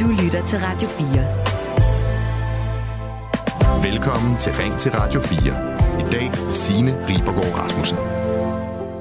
Du lytter til Radio 4. Velkommen til Ring til Radio 4. I dag Signe Ribergaard Rasmussen.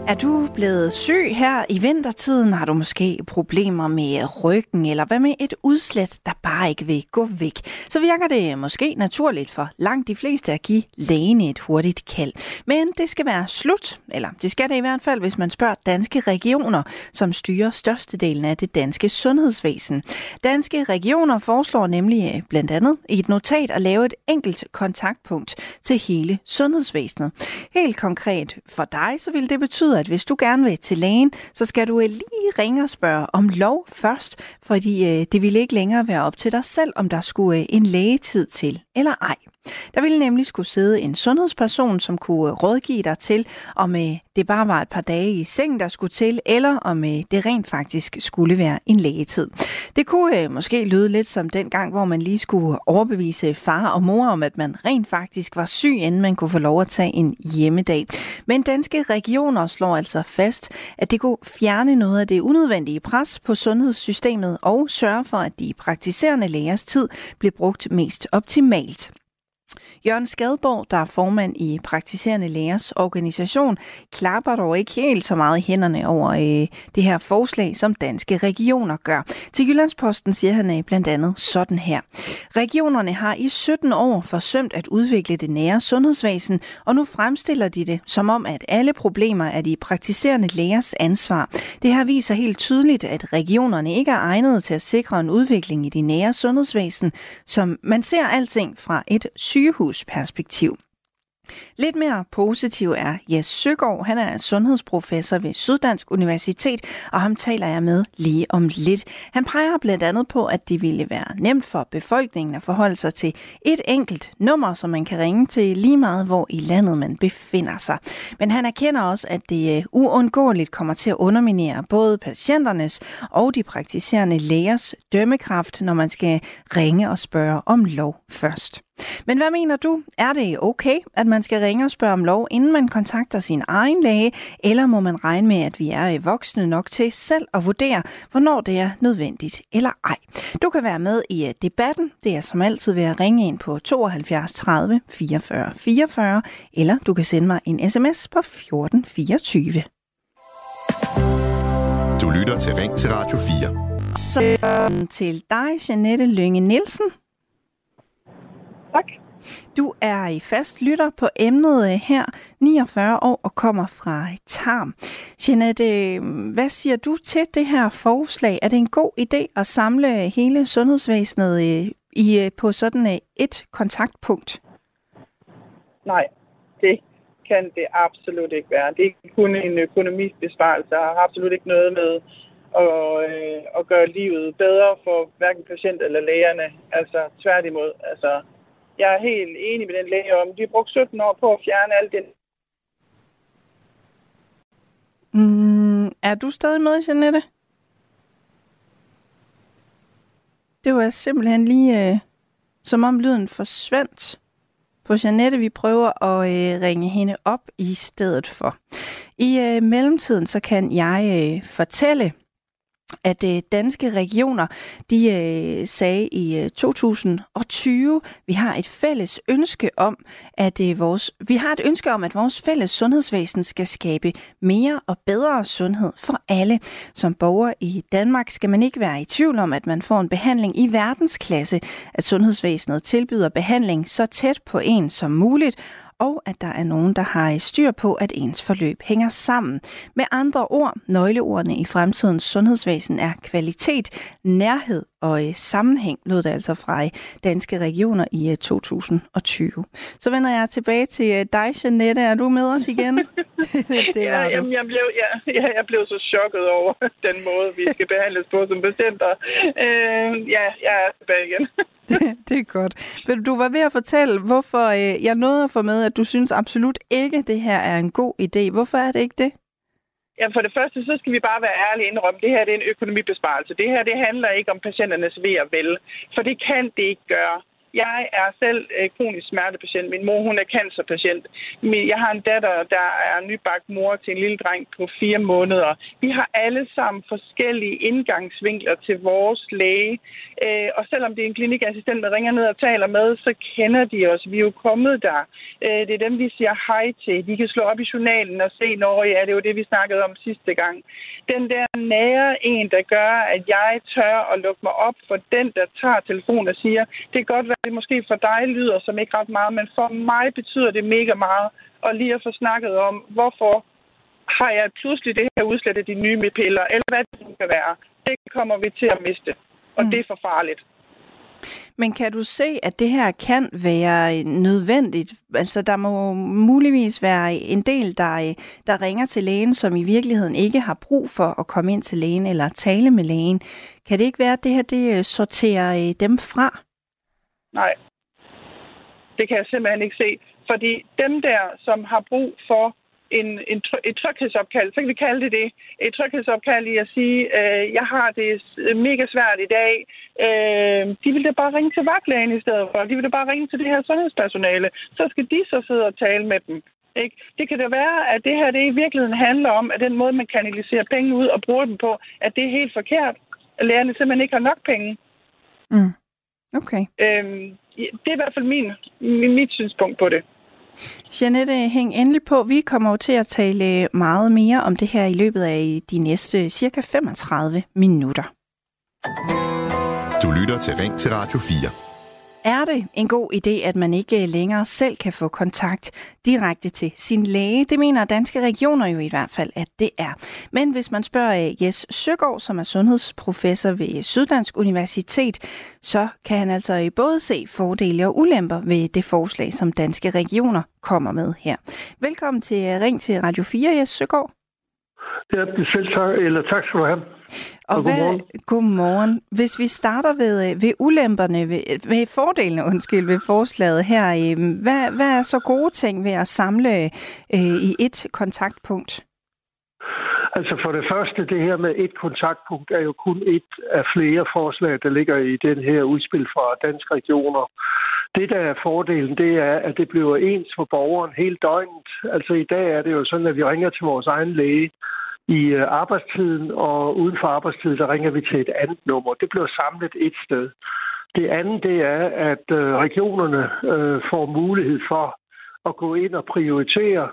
Er du blevet syg her i vintertiden? Har du måske problemer med ryggen, eller hvad med et udslæt, der bare ikke vil gå væk? Så virker det måske naturligt for langt de fleste at give lægen et hurtigt kald. Men det skal være slut, eller det skal det i hvert fald, hvis man spørger danske regioner, som styrer størstedelen af det danske sundhedsvæsen. Danske regioner foreslår nemlig øh, blandt andet i et notat at lave et enkelt kontaktpunkt til hele sundhedsvæsenet. Helt konkret for dig, så vil det betyde, betyder, at hvis du gerne vil til lægen, så skal du lige ringe og spørge om lov først, fordi øh, det vil ikke længere være op til dig selv, om der skulle øh, en lægetid til eller ej. Der ville nemlig skulle sidde en sundhedsperson, som kunne rådgive dig til, om øh, det bare var et par dage i seng, der skulle til, eller om øh, det rent faktisk skulle være en lægetid. Det kunne øh, måske lyde lidt som den gang, hvor man lige skulle overbevise far og mor om, at man rent faktisk var syg, inden man kunne få lov at tage en hjemmedag. Men danske regioner slår altså fast, at det kunne fjerne noget af det unødvendige pres på sundhedssystemet og sørge for, at de praktiserende lægers tid blev brugt mest optimalt. Jørgen Skadborg, der er formand i Praktiserende Lægers organisation, klapper dog ikke helt så meget i hænderne over øh, det her forslag, som danske regioner gør. Til Jyllandsposten siger han øh, blandt andet sådan her. Regionerne har i 17 år forsømt at udvikle det nære sundhedsvæsen, og nu fremstiller de det som om, at alle problemer er de praktiserende lægers ansvar. Det her viser helt tydeligt, at regionerne ikke er egnet til at sikre en udvikling i det nære sundhedsvæsen, som man ser alting fra et sygehus perspektiv. Lidt mere positiv er Jes Søgaard. Han er sundhedsprofessor ved Syddansk Universitet, og ham taler jeg med lige om lidt. Han peger blandt andet på, at det ville være nemt for befolkningen at forholde sig til et enkelt nummer, som man kan ringe til lige meget, hvor i landet man befinder sig. Men han erkender også, at det øh, uundgåeligt kommer til at underminere både patienternes og de praktiserende lægers dømmekraft, når man skal ringe og spørge om lov først. Men hvad mener du? Er det okay, at man skal ringe og spørge om lov, inden man kontakter sin egen læge, eller må man regne med, at vi er voksne nok til selv at vurdere, hvornår det er nødvendigt eller ej? Du kan være med i øh, debatten. Det er som altid ved at ringe ind på 72 30 44 44, eller du kan sende mig en sms på 14 24. Du lytter til Ring til Radio 4. Så til dig, Janette Lønge Nielsen. Du er i fast lytter på emnet øh, her, 49 år og kommer fra øh, Tarm. Jeanette, øh, hvad siger du til det her forslag? Er det en god idé at samle hele sundhedsvæsenet i, på sådan et kontaktpunkt? Nej, det kan det absolut ikke være. Det er kun en økonomibesparelse og har absolut ikke noget med at, øh, at gøre livet bedre for hverken patient eller lægerne. Altså tværtimod. Altså, jeg er helt enig med den læge om, de har brugt 17 år på at fjerne alt det. Mm, er du stadig med, Janette? Det var simpelthen lige, øh, som om lyden forsvandt på Janette. Vi prøver at øh, ringe hende op i stedet for. I øh, mellemtiden så kan jeg øh, fortælle, at øh, danske regioner de øh, sagde i øh, 2020, vi har et fælles ønske om, at øh, vores vi har et ønske om, at vores fælles sundhedsvæsen skal skabe mere og bedre sundhed for alle. Som borger i Danmark skal man ikke være i tvivl om, at man får en behandling i verdensklasse, at sundhedsvæsenet tilbyder behandling så tæt på en som muligt, og at der er nogen, der har styr på, at ens forløb hænger sammen. Med andre ord, nøgleordene i fremtidens sundhedsvæsen er kvalitet, nærhed og øh, sammenhæng, lød det altså fra øh, Danske Regioner i 2020. Øh, Så vender jeg tilbage til dig, Janette. Er du med os igen? det ja, jamen, jeg, blev, ja, ja, jeg blev så chokket over den måde, vi skal behandles på som patienter. Øh, ja, jeg er tilbage igen. det, det er godt. Men du var ved at fortælle, hvorfor øh, jeg nåede at få med, at du synes absolut ikke, det her er en god idé. Hvorfor er det ikke det? Ja, for det første, så skal vi bare være ærlige indrømme, det her det er en økonomibesparelse. Det her det handler ikke om patienternes ved og vel, for det kan det ikke gøre. Jeg er selv øh, kronisk smertepatient. Min mor, hun er cancerpatient. Jeg har en datter, der er nybagt mor til en lille dreng på fire måneder. Vi har alle sammen forskellige indgangsvinkler til vores læge. Øh, og selvom det er en klinikassistent, der ringer ned og taler med, så kender de os. Vi er jo kommet der. Øh, det er dem, vi siger hej til. De kan slå op i journalen og se, når ja, det var det, vi snakkede om sidste gang. Den der nære en, der gør, at jeg tør at lukke mig op for den, der tager telefonen og siger, det kan godt være, det måske for dig lyder som ikke ret meget, men for mig betyder det mega meget. Og lige at få snakket om, hvorfor har jeg pludselig det her udslæt af de nye piller, eller hvad det kan være. Det kommer vi til at miste, og mm. det er for farligt. Men kan du se, at det her kan være nødvendigt? Altså, der må muligvis være en del, der, der ringer til lægen, som i virkeligheden ikke har brug for at komme ind til lægen eller tale med lægen. Kan det ikke være, at det her det sorterer øh, dem fra? Nej, det kan jeg simpelthen ikke se. Fordi dem der, som har brug for en, en, et tryghedsopkald, så kan vi kalde det det, et tryghedsopkald i at sige, øh, jeg har det mega svært i dag. Øh, de vil da bare ringe til vagtlægen i stedet for. De vil da bare ringe til det her sundhedspersonale. Så skal de så sidde og tale med dem. Ikke? Det kan da være, at det her det i virkeligheden handler om, at den måde, man kanaliserer penge ud og bruger dem på, at det er helt forkert. At lærerne simpelthen ikke har nok penge. Mm. Okay. Øhm, det er i hvert fald min, min, mit synspunkt på det. Jeanette, hæng endelig på. Vi kommer jo til at tale meget mere om det her i løbet af de næste cirka 35 minutter. Du lytter til Ring til Radio 4. Er det en god idé, at man ikke øh, længere selv kan få kontakt direkte til sin læge? Det mener danske regioner jo i hvert fald, at det er. Men hvis man spørger øh, Jes Søgaard, som er sundhedsprofessor ved øh, Syddansk Universitet, så kan han altså både se fordele og ulemper ved det forslag, som danske regioner kommer med her. Velkommen til Ring til Radio 4, Jes Søgaard. Ja, selv tak, eller tak skal du have. Og, og hvad, godmorgen. godmorgen. Hvis vi starter ved, øh, ved ulemperne, ved, ved fordelene undskyld, ved forslaget her, øh, hvad, hvad er så gode ting ved at samle øh, i et kontaktpunkt? Altså for det første, det her med et kontaktpunkt er jo kun et af flere forslag, der ligger i den her udspil fra Danske Regioner. Det, der er fordelen, det er, at det bliver ens for borgeren hele døgnet. Altså i dag er det jo sådan, at vi ringer til vores egen læge, i øh, arbejdstiden, og uden for arbejdstiden, der ringer vi til et andet nummer. Det bliver samlet et sted. Det andet, det er, at øh, regionerne øh, får mulighed for at gå ind og prioritere,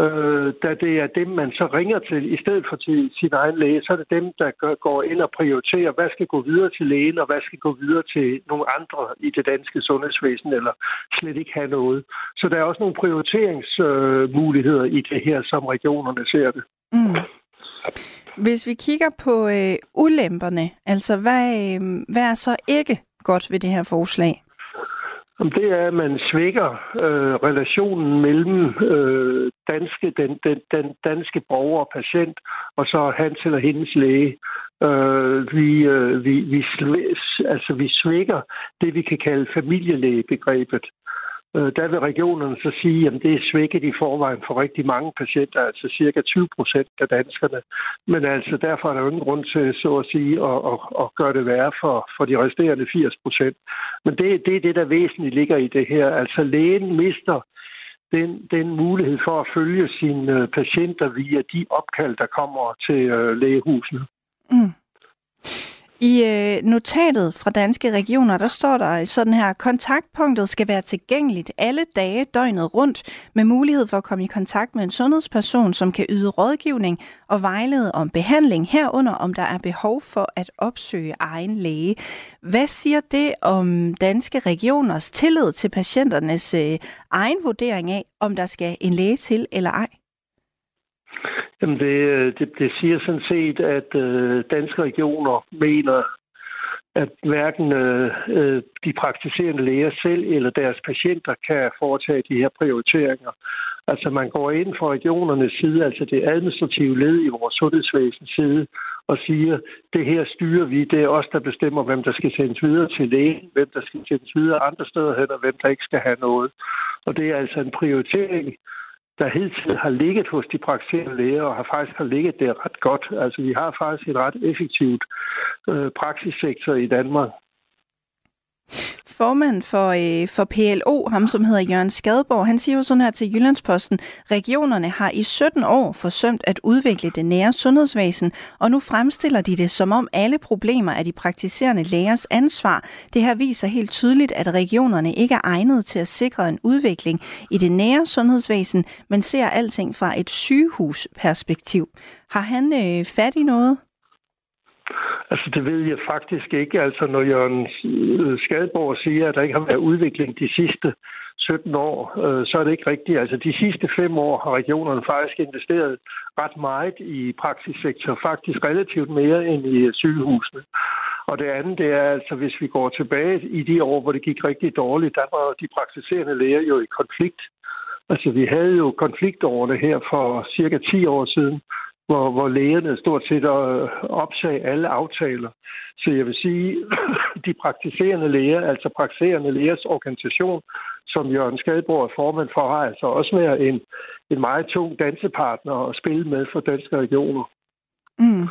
øh, da det er dem, man så ringer til, i stedet for til sin egen læge, så er det dem, der gør, går ind og prioriterer, hvad skal gå videre til lægen, og hvad skal gå videre til nogle andre i det danske sundhedsvæsen, eller slet ikke have noget. Så der er også nogle prioriteringsmuligheder øh, i det her, som regionerne ser det. Mm. Hvis vi kigger på øh, ulemperne, altså hvad, øh, hvad er så ikke godt ved det her forslag? Det er, at man svækker øh, relationen mellem øh, danske, den, den, den danske borger og patient, og så hans eller hendes læge. Øh, vi, øh, vi, vi, altså, vi svækker det, vi kan kalde familielægebegrebet. Øh, der vil regionerne så sige, at det er svækket i forvejen for rigtig mange patienter, altså cirka 20 procent af danskerne. Men altså derfor er der jo ingen grund til, så at sige, at, at, at gøre det værre for, for de resterende 80 procent. Men det, det er det, der væsentligt ligger i det her. Altså lægen mister den, den mulighed for at følge sine patienter via de opkald, der kommer til øh, lægehusene. Mm. I øh, notatet fra Danske Regioner, der står der sådan her, kontaktpunktet skal være tilgængeligt alle dage døgnet rundt, med mulighed for at komme i kontakt med en sundhedsperson, som kan yde rådgivning og vejlede om behandling, herunder om der er behov for at opsøge egen læge. Hvad siger det om Danske Regioners tillid til patienternes øh, egen vurdering af, om der skal en læge til eller ej? Jamen det, øh, det, det siger sådan set, at øh, danske regioner mener, at hverken øh, øh, de praktiserende læger selv eller deres patienter kan foretage de her prioriteringer. Altså man går ind fra regionernes side, altså det administrative led i vores sundhedsvæsens side, og siger, det her styrer vi, det er os, der bestemmer, hvem der skal sendes videre til lægen, hvem der skal sendes videre andre steder hen, og hvem der ikke skal have noget. Og det er altså en prioritering, der hidtil har ligget hos de praktiserende læger, og har faktisk har ligget der ret godt. Altså, vi har faktisk et ret effektivt øh, praksissektor i Danmark formand for, øh, for PLO, ham som hedder Jørgen Skadborg, han siger jo sådan her til Jyllandsposten, regionerne har i 17 år forsømt at udvikle det nære sundhedsvæsen, og nu fremstiller de det som om alle problemer er de praktiserende lægers ansvar. Det her viser helt tydeligt, at regionerne ikke er egnet til at sikre en udvikling i det nære sundhedsvæsen, men ser alting fra et sygehusperspektiv. Har han øh, fat i noget? Altså, det ved jeg faktisk ikke. Altså, når Jørgen Skadborg siger, at der ikke har været udvikling de sidste 17 år, øh, så er det ikke rigtigt. Altså, de sidste fem år har regionerne faktisk investeret ret meget i praksissektor, faktisk relativt mere end i sygehusene. Og det andet, det er altså, hvis vi går tilbage i de år, hvor det gik rigtig dårligt, der var de praktiserende læger jo i konflikt. Altså, vi havde jo konfliktårene her for cirka 10 år siden, hvor, hvor lægerne stort set øh, opsag alle aftaler. Så jeg vil sige, de praktiserende læger, altså praktiserende lægers organisation, som Jørgen Skadborg er formand for, har altså også været en, en meget tung dansepartner at spille med for danske regioner. Mm.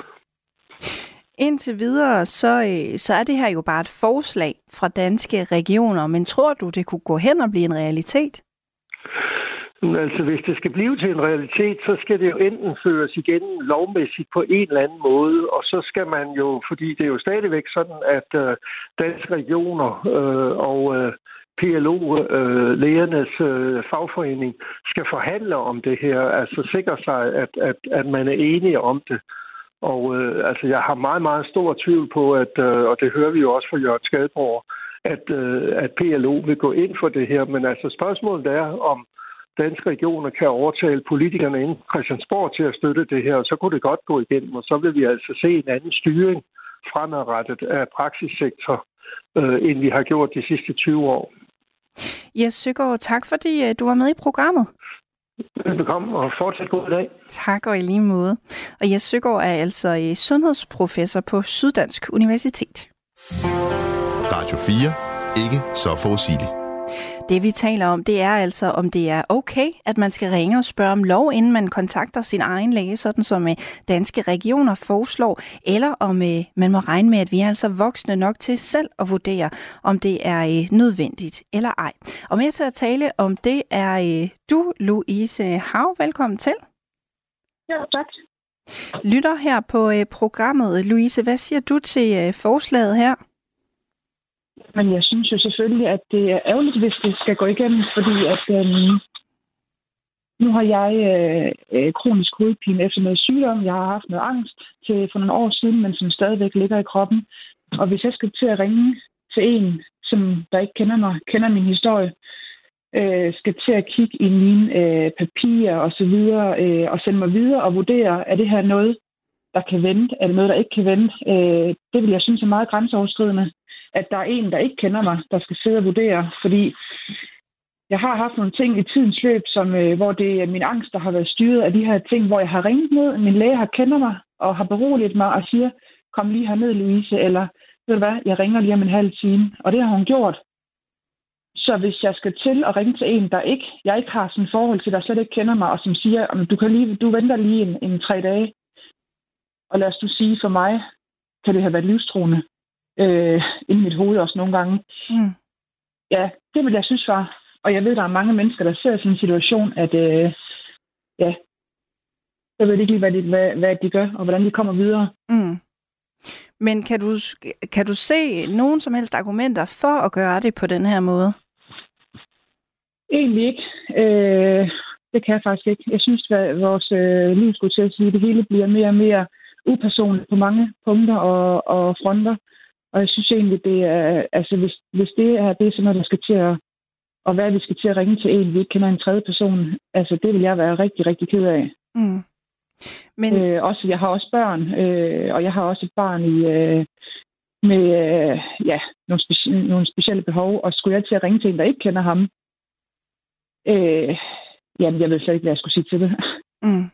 Indtil videre, så, øh, så er det her jo bare et forslag fra danske regioner, men tror du, det kunne gå hen og blive en realitet? Altså, hvis det skal blive til en realitet, så skal det jo enten føres igen lovmæssigt på en eller anden måde, og så skal man jo, fordi det er jo stadigvæk sådan, at øh, danske regioner øh, og øh, PLO, øh, øh, fagforening, skal forhandle om det her, altså sikre sig, at, at, at man er enige om det. Og øh, altså, jeg har meget, meget stor tvivl på, at, øh, og det hører vi jo også fra Jørgen Skadborg, at, øh, at PLO vil gå ind for det her. Men altså, spørgsmålet er, om danske regioner kan overtale politikerne inden Christiansborg til at støtte det her, og så kunne det godt gå igennem, og så vil vi altså se en anden styring fremadrettet af praksissektor, øh, end vi har gjort de sidste 20 år. Jes Søgaard, tak fordi øh, du var med i programmet. Velkommen, og fortsat god dag. Tak, og i lige måde. Og Jes Søgaard er altså øh, sundhedsprofessor på Syddansk Universitet. Radio 4. Ikke så forudsigeligt. Det vi taler om, det er altså, om det er okay, at man skal ringe og spørge om lov, inden man kontakter sin egen læge, sådan som øh, danske regioner foreslår, eller om øh, man må regne med, at vi er altså voksne nok til selv at vurdere, om det er øh, nødvendigt eller ej. Og med til at tale om det er du, Louise Hav. Velkommen til. Ja, tak. Lytter her på programmet. Louise, hvad siger du til forslaget her? Men jeg synes jo selvfølgelig, at det er ærgerligt, hvis det skal gå igennem, fordi at øhm, nu har jeg øh, øh, kronisk hovedpine efter noget sygdom. Jeg har haft noget angst til for nogle år siden, men som stadigvæk ligger i kroppen. Og hvis jeg skal til at ringe til en, som der ikke kender mig, kender min historie, øh, skal til at kigge i mine øh, papirer og så videre, øh, og sende mig videre og vurdere, er det her noget, der kan vente, er det noget, der ikke kan vente, øh, det vil jeg synes er meget grænseoverskridende at der er en, der ikke kender mig, der skal sidde og vurdere, fordi jeg har haft nogle ting i tidens løb, som, øh, hvor det er min angst, der har været styret af de her ting, hvor jeg har ringet ned, min læge har kender mig og har beroliget mig og siger, kom lige herned, Louise, eller ved du hvad, jeg ringer lige om en halv time. Og det har hun gjort. Så hvis jeg skal til at ringe til en, der ikke, jeg ikke har sådan forhold til, der slet ikke kender mig, og som siger, om du, kan lige, du venter lige en, en tre dage, og lad os du sige, for mig kan det have været livstruende, øh, i mit hoved også nogle gange. Mm. Ja, det vil jeg synes var. Og jeg ved, der er mange mennesker, der ser sådan en situation, at øh, ja, jeg ved ikke lige, hvad de, hvad, hvad de gør, og hvordan de kommer videre. Mm. Men kan du, kan du se nogen som helst argumenter for at gøre det på den her måde? Egentlig ikke. Øh, det kan jeg faktisk ikke. Jeg synes, at vores øh, liv skulle til at sige, at det hele bliver mere og mere upersonligt på mange punkter og, og fronter. Og jeg synes egentlig, det er, altså hvis, hvis det er det, som der skal til at, og hvad vi skal til at ringe til en, vi ikke kender en tredje person, altså det vil jeg være rigtig, rigtig ked af. Mm. Men... Øh, også, jeg har også børn, øh, og jeg har også et barn i, øh, med øh, ja, nogle, speci- nogle specielle behov, og skulle jeg til at ringe til en, der ikke kender ham, øh, jamen jeg ved slet ikke, hvad jeg skulle sige til det. Mm.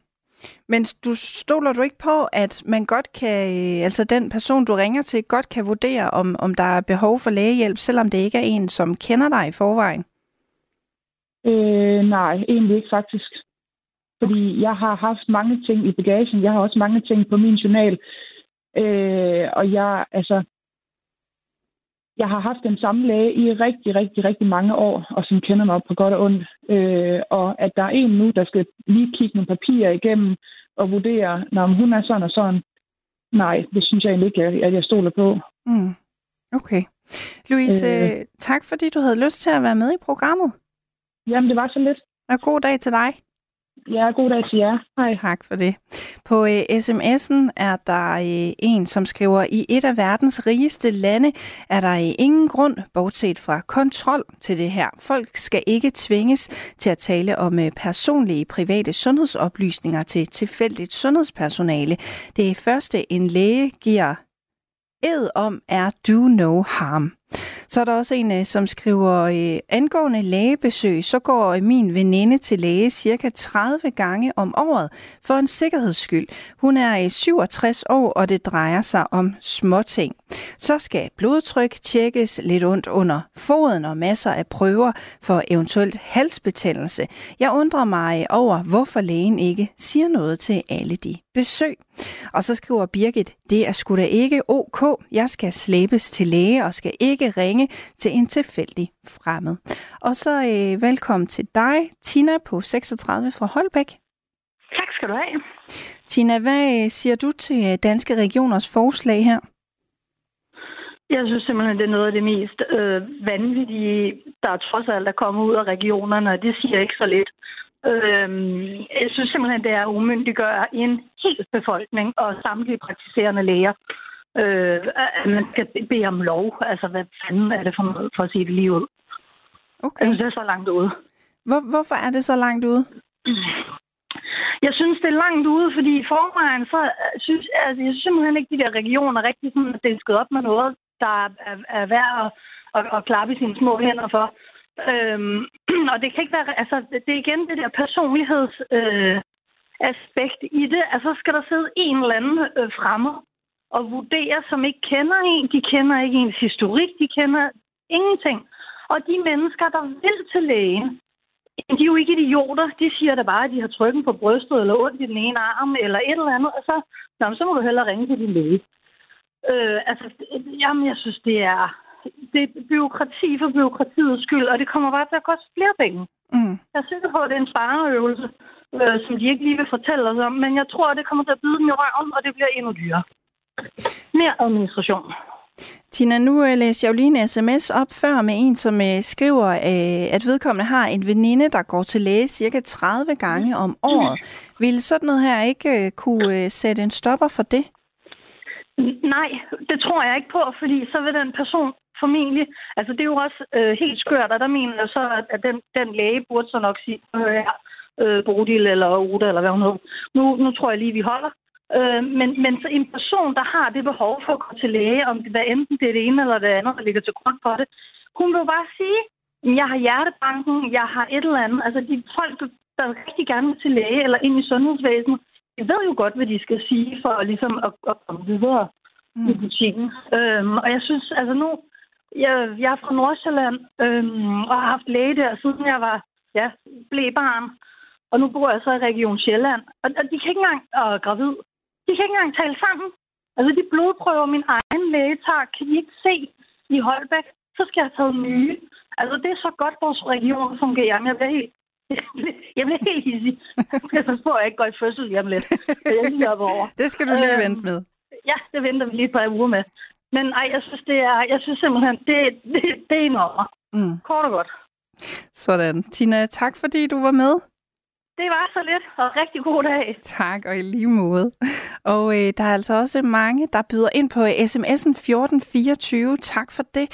Men du stoler du ikke på, at man godt kan, altså den person, du ringer til, godt kan vurdere, om, om der er behov for lægehjælp, selvom det ikke er en, som kender dig i forvejen? Øh, nej, egentlig ikke faktisk. Fordi okay. jeg har haft mange ting i bagagen. Jeg har også mange ting på min journal. Øh, og jeg, altså, jeg har haft den samme læge i rigtig, rigtig, rigtig mange år, og som kender mig på godt og ondt. Øh, og at der er en nu, der skal lige kigge nogle papirer igennem og vurdere, om hun er sådan og sådan. Nej, det synes jeg egentlig ikke, at jeg stoler på. Mm. Okay. Louise, øh, tak fordi du havde lyst til at være med i programmet. Jamen, det var så lidt. Og god dag til dig. Ja, god dag til jer. Hej. Tak for det. På øh, sms'en er der øh, en, som skriver, i et af verdens rigeste lande er der øh, ingen grund, bortset fra kontrol til det her. Folk skal ikke tvinges til at tale om øh, personlige private sundhedsoplysninger til tilfældigt sundhedspersonale. Det første, en læge giver ed om, er do no harm. Så er der også en, øh, som skriver, øh, angående lægebesøg, så går øh, min veninde til læge cirka 30 gange om året for en sikkerheds skyld. Hun er 67 år, og det drejer sig om småting. Så skal blodtryk tjekkes lidt ondt under foden og masser af prøver for eventuelt halsbetændelse. Jeg undrer mig over, hvorfor lægen ikke siger noget til alle de besøg. Og så skriver Birgit, det er sgu da ikke ok. Jeg skal slæbes til læge og skal ikke ringe til en tilfældig fremmed. Og så øh, velkommen til dig, Tina på 36 fra Holbæk. Tak skal du have. Tina, hvad øh, siger du til øh, Danske Regioners forslag her? Jeg synes simpelthen, det er noget af det mest øh, vanvittige, der trods alt er kommet ud af regionerne, og det siger ikke så lidt. Øh, jeg synes simpelthen, det er umyndiggøre en hel befolkning og samtlige praktiserende læger. Øh, at man skal bede om lov. Altså, hvad fanden er det for noget for at sige det lige ud? Okay. Jeg synes, det er så langt ude. Hvor, hvorfor er det så langt ude? Jeg synes, det er langt ude, fordi i forvejen, så synes altså, jeg synes simpelthen ikke, de der regioner rigtig sådan er delsket op med noget, der er, er værd at, at, at klappe i sine små hænder for. Øhm, og det kan ikke være, altså, det er igen det der personligheds øh, aspekt i det. Altså, skal der sidde en eller anden øh, fremme og vurdere, som ikke kender en. De kender ikke ens historik, de kender ingenting. Og de mennesker, der vil til lægen, de er jo ikke idioter. De siger da bare, at de har trykken på brystet, eller ondt i den ene arm, eller et eller andet, og så, nå, så må du hellere ringe til din læge. Øh, altså, jamen, jeg synes, det er, det er byråkrati for byråkratiets skyld, og det kommer bare til at koste flere penge. Mm. Jeg er sikker på, at det er en spareøvelse, øh, som de ikke lige vil fortælle os om, men jeg tror, at det kommer til at bide dem i røven, og det bliver endnu dyrere. Mere administration. Tina, nu øh, læste jeg jo lige en sms op før med en, som øh, skriver, øh, at vedkommende har en veninde, der går til læge cirka 30 gange om året. Vil sådan noget her ikke kunne sætte en stopper for det? Nej, det tror jeg ikke på, fordi så vil den person formentlig... Altså, det er jo også øh, helt skørt, og der mener jeg så, at, at den, den læge burde så nok sige, her, øh, Bodil eller Uda, eller hvad hun hedder. Nu, nu tror jeg lige, vi holder. Øh, men, men så en person, der har det behov for at gå til læge, om det, hvad enten det er det ene eller det andet, der ligger til grund for det, hun vil bare sige, jeg har hjertebanken, jeg har et eller andet. Altså de folk, der rigtig gerne vil til læge eller ind i sundhedsvæsenet, de ved jo godt, hvad de skal sige for ligesom at, at komme videre mm. i butikken. Øhm, og jeg synes, altså nu, jeg, jeg er fra Nordsjælland øhm, og har haft læge der, siden jeg var ja, blev barn. Og nu bor jeg så i Region Sjælland. Og, og de kan ikke engang øh, gravid. De kan ikke engang tale sammen. Altså de blodprøver, min egen læge tager, kan de ikke se i Holbæk. Så skal jeg have taget nye. Altså det er så godt, vores region fungerer. Men jeg bliver helt, jeg bliver helt hissig. Jeg forstår, at jeg ikke går i fødsel hjem lidt. Så jeg lige op over. Det skal du lige øhm, vente med. Ja, det venter vi lige på en uge med. Men ej, jeg synes, det er, jeg synes simpelthen, det, det, det er en over. Mm. Kort og godt. Sådan. Tina, tak fordi du var med. Det var så lidt, og rigtig god dag. Tak, og i lige måde. Og øh, der er altså også mange, der byder ind på sms'en 1424. Tak for det.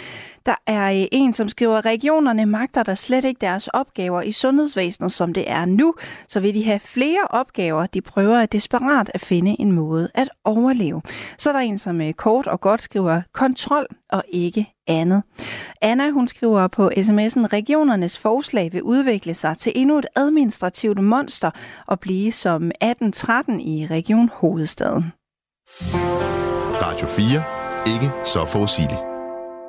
Der er øh, en, som skriver, regionerne magter der slet ikke deres opgaver i sundhedsvæsenet, som det er nu. Så vil de have flere opgaver. De prøver at desperat at finde en måde at overleve. Så er der en, som øh, kort og godt skriver, kontrol og ikke andet. Anna, hun skriver på sms'en, regionernes forslag vil udvikle sig til endnu et administrativt monster og blive som 1813 i Region Hovedstaden. Radio 4. Ikke så forudsigeligt.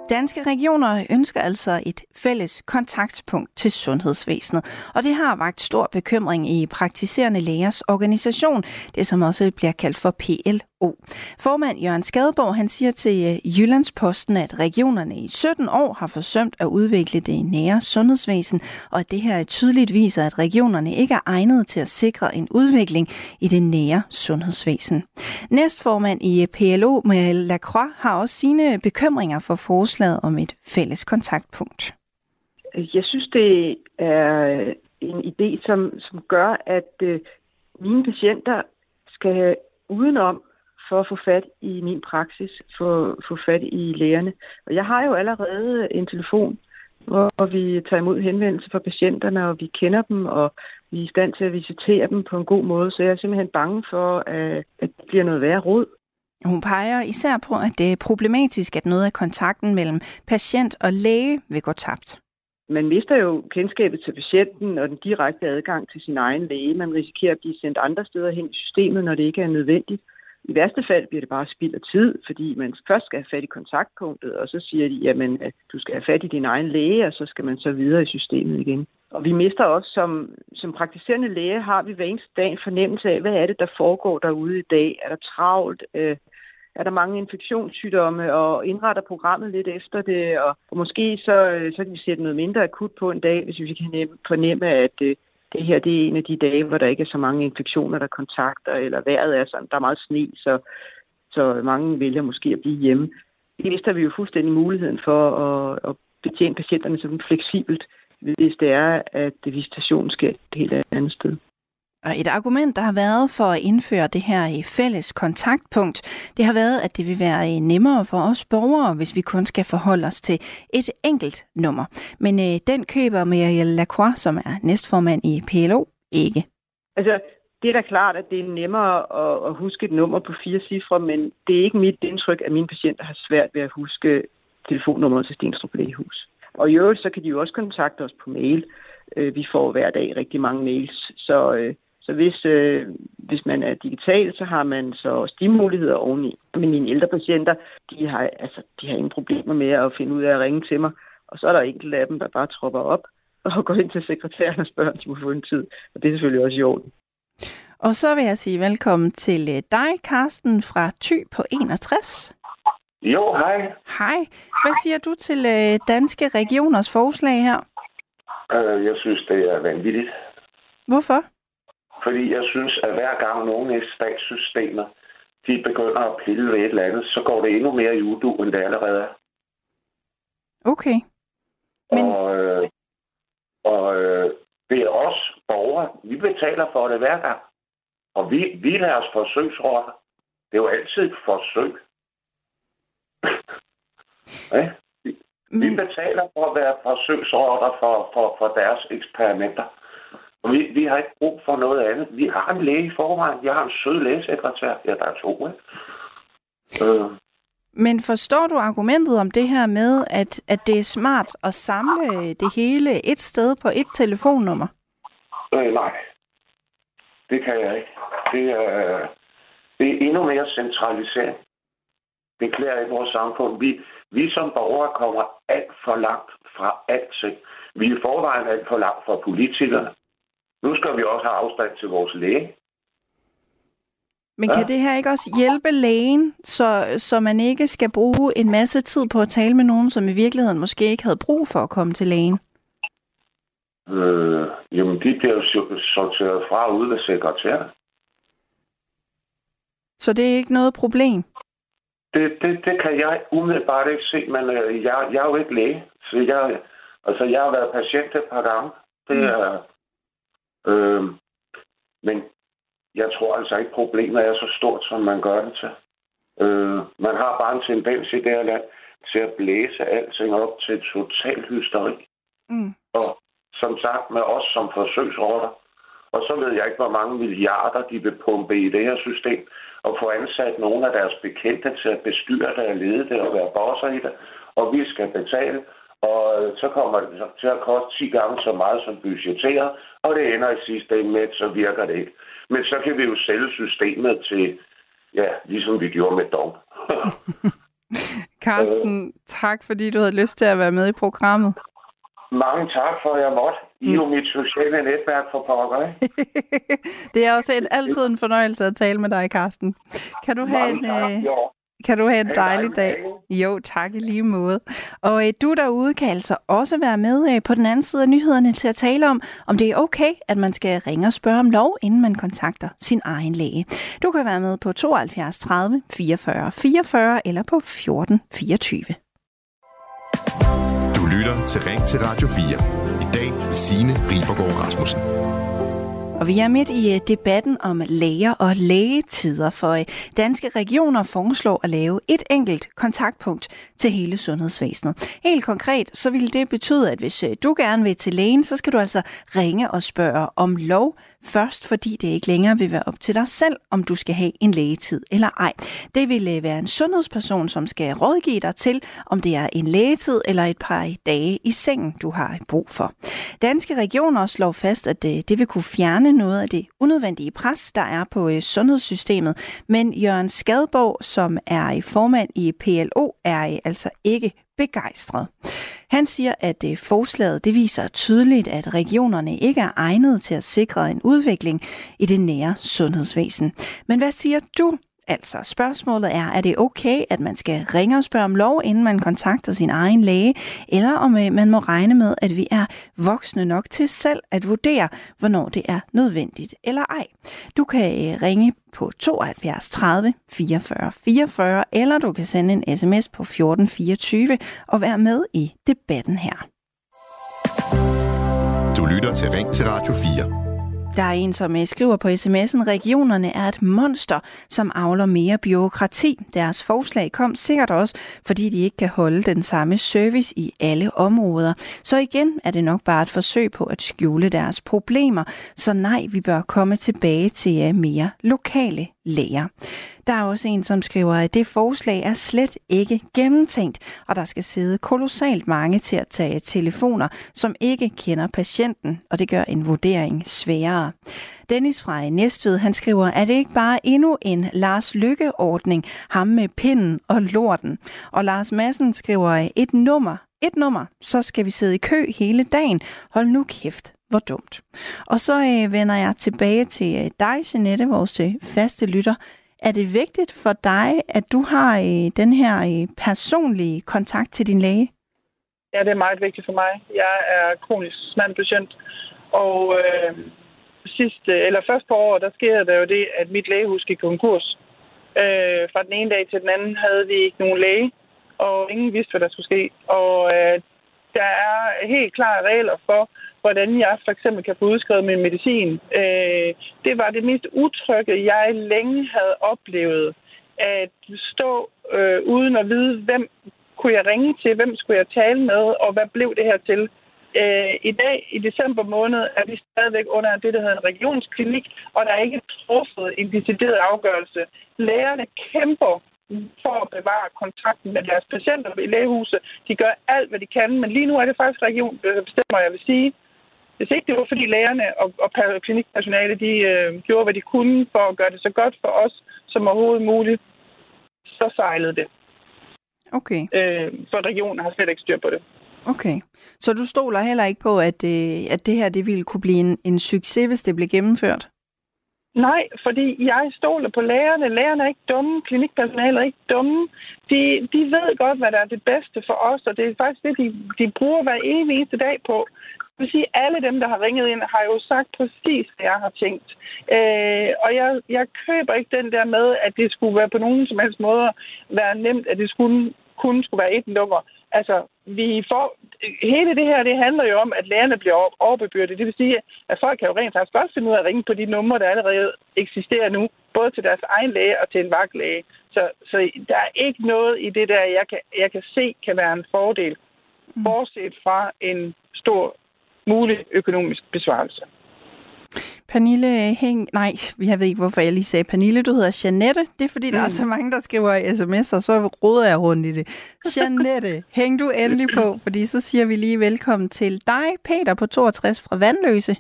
Danske regioner ønsker altså et fælles kontaktpunkt til sundhedsvæsenet, og det har vagt stor bekymring i praktiserende lægers organisation, det som også bliver kaldt for PL WHO. Formand Jørgen Skadeborg han siger til øh, Jyllandsposten, at regionerne i 17 år har forsømt at udvikle det nære sundhedsvæsen, og at det her tydeligt viser, at regionerne ikke er egnet til at sikre en udvikling i det nære sundhedsvæsen. Næstformand i øh, PLO, Marielle Lacroix, har også sine bekymringer for forslaget om et fælles kontaktpunkt. Jeg synes, det er øh, en idé, som, som gør, at øh, mine patienter skal udenom for at få fat i min praksis, for at få fat i lægerne. Og jeg har jo allerede en telefon, hvor vi tager imod henvendelser fra patienterne, og vi kender dem, og vi er i stand til at visitere dem på en god måde. Så jeg er simpelthen bange for, at, det bliver noget værre råd. Hun peger især på, at det er problematisk, at noget af kontakten mellem patient og læge vil gå tabt man mister jo kendskabet til patienten og den direkte adgang til sin egen læge. Man risikerer at blive sendt andre steder hen i systemet, når det ikke er nødvendigt. I værste fald bliver det bare spild af tid, fordi man først skal have fat i kontaktpunktet, og så siger de, jamen, at du skal have fat i din egen læge, og så skal man så videre i systemet igen. Og vi mister også, som, som praktiserende læge, har vi hver eneste dag en fornemmelse af, hvad er det, der foregår derude i dag? Er der travlt? Øh, er der mange infektionssygdomme, og indretter programmet lidt efter det, og, og måske så, øh, så kan vi sætte noget mindre akut på en dag, hvis vi kan fornemme, at øh, det her det er en af de dage, hvor der ikke er så mange infektioner, der kontakter, eller vejret er sådan, der er meget sne, så, så mange vælger måske at blive hjemme. Det mister vi jo fuldstændig muligheden for at, at betjene patienterne sådan fleksibelt, hvis det er, at visitationen sker et helt andet sted. Og et argument, der har været for at indføre det her i fælles kontaktpunkt, det har været, at det vil være øh, nemmere for os borgere, hvis vi kun skal forholde os til et enkelt nummer. Men øh, den køber Marielle Lacroix, som er næstformand i PLO, ikke. Altså, det er da klart, at det er nemmere at, at huske et nummer på fire cifre, men det er ikke mit indtryk, at mine patienter har svært ved at huske telefonnummeret til Stenstrup Lægehus. Og i øvrigt, så kan de jo også kontakte os på mail. Øh, vi får hver dag rigtig mange mails, så øh, så hvis, øh, hvis man er digital, så har man så også de muligheder oveni. Men mine ældre patienter, de har, altså, de har ingen problemer med at finde ud af at ringe til mig. Og så er der enkelte af dem, der bare tropper op og går ind til sekretæren og spørger, om de må få en tid. Og det er selvfølgelig også i orden. Og så vil jeg sige velkommen til øh, dig, Karsten fra Ty på 61. Jo, hej. Hej. Hvad siger du til øh, Danske Regioners forslag her? Uh, jeg synes, det er vanvittigt. Hvorfor? Fordi jeg synes, at hver gang nogen i statssystemet de begynder at pille ved et eller andet, så går det endnu mere i udu, end det allerede er. Okay. Men... Og, øh, og øh, det er os borgere, vi betaler for det hver gang. Og vi, vi er deres forsøgsrotter. Det er jo altid et forsøg. ja? vi, Men... betaler for at være forsøgsrotter for, for, for deres eksperimenter. Vi, vi har ikke brug for noget andet. Vi har en læge i forvejen. Jeg har en sød lægesekretær. Ja, der er to, ikke? Øh. Men forstår du argumentet om det her med, at, at det er smart at samle det hele et sted på et telefonnummer? Øh, nej. Det kan jeg ikke. Det er, det er endnu mere centralisering. Det klæder i vores samfund. Vi, vi som borgere kommer alt for langt fra alting. Vi er i forvejen alt for langt fra politikerne. Nu skal vi også have afstand til vores læge. Men kan ja. det her ikke også hjælpe lægen, så, så man ikke skal bruge en masse tid på at tale med nogen, som i virkeligheden måske ikke havde brug for at komme til lægen? Øh, jamen, de bliver jo sorteret fra ude ved sekretæren. Så det er ikke noget problem? Det, det, det kan jeg umiddelbart ikke se, men øh, jeg, jeg er jo ikke læge. Så jeg, altså, jeg har været patient et par gange. Det mm. er, Øh, men jeg tror altså ikke, problemet er så stort, som man gør det til. Øh, man har bare en tendens i det her land til at blæse alting op til total hysteri. Mm. Og som sagt med os som forsøgsrotter. Og så ved jeg ikke, hvor mange milliarder de vil pumpe i det her system, og få ansat nogle af deres bekendte til at bestyre det og lede det og være bosser i det. Og vi skal betale, og øh, så kommer det til at koste 10 gange så meget som budgetteret, og det ender i sidste ende med, at så virker det ikke. Men så kan vi jo sælge systemet til, ja, ligesom vi gjorde med dog. Carsten, tak fordi du havde lyst til at være med i programmet. Mange tak for, at jeg måtte. I er jo mit sociale netværk for pokker, det er også en, altid en fornøjelse at tale med dig, Carsten. Kan du have en, øh, kan du have en dejlig dag? Jo, tak i lige måde. Og øh, du derude kan altså også være med øh, på den anden side af nyhederne til at tale om, om det er okay, at man skal ringe og spørge om lov, inden man kontakter sin egen læge. Du kan være med på 72 30 44 44 eller på 14 24. Du lytter til Ring til Radio 4. I dag med Signe Ribergaard Rasmussen. Og vi er midt i øh, debatten om læger og lægetider, for øh, danske regioner foreslår at lave et enkelt kontaktpunkt til hele sundhedsvæsenet. Helt konkret, så vil det betyde, at hvis øh, du gerne vil til lægen, så skal du altså ringe og spørge om lov først, fordi det ikke længere vil være op til dig selv, om du skal have en lægetid eller ej. Det vil øh, være en sundhedsperson, som skal rådgive dig til, om det er en lægetid eller et par dage i sengen, du har brug for. Danske regioner slår fast, at øh, det vil kunne fjerne noget af det unødvendige pres, der er på øh, sundhedssystemet. Men Jørgen Skadborg, som er i formand i PLO, er altså ikke begejstret. Han siger, at øh, forslaget det viser tydeligt, at regionerne ikke er egnet til at sikre en udvikling i det nære sundhedsvæsen. Men hvad siger du Altså, spørgsmålet er, er det okay, at man skal ringe og spørge om lov, inden man kontakter sin egen læge, eller om øh, man må regne med, at vi er voksne nok til selv at vurdere, hvornår det er nødvendigt eller ej. Du kan øh, ringe på 72 30 44 44, eller du kan sende en sms på 1424 og være med i debatten her. Du lytter til Ring til Radio 4. Der er en, som øh, skriver på sms'en, regionerne er et monster, som avler mere byråkrati. Deres forslag kom sikkert også, fordi de ikke kan holde den samme service i alle områder. Så igen er det nok bare et forsøg på at skjule deres problemer. Så nej, vi bør komme tilbage til øh, mere lokale læger. Der er også en, som skriver, at det forslag er slet ikke gennemtænkt, og der skal sidde kolossalt mange til at tage telefoner, som ikke kender patienten, og det gør en vurdering sværere. Dennis fra Næstved, han skriver, at det ikke bare endnu en Lars Lykke-ordning, ham med pinden og lorten. Og Lars Madsen skriver, et nummer, et nummer, så skal vi sidde i kø hele dagen. Hold nu kæft, hvor dumt. Og så øh, vender jeg tilbage til øh, dig, Jeanette, vores øh, faste lytter. Er det vigtigt for dig, at du har øh, den her øh, personlige kontakt til din læge? Ja, det er meget vigtigt for mig. Jeg er kronisk smertepatient, og øh, sidste, øh, eller først på året, der sker der jo det, at mit lægehus gik konkurs. Øh, fra den ene dag til den anden havde vi ikke nogen læge, og ingen vidste, hvad der skulle ske. Og øh, der er helt klare regler for, hvordan jeg for eksempel kan få udskrevet min medicin. Øh, det var det mest utrygge, jeg længe havde oplevet. At stå øh, uden at vide, hvem kunne jeg ringe til, hvem skulle jeg tale med, og hvad blev det her til. Øh, I dag, i december måned, er vi stadigvæk under det, der hedder en regionsklinik, og der er ikke truffet en decideret afgørelse. Lægerne kæmper for at bevare kontakten med deres patienter i lægehuset. De gør alt, hvad de kan, men lige nu er det faktisk regionen, der bestemmer, jeg vil sige. Hvis ikke det var, fordi lægerne og, og klinikpersonale de, øh, gjorde, hvad de kunne for at gøre det så godt for os som overhovedet muligt, så sejlede det. Okay. Øh, for regionen har slet ikke styr på det. Okay. Så du stoler heller ikke på, at, øh, at det her det ville kunne blive en, en succes, hvis det blev gennemført? Nej, fordi jeg stoler på lægerne. Lægerne er ikke dumme, klinikpersonalet er ikke dumme. De, de ved godt, hvad der er det bedste for os, og det er faktisk det, de, de bruger hver eneste dag på. Jeg vil sige, at alle dem, der har ringet ind, har jo sagt præcis, hvad jeg har tænkt. Øh, og jeg, jeg køber ikke den der med, at det skulle være på nogen som helst måde være nemt, at det skulle, kun skulle være et nummer. Altså, vi får, hele det her, det handler jo om, at lærerne bliver overbebyrdet. Det vil sige, at folk kan jo rent faktisk godt finde ud af at ringe på de numre, der allerede eksisterer nu, både til deres egen læge og til en vagtlæge. Så, så der er ikke noget i det der, jeg kan, jeg kan se kan være en fordel, mm. bortset fra en stor mulig økonomisk besvarelse. Pernille Hæng... Nej, jeg ved ikke, hvorfor jeg lige sagde Pernille. Du hedder Janette. Det er, fordi mm. der er så mm. mange, der skriver sms'er, og så råder jeg rundt i det. Janette, hæng du endelig på, fordi så siger vi lige velkommen til dig, Peter på 62 fra Vandløse.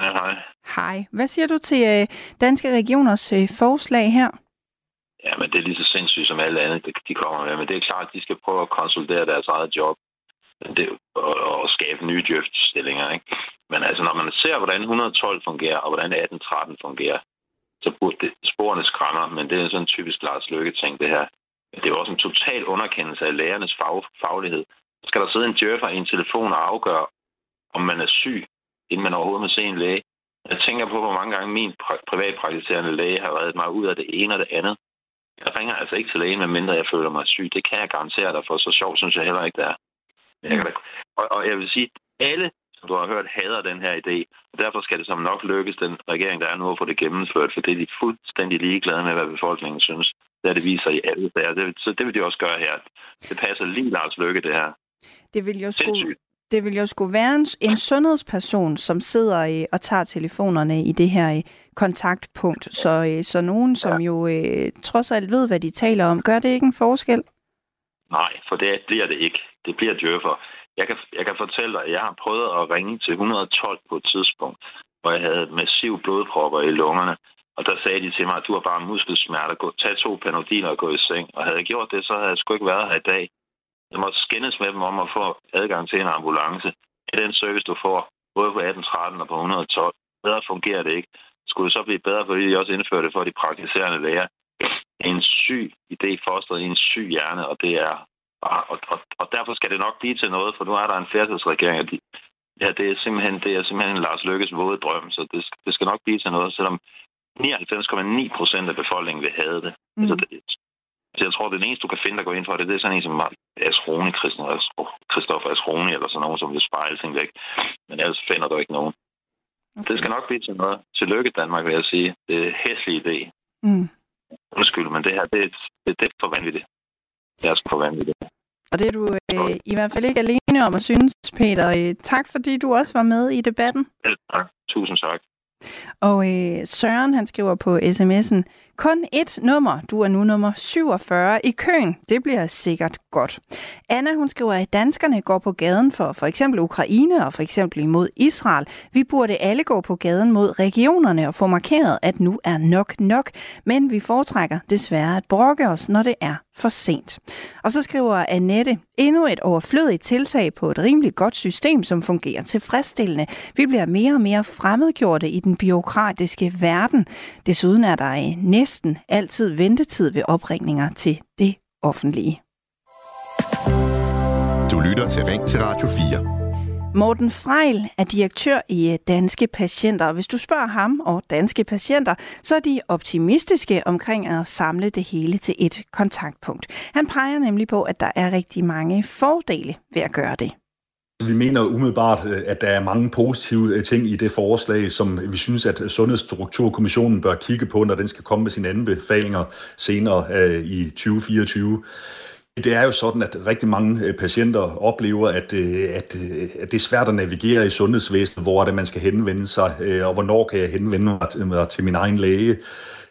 Ja, hej. Hej. Hvad siger du til øh, Danske Regioners øh, forslag her? Ja, men det er lige så sindssygt som alle andre, de kommer med. Men det er klart, at de skal prøve at konsolidere deres eget job det, og, og skabe nye djøftstillinger. Ikke? Men altså, når man ser, hvordan 112 fungerer, og hvordan 1813 fungerer, så burde det sporene skræmmer, men det er sådan en typisk Lars Løkke-ting, det her. Det er jo også en total underkendelse af lærernes fag, faglighed. Skal der sidde en djøffer i en telefon og afgøre, om man er syg, inden man overhovedet må se en læge. Jeg tænker på, hvor mange gange min privatpraktiserende læge har reddet mig ud af det ene og det andet. Jeg ringer altså ikke til lægen, medmindre jeg føler mig syg. Det kan jeg garantere dig for. Så sjovt synes jeg heller ikke, det er. Jeg kan da, og, og jeg vil sige, alle, som du har hørt, hader den her idé. Og derfor skal det som nok lykkes, den regering, der er nu, at få det gennemført. For det er de fuldstændig ligeglade med, hvad befolkningen synes. Det er det viser i alle sager. Det, så det vil de også gøre her. Det passer lige Lars Lykke, det her. Det vil jo sgu, det vil jo skulle være en, en sundhedsperson, som sidder i, og tager telefonerne i det her kontaktpunkt. Så, så nogen, som ja. jo øh, trods alt ved, hvad de taler om, gør det ikke en forskel? Nej, for det bliver det ikke. Det bliver djøffer. Jeg kan, jeg kan fortælle dig, at jeg har prøvet at ringe til 112 på et tidspunkt, hvor jeg havde massiv blodpropper i lungerne. Og der sagde de til mig, at du har bare muskelsmerter. Gå, tag to panodiler og gå i seng. Og havde jeg gjort det, så havde jeg sgu ikke været her i dag. Jeg måtte skændes med dem om at få adgang til en ambulance. Det er den service, du får, både på 1813 og på 112. Bedre fungerer det ikke. Skulle det så blive bedre, fordi de også indførte det for de praktiserende læger. En syg idé fostret i en syg hjerne, og det er og, og, og derfor skal det nok blive til noget, for nu er der en færdselsregering, og de, ja, det er simpelthen, det er simpelthen Lars Lykkes våde drøm, så det, det skal nok blive til noget, selvom 99,9 procent af befolkningen vil have det. Mm. Altså, det. Så jeg tror, det eneste, du kan finde, der går ind for det, det er sådan en som Asroni, Christoffer Asroni, eller sådan nogen, som vil spejle ting væk. Men ellers finder du ikke nogen. Okay. Det skal nok blive til noget. Tillykke Danmark, vil jeg sige. Det er en hæslig idé. Mm. Undskyld, men det her, det, det, det er for vanvittigt. Det er for vanvittigt. Og det er du øh, i hvert fald ikke alene om at synes, Peter. Øh, tak fordi du også var med i debatten. Ja, tak. Tusind tak. Og øh, Søren, han skriver på sms'en, kun et nummer, du er nu nummer 47 i køen. Det bliver sikkert godt. Anna, hun skriver, at danskerne går på gaden for for eksempel Ukraine og for eksempel imod Israel. Vi burde alle gå på gaden mod regionerne og få markeret, at nu er nok nok. Men vi foretrækker desværre at brokke os, når det er for sent. Og så skriver Annette, endnu et overflødigt tiltag på et rimelig godt system, som fungerer tilfredsstillende. Vi bliver mere og mere fremmedgjorte i den biokratiske verden. Desuden er der næsten altid ventetid ved opringninger til det offentlige. Du lytter til Ring til Radio 4. Morten Freil er direktør i Danske Patienter. Hvis du spørger ham og danske patienter, så er de optimistiske omkring at samle det hele til et kontaktpunkt. Han peger nemlig på, at der er rigtig mange fordele ved at gøre det. Vi mener umiddelbart, at der er mange positive øh, ting i det forslag, som vi synes, at Sundhedsstrukturkommissionen bør kigge på, når den skal komme med sine anbefalinger senere øh, i 2024. Det er jo sådan, at rigtig mange øh, patienter oplever, at, at, at det er svært at navigere i sundhedsvæsenet, hvor er det, man skal henvende sig, og hvornår kan jeg henvende mig til min egen læge.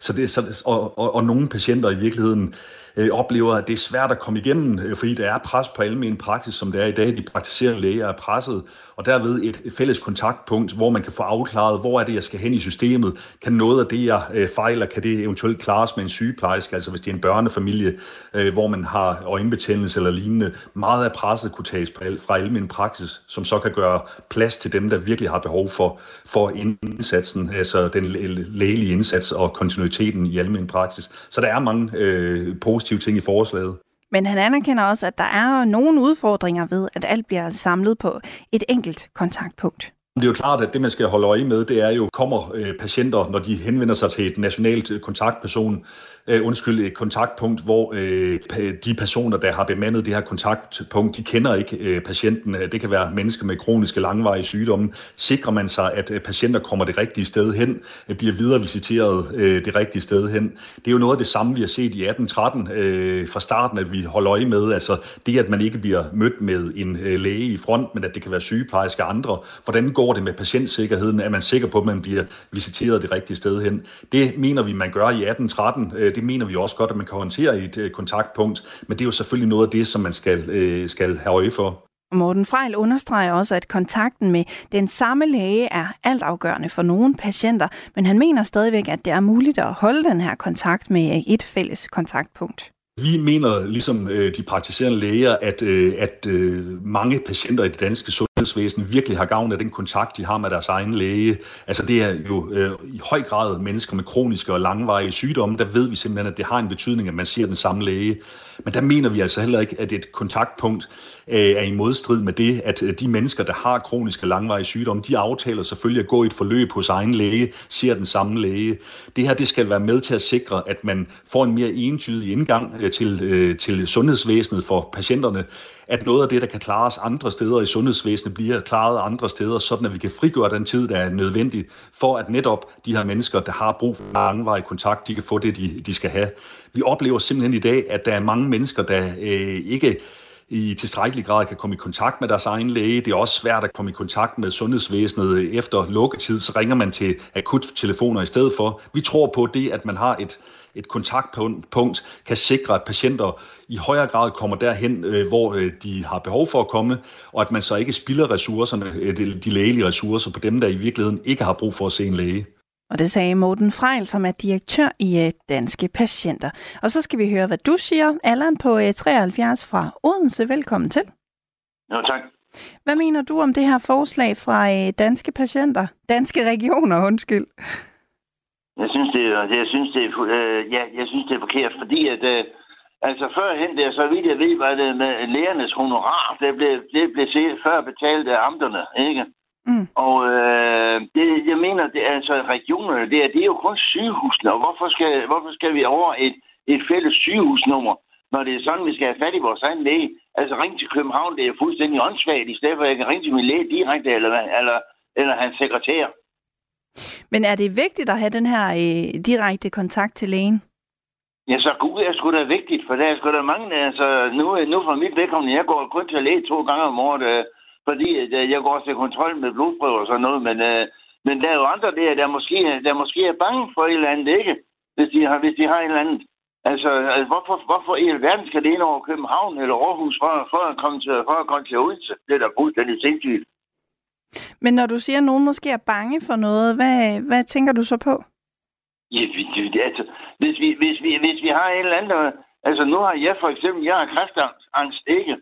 Så det, så, og, og, og nogle patienter i virkeligheden øh, oplever, at det er svært at komme igennem, øh, fordi der er pres på almen praksis, som det er i dag. De praktiserende læger er presset, og derved et, et fælles kontaktpunkt, hvor man kan få afklaret, hvor er det, jeg skal hen i systemet. Kan noget af det, jeg øh, fejler, kan det eventuelt klares med en sygeplejerske, altså hvis det er en børnefamilie, øh, hvor man har øjenbetændelse eller lignende. Meget af presset kunne tages fra almen praksis, som så kan gøre plads til dem, der virkelig har behov for, for indsatsen, altså den lægelige indsats og kontinuiteten i almen praksis. Så der er mange øh, positive ting i forslaget. Men han anerkender også, at der er nogle udfordringer ved, at alt bliver samlet på et enkelt kontaktpunkt. Det er jo klart, at det, man skal holde øje med, det er jo, kommer øh, patienter, når de henvender sig til et nationalt kontaktperson, øh, undskyld, et kontaktpunkt, hvor øh, de personer, der har bemandet det her kontaktpunkt, de kender ikke øh, patienten. Øh, det kan være mennesker med kroniske langvarige sygdomme. Sikrer man sig, at øh, patienter kommer det rigtige sted hen, øh, bliver viderevisiteret øh, det rigtige sted hen. Det er jo noget af det samme, vi har set i 1813 øh, fra starten, at vi holder øje med. Altså det, at man ikke bliver mødt med en øh, læge i front, men at det kan være sygeplejerske og andre. Hvordan går det med patientsikkerheden? Er man sikker på, at man bliver visiteret det rigtige sted hen? Det mener vi, man gør i 1813. Øh, det mener vi også godt, at man kan håndtere i et øh, kontaktpunkt, men det er jo selvfølgelig noget af det, som man skal, øh, skal have øje for. Morten Frejl understreger også, at kontakten med den samme læge er altafgørende for nogle patienter, men han mener stadigvæk, at det er muligt at holde den her kontakt med et fælles kontaktpunkt. Vi mener, ligesom øh, de praktiserende læger, at, øh, at øh, mange patienter i det danske sundhedsvæsen virkelig har gavn af den kontakt, de har med deres egen læge. Altså det er jo øh, i høj grad mennesker med kroniske og langvarige sygdomme, der ved vi simpelthen, at det har en betydning, at man ser den samme læge. Men der mener vi altså heller ikke, at et kontaktpunkt øh, er i modstrid med det, at øh, de mennesker, der har kroniske langvarige sygdomme, de aftaler selvfølgelig at gå i et forløb hos egen læge, ser den samme læge. Det her det skal være med til at sikre, at man får en mere entydig indgang øh, til, øh, til sundhedsvæsenet for patienterne, at noget af det, der kan klares andre steder i sundhedsvæsenet, bliver klaret andre steder, sådan at vi kan frigøre den tid, der er nødvendig, for at netop de her mennesker, der har brug for langvarig kontakt, de kan få det, de, de skal have. Vi oplever simpelthen i dag, at der er mange mennesker, der øh, ikke i tilstrækkelig grad kan komme i kontakt med deres egen læge. Det er også svært at komme i kontakt med sundhedsvæsenet efter lukketid, så ringer man til akuttelefoner i stedet for. Vi tror på det, at man har et, et kontaktpunkt, kan sikre, at patienter i højere grad kommer derhen, øh, hvor øh, de har behov for at komme, og at man så ikke spilder ressourcerne, øh, de lægelige ressourcer på dem, der i virkeligheden ikke har brug for at se en læge. Og det sagde Morten Frejl, som er direktør i Danske Patienter. Og så skal vi høre, hvad du siger. Allan på 73 øh, fra Odense. Velkommen til. Jo, tak. Hvad mener du om det her forslag fra Danske Patienter? Danske Regioner, undskyld. Jeg synes, det er, jeg synes, det er, øh, ja, jeg synes, det er forkert, fordi at, øh, altså førhen, det er så vidt jeg ved, var det med lægernes honorar, det blev, det blev set før betalt af amterne, ikke? Mm. Og øh, det, jeg mener, det er altså regionerne, det er, det er jo kun sygehusene, og hvorfor skal, hvorfor skal vi over et, et fælles sygehusnummer, når det er sådan, vi skal have fat i vores egen læge? Altså ring til København, det er fuldstændig åndssvagt, i stedet for at jeg kan ringe til min læge direkte, eller, eller, eller hans sekretær. Men er det vigtigt at have den her øh, direkte kontakt til lægen? Ja, så Gud er sgu da vigtigt, for der er sgu da mange, altså nu, nu fra mit vedkommende, jeg går kun til læge to gange om året, øh, fordi øh, jeg går til kontrol med blodprøver og sådan noget, men, øh, men der er jo andre der, der måske, der måske er bange for et eller andet, ikke? Hvis de har, hvis de har et eller andet. Altså, altså hvorfor, hvorfor i alverden skal det ind over København eller Aarhus for, for, at komme til, for at komme til Odense? Det er da fuldstændig sindssygt. Men når du siger, at nogen måske er bange for noget, hvad, hvad tænker du så på? Ja, altså, hvis vi, hvis vi, hvis vi har et eller andet... Altså, nu har jeg for eksempel, jeg har kræftangst, ikke?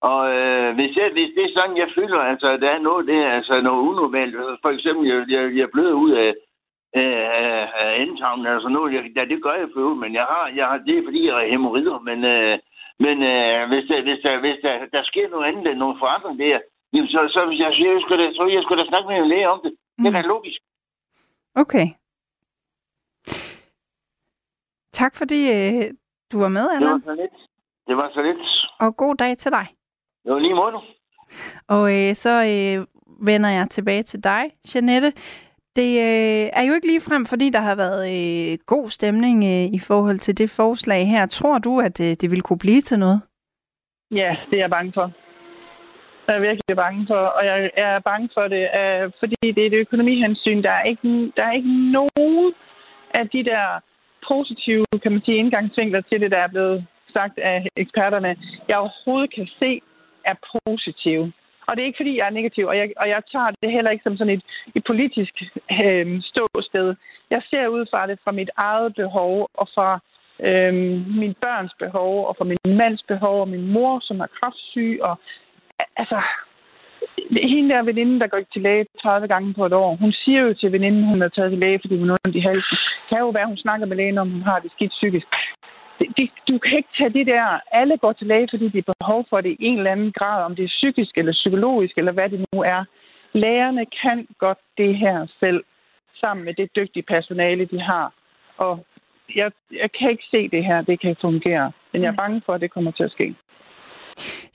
Og øh, hvis, jeg, hvis det er sådan, jeg føler, altså, der er noget, det er altså noget unormalt. Øh, for eksempel, jeg, jeg, jeg er blevet ud af, af, af endtavnen, altså noget, jeg, ja, det gør jeg for men jeg har, jeg har, det er fordi, jeg er hemorrider, men, øh, men øh, hvis, der, hvis, der, hvis der, der sker noget andet end nogle forandring der, jamen, så, så, hvis jeg, jeg, skulle da, så jeg skulle da snakke med en læge om det. Mm. Det er mm. logisk. Okay. Tak fordi øh, du var med, Anna. Det var så lidt. Det var så lidt. Og god dag til dig. Jo, lige måde. Og øh, så øh, vender jeg tilbage til dig, Janette. Det øh, er jo ikke lige frem, fordi der har været øh, god stemning øh, i forhold til det forslag her. Tror du, at øh, det vil kunne blive til noget? Ja, det er jeg bange for. Jeg er jeg virkelig bange for, og jeg er bange for det, øh, fordi det er et økonomihensyn. Der er, ikke, der er ikke nogen af de der positive, kan man sige, indgangsvinkler til det, der er blevet sagt af eksperterne, jeg overhovedet kan se er positive. Og det er ikke, fordi jeg er negativ, og jeg, og jeg tager det heller ikke som sådan et, et politisk øh, ståsted. Jeg ser ud fra det fra mit eget behov, og fra øh, min børns behov, og fra min mands behov, og min mor, som er kraftsyg. Og, altså, hende der veninde, der går til læge 30 gange på et år, hun siger jo til veninden, hun har taget til læge, fordi hun har ondt i halsen. Det kan jo være, hun snakker med lægen om, hun har det skidt psykisk det, du kan ikke tage det der, alle går til læge, fordi de har behov for det i en eller anden grad, om det er psykisk eller psykologisk, eller hvad det nu er. Lærerne kan godt det her selv, sammen med det dygtige personale, de har. Og jeg, jeg kan ikke se det her, det kan fungere. Men jeg er bange for, at det kommer til at ske.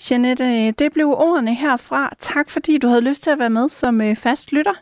Jeanette, øh, det blev ordene herfra. Tak fordi du havde lyst til at være med som øh, fast lytter.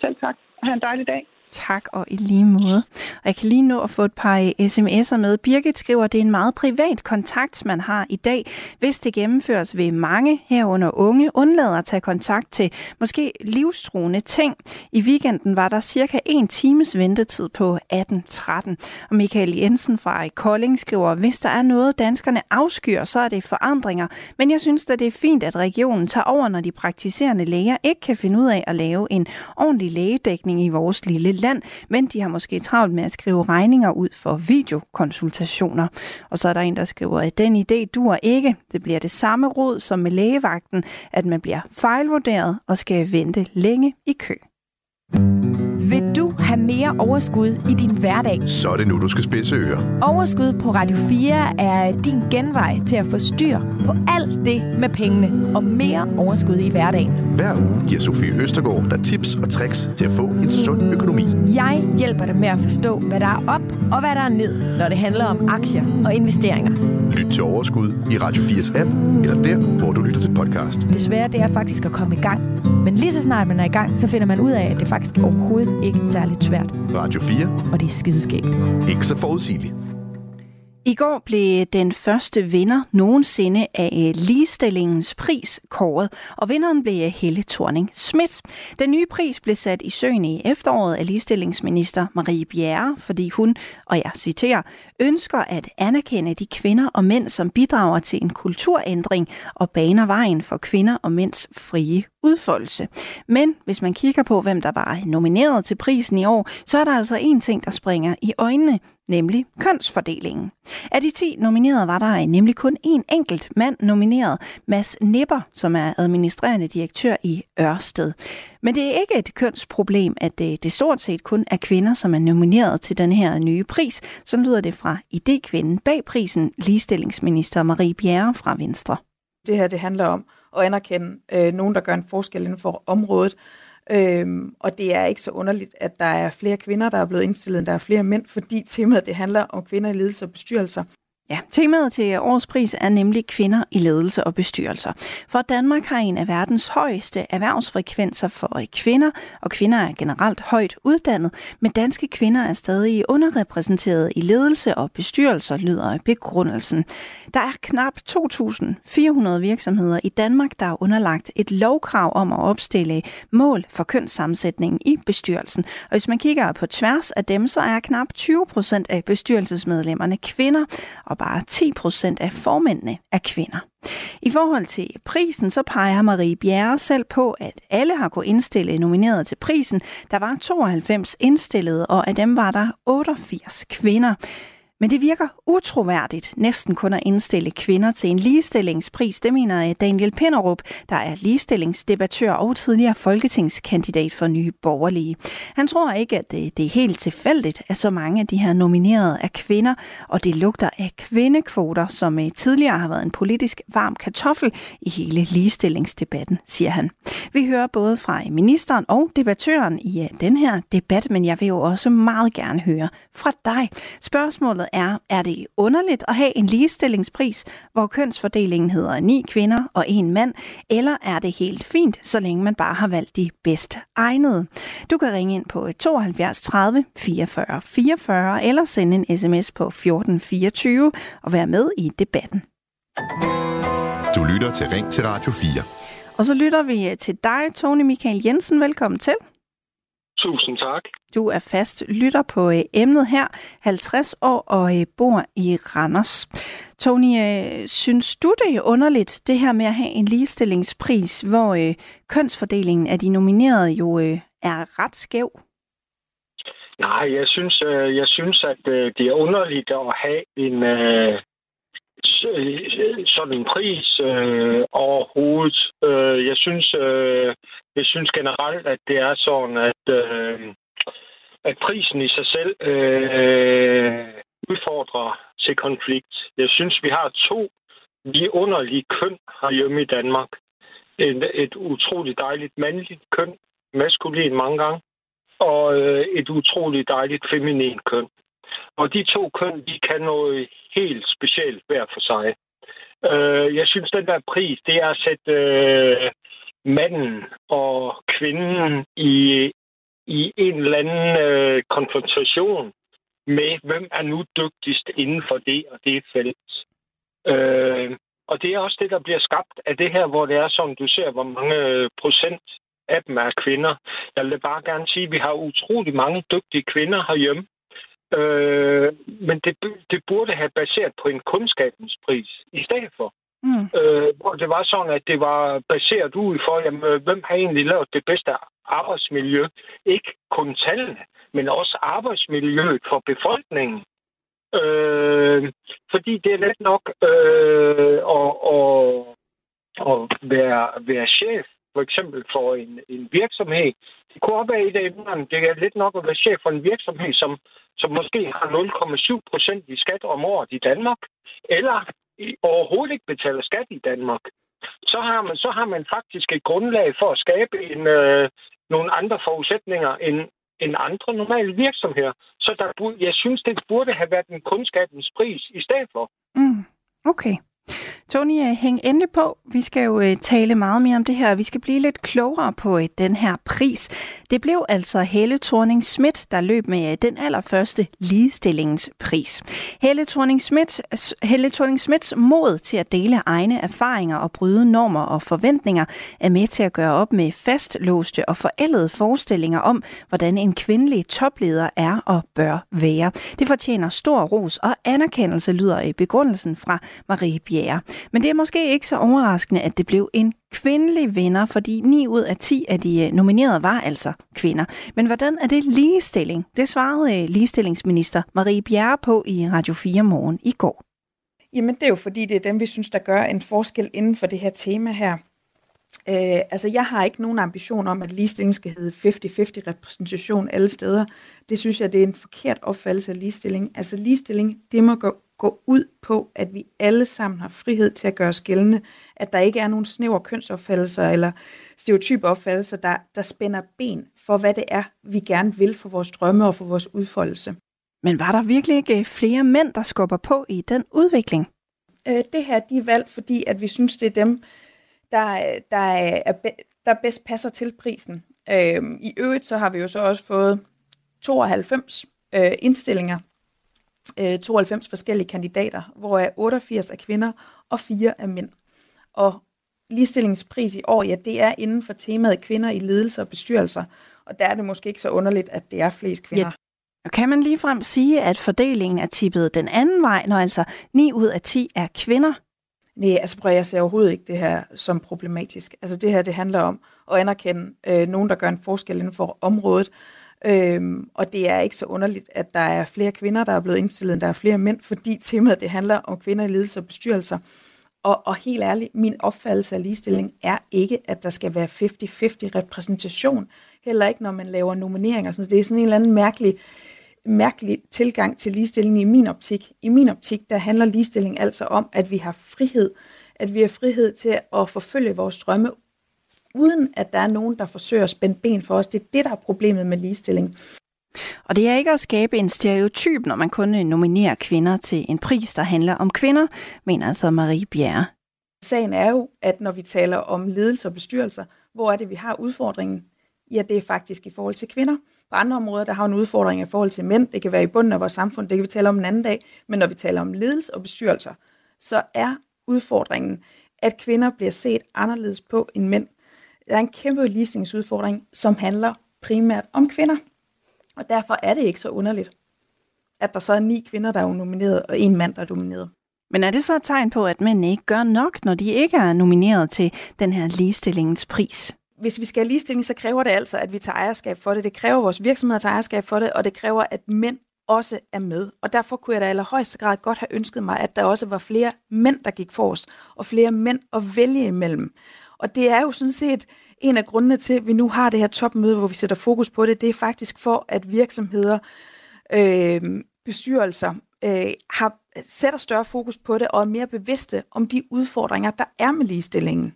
Selv tak. Ha' en dejlig dag. Tak, og i lige måde. Og jeg kan lige nå at få et par øh, sms'er med. Birgit skriver, at det er en meget privat kontakt, man har i dag. Hvis det gennemføres ved mange herunder unge, undlader at tage kontakt til måske livstruende ting. I weekenden var der cirka en times ventetid på 18.13. Og Michael Jensen fra øh, Kolding skriver, hvis der er noget, danskerne afskyr, så er det forandringer. Men jeg synes at det er fint, at regionen tager over, når de praktiserende læger ikke kan finde ud af at lave en ordentlig lægedækning i vores lille land, men de har måske travlt med at skrive regninger ud for videokonsultationer. Og så er der en, der skriver, at den idé dur ikke. Det bliver det samme råd som med lægevagten, at man bliver fejlvurderet og skal vente længe i kø. Vil du have mere overskud i din hverdag? Så er det nu, du skal spidse ører. Overskud på Radio 4 er din genvej til at få styr på alt det med pengene og mere overskud i hverdagen. Hver uge giver Sofie Østergaard dig tips og tricks til at få en sund økonomi. Jeg hjælper dig med at forstå, hvad der er op og hvad der er ned, når det handler om aktier og investeringer. Lyt til Overskud i Radio 4's app, eller der, hvor du lytter til podcast. Det svære det er faktisk at komme i gang. Men lige så snart man er i gang, så finder man ud af, at det faktisk overhovedet ikke særligt svært. Radio 4. Og det er skideskægt. Ikke så forudsigeligt. I går blev den første vinder nogensinde af øh, ligestillingens pris kåret, og vinderen blev øh, Helle thorning Schmidt. Den nye pris blev sat i søen i efteråret af ligestillingsminister Marie Bjerre, fordi hun, og jeg citerer, ønsker at anerkende de kvinder og mænd, som bidrager til en kulturændring og baner vejen for kvinder og mænds frie udfoldelse. Men hvis man kigger på, hvem der var nomineret til prisen i år, så er der altså en ting, der springer i øjnene, nemlig kønsfordelingen. Af de 10 nominerede var der nemlig kun én enkelt mand nomineret, Mads Nipper, som er administrerende direktør i Ørsted. Men det er ikke et kønsproblem, at det, det stort set kun er kvinder, som er nomineret til den her nye pris. Så lyder det fra idékvinden bag prisen, ligestillingsminister Marie Bjerre fra Venstre. Det her det handler om at anerkende øh, nogen, der gør en forskel inden for området. Øhm, og det er ikke så underligt, at der er flere kvinder, der er blevet indstillet, end der er flere mænd, fordi temaet det handler om kvinder i ledelse og bestyrelser. Ja, temaet til årets pris er nemlig kvinder i ledelse og bestyrelser. For Danmark har en af verdens højeste erhvervsfrekvenser for kvinder, og kvinder er generelt højt uddannet, men danske kvinder er stadig underrepræsenteret i ledelse og bestyrelser, lyder begrundelsen. Der er knap 2.400 virksomheder i Danmark, der er underlagt et lovkrav om at opstille mål for kønssammensætningen i bestyrelsen. Og hvis man kigger på tværs af dem, så er knap 20 procent af bestyrelsesmedlemmerne kvinder, og bare 10 procent af formændene er kvinder. I forhold til prisen, så peger Marie Bjerre selv på, at alle har kunnet indstille nomineret til prisen. Der var 92 indstillede, og af dem var der 88 kvinder. Men det virker utroværdigt næsten kun at indstille kvinder til en ligestillingspris. Det mener øh, Daniel Pinderup, der er ligestillingsdebattør og tidligere folketingskandidat for Nye Borgerlige. Han tror ikke, at øh, det, er helt tilfældigt, at så mange af de her nominerede er kvinder, og det lugter af kvindekvoter, som øh, tidligere har været en politisk varm kartoffel i hele ligestillingsdebatten, siger han. Vi hører både fra ministeren og debattøren i den her debat, men jeg vil jo også meget gerne høre fra dig. Spørgsmålet er, er det underligt at have en ligestillingspris, hvor kønsfordelingen hedder ni kvinder og en mand, eller er det helt fint, så længe man bare har valgt de bedst egnede? Du kan ringe ind på 72 30 44 44 eller sende en sms på 1424 og være med i debatten. Du lytter til Ring til Radio 4. Og så lytter vi til dig, Tony Michael Jensen. Velkommen til. Tusind tak. Du er fast lytter på øh, emnet her, 50 år og øh, bor i Randers. Tony, øh, synes du det er underligt, det her med at have en ligestillingspris, hvor øh, kønsfordelingen af de nominerede jo øh, er ret skæv? Nej, jeg synes, øh, jeg synes at øh, det er underligt at have en, øh, Øh, sådan en pris øh, overhovedet. Øh, jeg synes, øh, jeg synes generelt, at det er sådan, at øh, at prisen i sig selv øh, udfordrer til konflikt. Jeg synes, vi har to underlige køn herhjemme i Danmark. Et, et utroligt dejligt mandligt køn, maskulin mange gange, og øh, et utroligt dejligt feminin køn. Og de to køn, de kan noget helt specielt hver for sig. Øh, jeg synes, den der pris, det er at sætte øh, manden og kvinden i, i en eller anden øh, konfrontation med, hvem er nu dygtigst inden for det og det felt. Øh, og det er også det, der bliver skabt af det her, hvor det er som du ser, hvor mange øh, procent af dem er kvinder. Jeg vil bare gerne sige, at vi har utrolig mange dygtige kvinder herhjemme. Øh, men det, det burde have baseret på en kundskabens pris i stedet for. Mm. Øh, hvor det var sådan, at det var baseret ud for, jamen, hvem har egentlig lavet det bedste arbejdsmiljø. Ikke kun tallene, men også arbejdsmiljøet for befolkningen. Øh, fordi det er let nok øh, at, at, at være, være chef, for eksempel for en, en virksomhed. Det kunne også være i det Det er lidt nok at være chef for en virksomhed, som, som måske har 0,7 procent i skat om året i Danmark, eller i, overhovedet ikke betaler skat i Danmark. Så har man, så har man faktisk et grundlag for at skabe en, øh, nogle andre forudsætninger end, end andre normale virksomheder. Så der, jeg synes, det burde have været en kunskabens pris i stedet for. Mm, okay. Tony, øh, hæng endelig på. Vi skal jo øh, tale meget mere om det her. Vi skal blive lidt klogere på øh, den her pris. Det blev altså Helle thorning Schmidt, der løb med den allerførste ligestillingspris. Helle thorning Schmidt, Helle thorning Schmidts mod til at dele egne erfaringer og bryde normer og forventninger er med til at gøre op med fastlåste og forældede forestillinger om, hvordan en kvindelig topleder er og bør være. Det fortjener stor ros og anerkendelse, lyder i begrundelsen fra Marie Bjerre. Men det er måske ikke så overraskende, at det blev en kvindelig vinder, fordi 9 ud af 10 af de øh, nominerede var altså kvinder. Men hvordan er det ligestilling? Det svarede øh, ligestillingsminister Marie Bjerre på i Radio 4 morgen i går. Jamen det er jo fordi, det er dem, vi synes, der gør en forskel inden for det her tema her. Øh, altså, jeg har ikke nogen ambition om, at ligestilling skal hedde 50-50 repræsentation alle steder. Det synes jeg, det er en forkert opfattelse af ligestilling. Altså, ligestilling, det må gå gå ud på, at vi alle sammen har frihed til at gøre os gældende, at der ikke er nogen snæver kønsopfattelser eller stereotype opfattelser, der, der spænder ben for, hvad det er, vi gerne vil for vores drømme og for vores udfoldelse. Men var der virkelig ikke flere mænd, der skubber på i den udvikling? Øh, det her de er valgt, fordi at vi synes, det er dem, der, der, er, der bedst passer til prisen. Øh, I øvrigt så har vi jo så også fået 92 øh, indstillinger 92 øh, forskellige kandidater, hvor 88 er kvinder og 4 er mænd. Og ligestillingspris i år, ja, det er inden for temaet kvinder i ledelse og bestyrelser. Og der er det måske ikke så underligt, at det er flest kvinder. Ja. Kan man ligefrem sige, at fordelingen er tippet den anden vej, når altså 9 ud af 10 er kvinder? Nej, altså prøv, jeg ser overhovedet ikke det her som problematisk. Altså det her, det handler om at anerkende øh, nogen, der gør en forskel inden for området, Øhm, og det er ikke så underligt, at der er flere kvinder, der er blevet indstillet, end der er flere mænd, fordi temaet det handler om kvinder i ledelse og bestyrelser. Og, og helt ærligt, min opfattelse af ligestilling er ikke, at der skal være 50-50 repræsentation. Heller ikke, når man laver nomineringer. Så det er sådan en eller anden mærkelig, mærkelig tilgang til ligestilling i min optik. I min optik, der handler ligestilling altså om, at vi har frihed. At vi har frihed til at forfølge vores drømme, uden at der er nogen, der forsøger at spænde ben for os. Det er det, der er problemet med ligestilling. Og det er ikke at skabe en stereotyp, når man kun nominerer kvinder til en pris, der handler om kvinder, mener altså Marie Bjerre. Sagen er jo, at når vi taler om ledelse og bestyrelser, hvor er det, vi har udfordringen? Ja, det er faktisk i forhold til kvinder. På andre områder, der har en udfordring i forhold til mænd. Det kan være i bunden af vores samfund, det kan vi tale om en anden dag. Men når vi taler om ledelse og bestyrelser, så er udfordringen, at kvinder bliver set anderledes på end mænd. Der er en kæmpe ligestillingsudfordring, som handler primært om kvinder. Og derfor er det ikke så underligt, at der så er ni kvinder, der er nomineret, og en mand, der er nomineret. Men er det så et tegn på, at mænd ikke gør nok, når de ikke er nomineret til den her ligestillingens pris? Hvis vi skal have ligestilling, så kræver det altså, at vi tager ejerskab for det. Det kræver, at vores virksomheder tager ejerskab for det, og det kræver, at mænd også er med. Og derfor kunne jeg da i allerhøjeste grad godt have ønsket mig, at der også var flere mænd, der gik for os, og flere mænd at vælge imellem. Og det er jo sådan set en af grundene til, at vi nu har det her topmøde, hvor vi sætter fokus på det. Det er faktisk for, at virksomheder, øh, bestyrelser, øh, har, sætter større fokus på det og er mere bevidste om de udfordringer, der er med ligestillingen.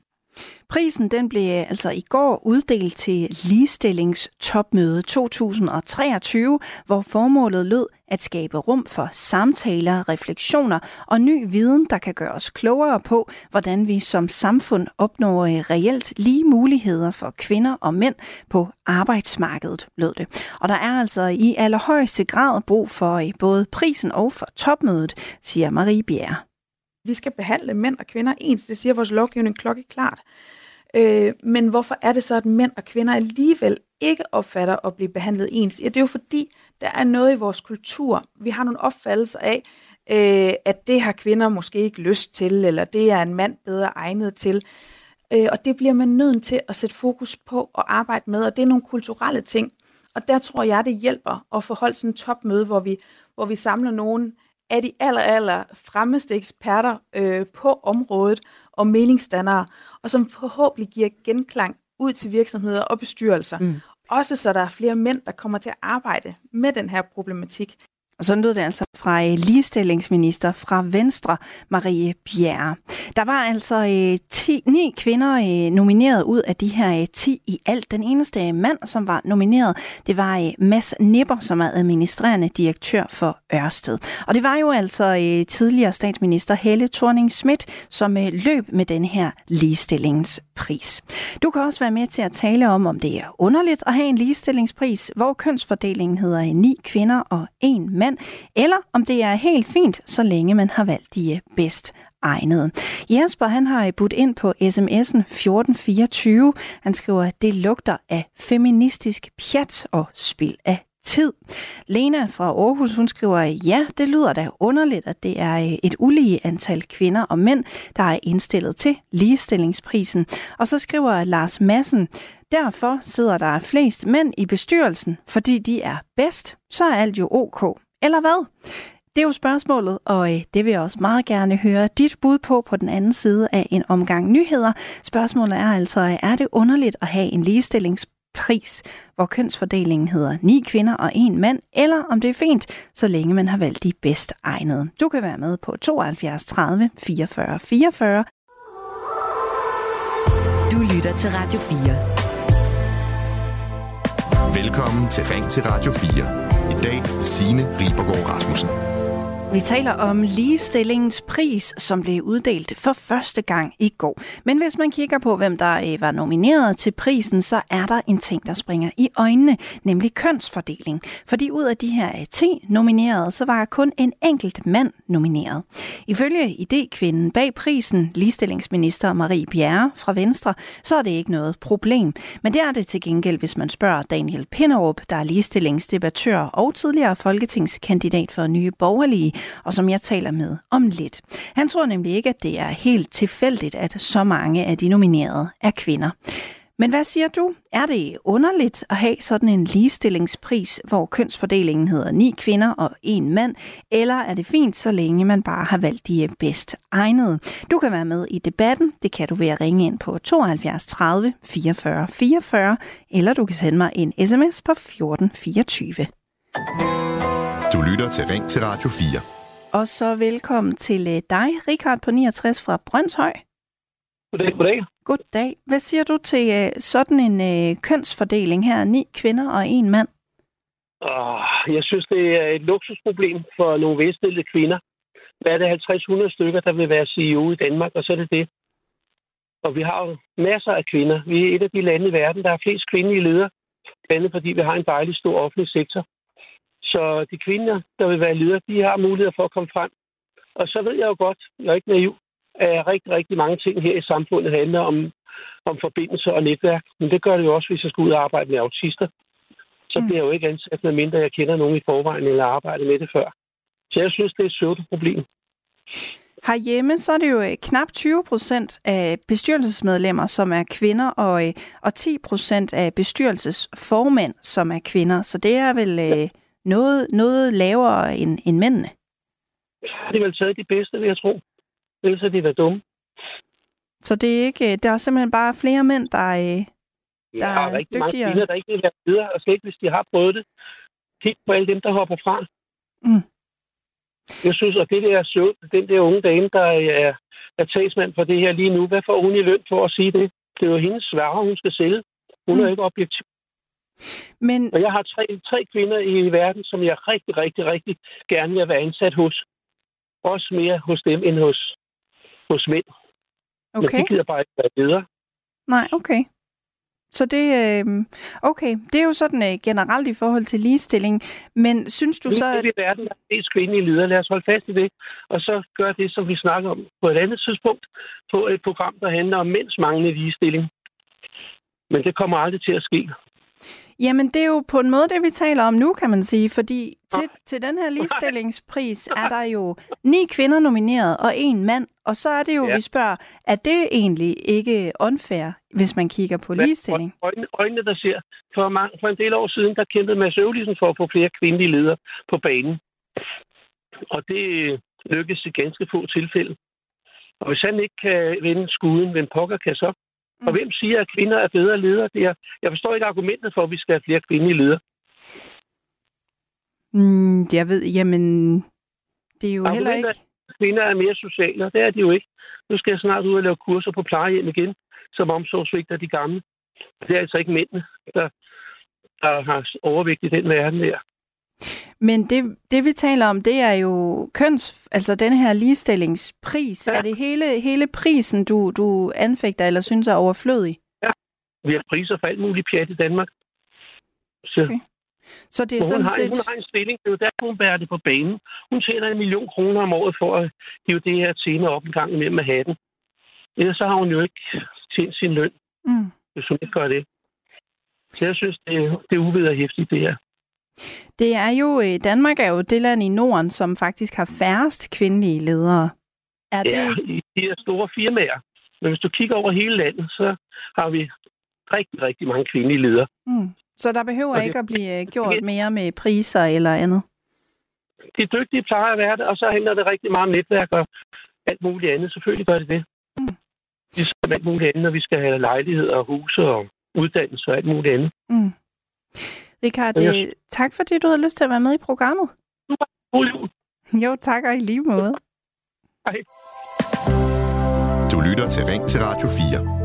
Prisen den blev øh, altså i går uddelt til ligestillingstopmøde 2023, hvor formålet lød at skabe rum for samtaler, refleksioner og ny viden, der kan gøre os klogere på, hvordan vi som samfund opnår øh, reelt lige muligheder for kvinder og mænd på arbejdsmarkedet, lød det. Og der er altså i allerhøjeste grad brug for øh, både prisen og for topmødet, siger Marie Bjerre. Vi skal behandle mænd og kvinder ens, det siger vores lovgivning klokkeklart. Øh, men hvorfor er det så, at mænd og kvinder alligevel ikke opfatter at blive behandlet ens? Ja, det er jo fordi, der er noget i vores kultur. Vi har nogle opfattelser af, øh, at det har kvinder måske ikke lyst til, eller det er en mand bedre egnet til. Øh, og det bliver man nødt til at sætte fokus på og arbejde med, og det er nogle kulturelle ting. Og der tror jeg, det hjælper at få holdt sådan en topmøde, hvor vi, hvor vi samler nogen af de aller, aller fremmeste eksperter øh, på området og meningsdannere, og som forhåbentlig giver genklang ud til virksomheder og bestyrelser. Mm. Også så der er flere mænd, der kommer til at arbejde med den her problematik. Og sådan lød det altså fra øh, ligestillingsminister fra Venstre, Marie Bjerre. Der var altså øh, 10, 9 kvinder øh, nomineret ud af de her øh, 10 i alt. Den eneste mand, som var nomineret, det var Mads Nipper, som er administrerende direktør for Ørsted. Og det var jo altså tidligere statsminister Helle thorning Schmidt, som løb med den her ligestillingspris. Du kan også være med til at tale om, om det er underligt at have en ligestillingspris, hvor kønsfordelingen hedder 9 kvinder og 1 mand mand, eller om det er helt fint, så længe man har valgt de øh, bedst egnede. Jesper han har øh, budt ind på sms'en 1424. Han skriver, at det lugter af feministisk pjat og spil af tid. Lena fra Aarhus, hun skriver, ja, det lyder da underligt, at det er øh, et ulige antal kvinder og mænd, der er indstillet til ligestillingsprisen. Og så skriver Lars Massen, derfor sidder der flest mænd i bestyrelsen, fordi de er bedst, så er alt jo ok. Eller hvad? Det er jo spørgsmålet, og øh, det vil jeg også meget gerne høre dit bud på på den anden side af en omgang nyheder. Spørgsmålet er altså, er det underligt at have en ligestillingspris, hvor kønsfordelingen hedder ni kvinder og en mand, eller om det er fint, så længe man har valgt de bedst egnede. Du kan være med på 72 30 44 44. Du lytter til Radio 4. Velkommen til Ring til Radio 4 i dag Signe Ribergaard Rasmussen. Vi taler om ligestillingens pris, som blev uddelt for første gang i går. Men hvis man kigger på, hvem der øh, var nomineret til prisen, så er der en ting, der springer i øjnene, nemlig kønsfordeling. Fordi ud af de her øh, 10 nominerede, så var kun en enkelt mand nomineret. Ifølge idékvinden bag prisen, ligestillingsminister Marie Bjerre fra Venstre, så er det ikke noget problem. Men det er det til gengæld, hvis man spørger Daniel Pinderup, der er ligestillingsdebattør og tidligere folketingskandidat for Nye Borgerlige, og som jeg taler med om lidt. Han tror nemlig ikke, at det er helt tilfældigt, at så mange af de nominerede er kvinder. Men hvad siger du? Er det underligt at have sådan en ligestillingspris, hvor kønsfordelingen hedder ni kvinder og en mand? Eller er det fint, så længe man bare har valgt de bedst egnede? Du kan være med i debatten. Det kan du ved at ringe ind på 72 30 44 44, eller du kan sende mig en sms på 1424. Du lytter til Ring til Radio 4. Og så velkommen til øh, dig, Richard på 69 fra Brøndshøj. Goddag, goddag. Goddag. Hvad siger du til øh, sådan en øh, kønsfordeling her? Ni kvinder og en mand. Oh, jeg synes, det er et luksusproblem for nogle velstillede kvinder. Hvad er det 50-100 stykker, der vil være CEO i Danmark, og så er det det. Og vi har jo masser af kvinder. Vi er et af de lande i verden, der har flest kvindelige ledere. Blandt andet fordi vi har en dejlig stor offentlig sektor. Så de kvinder, der vil være ledere, de har mulighed for at komme frem. Og så ved jeg jo godt, jeg er ikke naiv, at rigtig, rigtig mange ting her i samfundet handler om, om forbindelser og netværk. Men det gør det jo også, hvis jeg skal ud og arbejde med autister. Så mm. bliver jeg jo ikke ansat, medmindre jeg kender nogen i forvejen eller arbejder med det før. Så jeg synes, det er et problem. Herhjemme så er det jo øh, knap 20 procent af bestyrelsesmedlemmer, som er kvinder, og, øh, og 10 procent af bestyrelsesformænd, som er kvinder. Så det er vel ja. Øh, noget, noget lavere end, end mændene. Har de vel taget de bedste, vil jeg tro. Ellers er de da dumme. Så det er ikke, der er simpelthen bare flere mænd, der, er, der ja, er rigtig dygtigere? mange kvinder, der ikke vil være videre, og slet ikke, hvis de har prøvet det. Kig på alle dem, der hopper fra. Mm. Jeg synes, at det der søvn, den der unge dame, der er, er talsmand for det her lige nu, hvad får hun i løn for at sige det? Det er jo hendes sværre, hun skal sælge. Hun mm. er ikke objektiv. Men... Og jeg har tre, tre kvinder i verden, som jeg rigtig, rigtig, rigtig gerne vil være ansat hos. Også mere hos dem end hos, hos mænd. Okay. Men de gider bare ikke være videre. Nej, okay. Så det, øh, okay, det er jo sådan øh, generelt i forhold til ligestilling, men synes du så... At... Det er verden, der er mest kvindelige ledere. Lad os holde fast i det, og så gør det, som vi snakker om på et andet tidspunkt, på et program, der handler om mænds manglende ligestilling. Men det kommer aldrig til at ske. Jamen, det er jo på en måde det, vi taler om nu, kan man sige, fordi til, til den her ligestillingspris er der jo ni kvinder nomineret og en mand, og så er det jo, ja. vi spørger, er det egentlig ikke unfair, hvis man kigger på ligestilling? Øjnene, øjnene der ser. For, mange, for en del år siden, der kæmpede Mads Øvlisen for at få flere kvindelige ledere på banen. Og det lykkedes i ganske få tilfælde. Og hvis han ikke kan vinde skuden, hvem pokker kan så? Mm. Og hvem siger, at kvinder er bedre ledere? Det er, jeg forstår ikke argumentet for, at vi skal have flere kvindelige ledere. Mm, jeg ved, jamen, det er jo heller ikke... At kvinder er mere sociale, og det er de jo ikke. Nu skal jeg snart ud og lave kurser på plejehjem igen, som omsorgsvigt af de gamle. Det er altså ikke mændene, der, der har overvægt i den verden der. Men det, det, vi taler om, det er jo køns, altså den her ligestillingspris. Ja. Er det hele, hele prisen, du, du anfægter eller synes er overflødig? Ja, vi har priser for alt muligt pjat i Danmark. Så, okay. Så det er sådan hun, har, set... hun har en stilling, det er jo derfor, hun bærer det på banen. Hun tjener en million kroner om året for at hive det her tema op en gang imellem med hatten. Ellers så har hun jo ikke tjent sin løn, mm. hvis hun ikke gør det. Så jeg synes, det, er, det er uvederhæftigt, det her. Det er jo, øh, Danmark er jo det land i Norden, som faktisk har færrest kvindelige ledere. Er det... Ja, i de her store firmaer. Men hvis du kigger over hele landet, så har vi rigtig, rigtig mange kvindelige ledere. Mm. Så der behøver det... ikke at blive øh, gjort mere med priser eller andet? De dygtige plejer at være det, og så hænder det rigtig meget netværk og alt muligt andet. Selvfølgelig gør det det. Mm. Ligesom alt muligt andet, når vi skal have lejligheder og huse og uddannelse og alt muligt andet. Mm. Richard, yes. Øh, tak fordi du havde lyst til at være med i programmet. Jo, tak og i lige måde. Hej. Du lytter til Ring til Radio 4.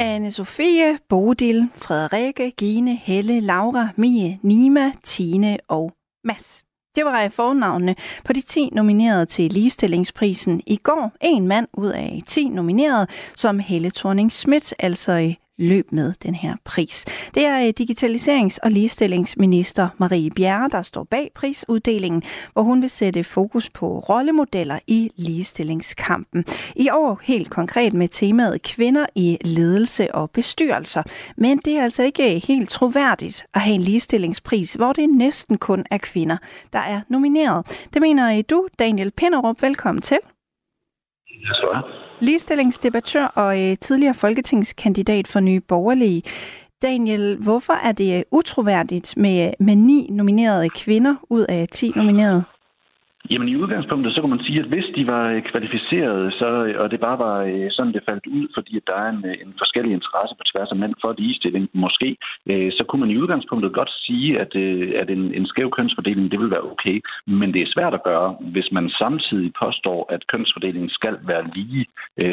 Anne-Sophie, Bodil, Frederikke, Gine, Helle, Laura, Mie, Nima, Tine og Mads. Det var fornavnene på de 10 nominerede til ligestillingsprisen i går. En mand ud af 10 nominerede, som Helle thorning Schmidt altså løb med den her pris. Det er øh, digitaliserings- og ligestillingsminister Marie Bjerre, der står bag prisuddelingen, hvor hun vil sætte fokus på rollemodeller i ligestillingskampen. I år helt konkret med temaet kvinder i ledelse og bestyrelser. Men det er altså ikke øh, helt troværdigt at have en ligestillingspris, hvor det næsten kun er kvinder, der er nomineret. Det mener øh, du, Daniel Pinderup. Velkommen til. Ja, så Ligestillingsdebattør og øh, tidligere folketingskandidat for Nye Borgerlige. Daniel, hvorfor er det øh, utroværdigt med, øh, med ni nominerede kvinder ud af 10 nominerede? Jamen i udgangspunktet, så kan man sige, at hvis de var øh, kvalificerede, så, øh, og det bare var øh, sådan, det faldt ud, fordi at der er en, en forskellig interesse på tværs af mænd for ligestilling, måske, så kunne man i udgangspunktet godt sige, at, at en, en skæv kønsfordeling, det vil være okay. Men det er svært at gøre, hvis man samtidig påstår, at kønsfordelingen skal være lige.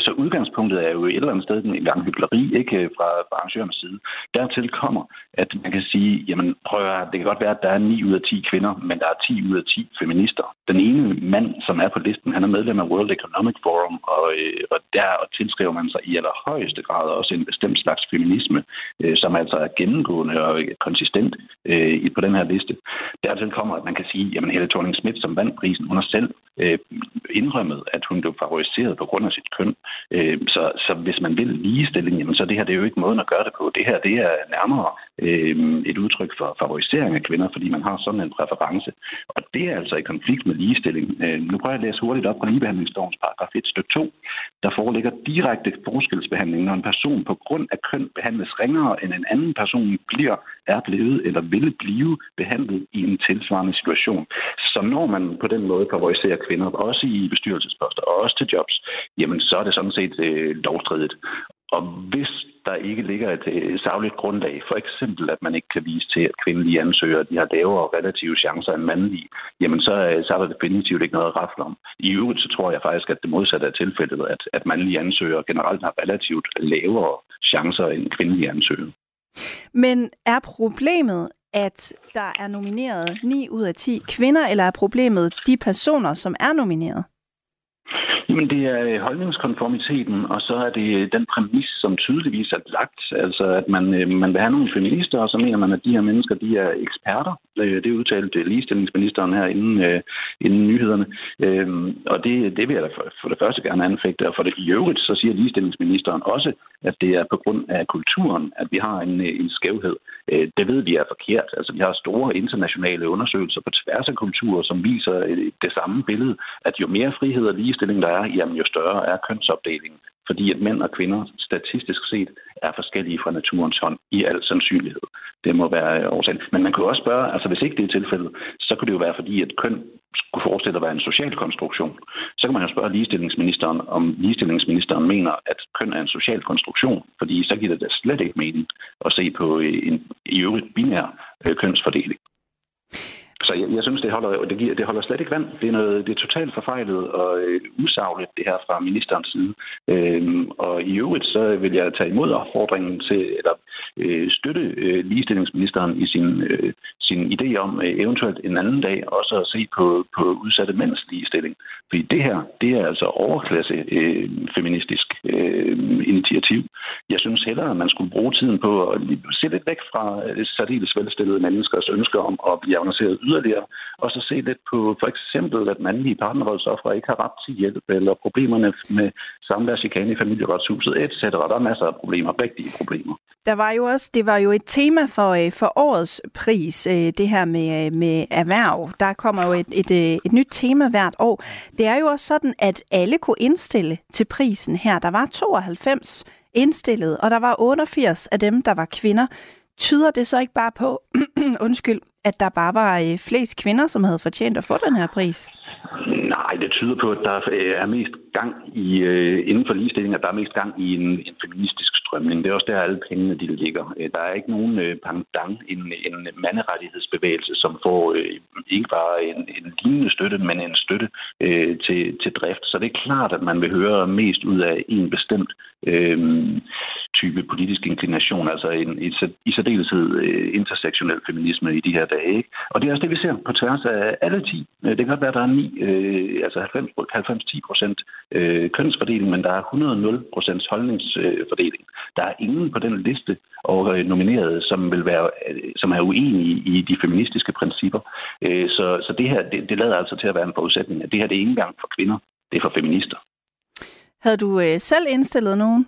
Så udgangspunktet er jo et eller andet sted en gang hyggeleri, ikke fra, fra arrangørens side. Dertil kommer, at man kan sige, jamen prøv at, det kan godt være, at der er 9 ud af 10 kvinder, men der er 10 ud af 10 feminister. Den ene mand, som er på listen, han er medlem af World Economic Forum, og, øh, og der tilskriver man sig i allerhøjeste grad også en bestemt slags feminisme, øh, som altså er gennemgående og konsistent øh, på den her liste. Dertil kommer, at man kan sige, at Helle thorning Schmidt, som vandt prisen, hun har selv øh, indrømmet, at hun blev favoriseret på grund af sit køn. Øh, så, så hvis man vil ligestilling, jamen, så det her det er jo ikke måden at gøre det på. Det her det er nærmere øh, et udtryk for favorisering af kvinder, fordi man har sådan en præference. Og det er altså i konflikt med ligestilling ligestilling. Øh, nu prøver jeg at læse hurtigt op på ligebehandlingslovens paragraf 1 stykke 2. Der foreligger direkte forskelsbehandling, når en person på grund af køn behandles ringere end en anden person bliver, er blevet eller vil blive behandlet i en tilsvarende situation. Så når man på den måde favoriserer kvinder, også i bestyrelsesposter, og også til jobs, jamen så er det sådan set øh, lovstridigt. Og hvis der ikke ligger et øh, savligt grundlag, for eksempel at man ikke kan vise til, at kvindelige ansøgere de har lavere relative chancer end mandlige, jamen så, øh, så er der definitivt ikke noget at rafle om. I øvrigt så tror jeg faktisk, at det modsatte er tilfældet, at, at mandlige ansøgere generelt har relativt lavere chancer end kvindelige ansøgere. Men er problemet, at der er nomineret 9 ud af 10 kvinder, eller er problemet de personer, som er nomineret? Jamen, det er øh, holdningskonformiteten, og så er det øh, den præmis, som tydeligvis er lagt. Altså, at man, øh, man vil have nogle feminister, og så mener man, at de her mennesker, de er eksperter. Det udtalte ligestillingsministeren her inden, inden nyhederne. Og det, det vil jeg da for, for det første gerne anfægte, og for det i øvrigt, så siger ligestillingsministeren også, at det er på grund af kulturen, at vi har en, en skævhed. Øh, det ved vi er forkert. Altså, vi har store internationale undersøgelser på tværs af kulturer, som viser øh, det samme billede, at jo mere frihed og ligestilling der er, jamen jo større er kønsopdelingen fordi at mænd og kvinder statistisk set er forskellige fra naturens hånd i al sandsynlighed. Det må være øh, årsagen. Men man kan jo også spørge, altså hvis ikke det er tilfældet, så kan det jo være fordi, at køn kunne forestille at være en social konstruktion. Så kan man jo spørge ligestillingsministeren, om ligestillingsministeren mener, at køn er en social konstruktion, fordi så giver det da slet ikke mening at se på en i øvrigt binær øh, kønsfordeling. Så jeg, jeg synes, det holder, det, giver, det holder slet ikke vand. Det er, noget, det er totalt forfejlet og øh, usagligt, det her fra ministerens side. Øhm, og i øvrigt, så vil jeg tage imod opfordringen til, eller øh, støtte øh, ligestillingsministeren i sin, øh, sin idé om øh, eventuelt en anden dag også at se på, på udsatte mænds ligestilling. Fordi det her, det er altså overklasse øh, feministisk øh, initiativ. Jeg synes hellere, at man skulle bruge tiden på at se lidt væk fra øh, særdeles velstillede menneskers ønsker om at blive avanceret yderligere, og så se lidt på for eksempel, at mandlige partnervoldsoffere ikke har ret til hjælp, eller problemerne med samværschikane i familieretshuset, etc. Der er masser af problemer, rigtige problemer. Der var jo også, det var jo et tema for, øh, for årets pris, øh, det her med, øh, med erhverv. Der kommer jo et, et, et nyt tema hvert år. Det er jo også sådan, at alle kunne indstille til prisen her. Der var 92 indstillet, og der var 88 af dem, der var kvinder. Tyder det så ikke bare på, undskyld, at der bare var øh, flest kvinder, som havde fortjent at få den her pris? Nej, det tyder på, at der øh, er mest gang i, øh, inden for ligestilling, at der er mest gang i en, en feministisk strømning. Det er også der, alle pengene de ligger. Øh, der er ikke nogen øh, pangdang, en, en manderettighedsbevægelse, som får øh, ikke bare en, en lignende støtte, men en støtte øh, til, til drift. Så det er klart, at man vil høre mest ud af en bestemt øh, type politisk inklination, altså en, i, i særdeleshed øh, intersektionel feminisme i de her dage. Ikke? Og det er også det, vi ser på tværs af alle 10. Det kan godt være, at der er 9, øh, altså 90-10 procent øh, kønsfordeling, men der er 100 procents holdningsfordeling. Der er ingen på den liste og øh, nomineret, som vil være, øh, som er uenige i de feministiske principper. Øh, så, så det her, det, det lader altså til at være en forudsætning, det her det er ikke engang for kvinder, det er for feminister. Havde du øh, selv indstillet nogen?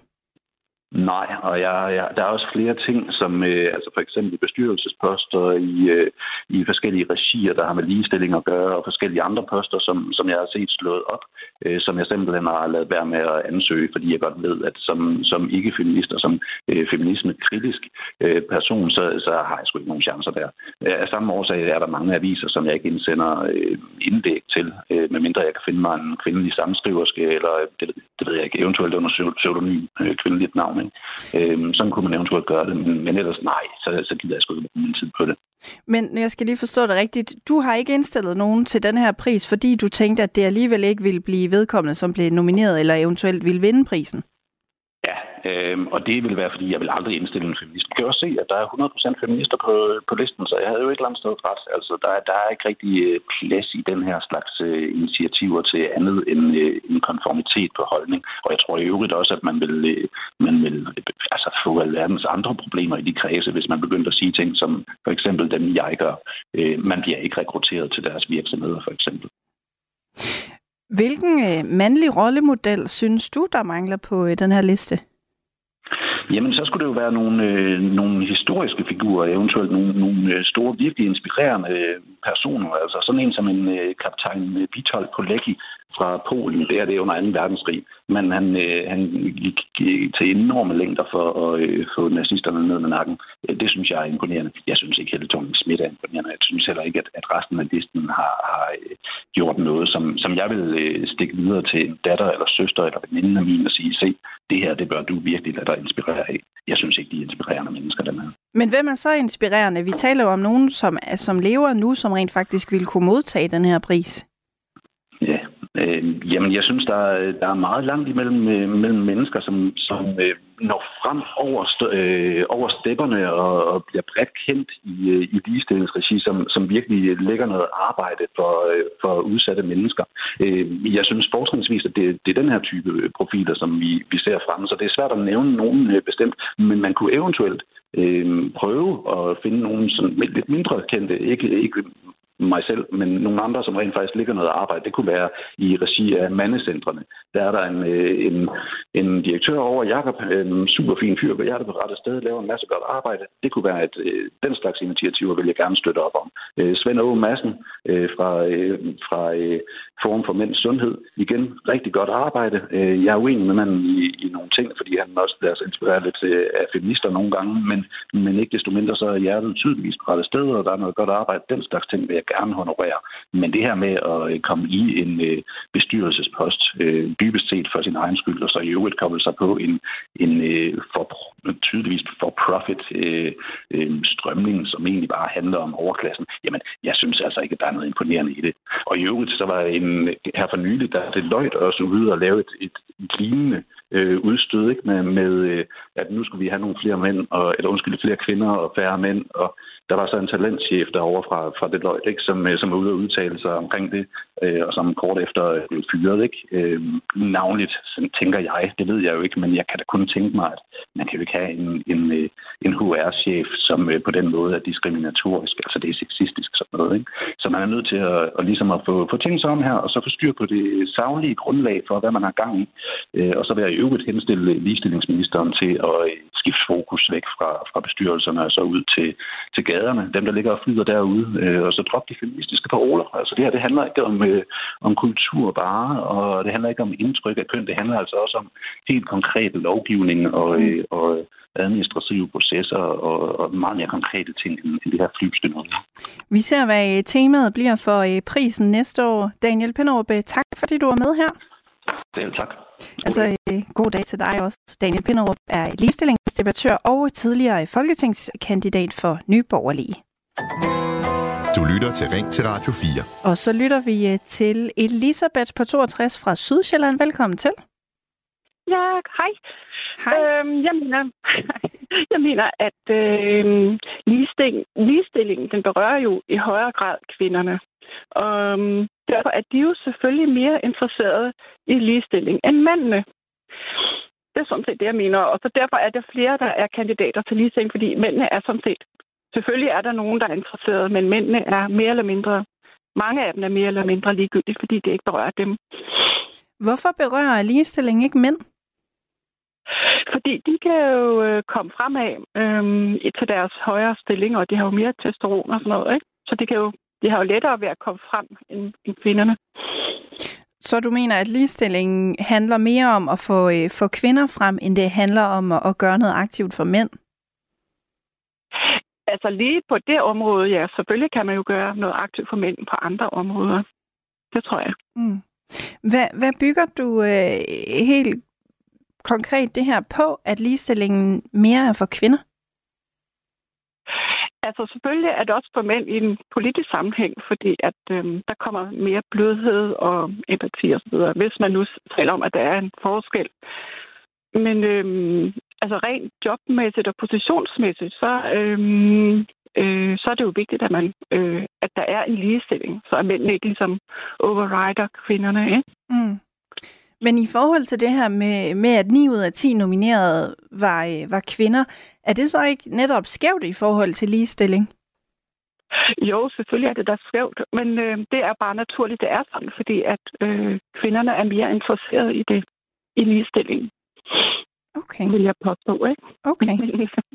Nej, og jeg, jeg, der er også flere ting, som øh, altså for eksempel bestyrelsesposter i, øh, i forskellige regier, der har med ligestilling at gøre, og forskellige andre poster, som, som jeg har set slået op, øh, som jeg simpelthen har lavet være med at ansøge, fordi jeg godt ved, at som, som ikke-feminist og som øh, feminisme-kritisk øh, person, så, så har jeg sgu ikke nogen chancer der. Øh, af samme årsag er der mange aviser, som jeg ikke indsender øh, indlæg til, øh, medmindre jeg kan finde mig en kvindelig samskriverske, eller det, det ved jeg ikke, eventuelt under pseudonym øh, kvindeligt navn. Ikke? Øhm, sådan kunne man eventuelt gøre det, men, men ellers nej, så, så gider jeg sgu ikke bruge min tid på det. Men jeg skal lige forstå det rigtigt. Du har ikke indstillet nogen til den her pris, fordi du tænkte, at det alligevel ikke ville blive vedkommende, som blev nomineret, eller eventuelt ville vinde prisen? Øhm, og det vil være, fordi jeg vil aldrig indstille en feminist. Du kan også se, at der er 100% feminister på, på listen, så jeg havde jo et eller andet sted ret. Altså, der, der er ikke rigtig øh, plads i den her slags øh, initiativer til andet end øh, en konformitet på holdning. Og jeg tror i øvrigt også, at man vil, man vil altså, få alverdens andre problemer i de kredse, hvis man begynder at sige ting som for eksempel dem, jeg gør. Man bliver ikke rekrutteret til deres virksomheder, for eksempel. Hvilken øh, mandlig rollemodel synes du, der mangler på øh, den her liste? Jamen, så skulle det jo være nogle, øh, nogle historiske figurer, eventuelt nogle, nogle øh, store, virkelig inspirerende øh, personer. Altså sådan en som en øh, kaptajn øh, Vitold Polecki, fra Polen. Det er det under 2. verdenskrig. Men han, øh, han gik øh, til enorme længder for at øh, få nazisterne ned med nakken. Det synes jeg er imponerende. Jeg synes ikke, at Thorning Schmidt er imponerende. Jeg synes heller ikke, at, at resten af listen har, har øh, gjort noget, som, som jeg vil øh, stikke videre til en datter eller søster eller veninde af min og sige, se, det her, det bør du virkelig lade dig inspirere af. Jeg synes ikke, de er inspirerende mennesker, dem her. Men hvem er så inspirerende? Vi taler jo om nogen, som, som lever nu, som rent faktisk ville kunne modtage den her pris. Øh, jamen, jeg synes, der er, der er meget langt imellem øh, mellem mennesker, som, som øh, når frem over, øh, over stepperne og, og bliver bredt kendt i, øh, i ligestillingsregi, som, som virkelig lægger noget arbejde for, øh, for udsatte mennesker. Øh, jeg synes forskningsvis, at det, det er den her type profiler, som vi, vi ser frem. Så det er svært at nævne nogen øh, bestemt, men man kunne eventuelt øh, prøve at finde nogen sådan lidt mindre kendte, ikke, ikke mig selv, men nogle andre, som rent faktisk ligger noget arbejde. Det kunne være i regi af mandecentrene. Der er der en, øh, en, en direktør over, Jakob, en super fin fyr på hjertet på rette sted, laver en masse godt arbejde. Det kunne være, at øh, den slags initiativer vil jeg gerne støtte op om. Øh, Svend Aage Madsen fra, fra Forum for Mænds Sundhed. Igen, rigtig godt arbejde. Jeg er uenig med manden i, i nogle ting, fordi han også lader sig inspirere lidt af feminister nogle gange, men, men ikke desto mindre så er hjertet tydeligvis på rette sted, og der er noget godt arbejde. Den slags ting vil jeg gerne honorere. Men det her med at øh, komme i en øh, bestyrelsespost, øh, dybest set for sin egen skyld, og så i øvrigt koble sig på en, en for, tydeligvis for-profit strømning, som egentlig bare handler om overklassen, jamen, jeg synes altså ikke, at der er noget imponerende i det. Og i øvrigt, så var en, her for nylig, der er det løjt også ude og lave et, et lignende øh, udstød, ikke? Med, med øh, at nu skulle vi have nogle flere mænd, og, eller undskyld, flere kvinder og færre mænd, og der var så en talentchef derovre fra, fra Deloitte, ikke, som, øh, som var ude og udtale sig omkring det, øh, og som kort efter øh, blev fyret. Ikke? Øh, navnligt, sådan tænker jeg, det ved jeg jo ikke, men jeg kan da kun tænke mig, at man kan jo ikke have en, en, øh, en HR-chef, som øh, på den måde er diskriminatorisk, altså det er sexistisk sådan noget. Ikke? Så man er nødt til at, at, ligesom at få, få tænkt sig om her, og så få styr på det savlige grundlag for, hvad man har gang i. Øh, og så vil jeg i øvrigt henstille ligestillingsministeren til at skifte fokus væk fra, fra bestyrelserne og så ud til, til gaderne, dem der ligger og flyder derude, øh, og så droppe de feministiske paroler. Altså det her, det handler ikke om, øh, om kultur bare, og det handler ikke om indtryk af køn, det handler altså også om helt konkret lovgivning og, mm. øh, og administrative processer og, og meget mere konkrete ting end, end det her flybstønner. Vi ser, hvad temaet bliver for øh, prisen næste år. Daniel Penderup, øh, tak fordi du var med her. Selv tak. Altså, øh, god dag til dig også. Daniel Pinderup er ligestillingsdebattør og tidligere folketingskandidat for Nye Borgerlige. Du lytter til Ring til Radio 4. Og så lytter vi øh, til Elisabeth på 62 fra Sydsjælland. Velkommen til. Ja, hej. Hej. Øhm, jeg, mener, jeg mener, at øh, ligestilling, ligestilling, den berører jo i højere grad kvinderne. Og øhm, derfor er de jo selvfølgelig mere interesserede i ligestilling end mændene. Det er sådan set det, jeg mener. Og så derfor er der flere, der er kandidater til ligestilling, fordi mændene er sådan set... Selvfølgelig er der nogen, der er interesserede, men mændene er mere eller mindre... Mange af dem er mere eller mindre ligegyldige, fordi det ikke berører dem. Hvorfor berører ligestilling ikke mænd? Fordi de kan jo øh, komme fremad øh, til deres højere stilling, og de har jo mere testosteron og sådan noget. Ikke? Så de kan jo de har jo lettere ved at komme frem end, end kvinderne. Så du mener, at ligestillingen handler mere om at få, øh, få kvinder frem, end det handler om at, at gøre noget aktivt for mænd? Altså lige på det område, ja, selvfølgelig kan man jo gøre noget aktivt for mænd på andre områder. Det tror jeg. Mm. Hvad, hvad bygger du øh, helt konkret det her på, at ligestillingen mere er for kvinder? Altså selvfølgelig er det også for mænd i en politisk sammenhæng, fordi at øhm, der kommer mere blødhed og empati og hvis man nu taler om, at der er en forskel. Men øhm, altså rent jobmæssigt og positionsmæssigt, så, øhm, øh, så er det jo vigtigt, at, man, øh, at der er en ligestilling, så at mændene ikke ligesom overrider kvinderne. Ikke? Mm. Men i forhold til det her med, med at 9 ud af 10 nominerede var, øh, var kvinder, er det så ikke netop skævt i forhold til ligestilling? Jo, selvfølgelig er det da skævt, men øh, det er bare naturligt, det er sådan, fordi at øh, kvinderne er mere interesserede i det, i ligestilling. Okay. Vil jeg påstå, ikke? Okay.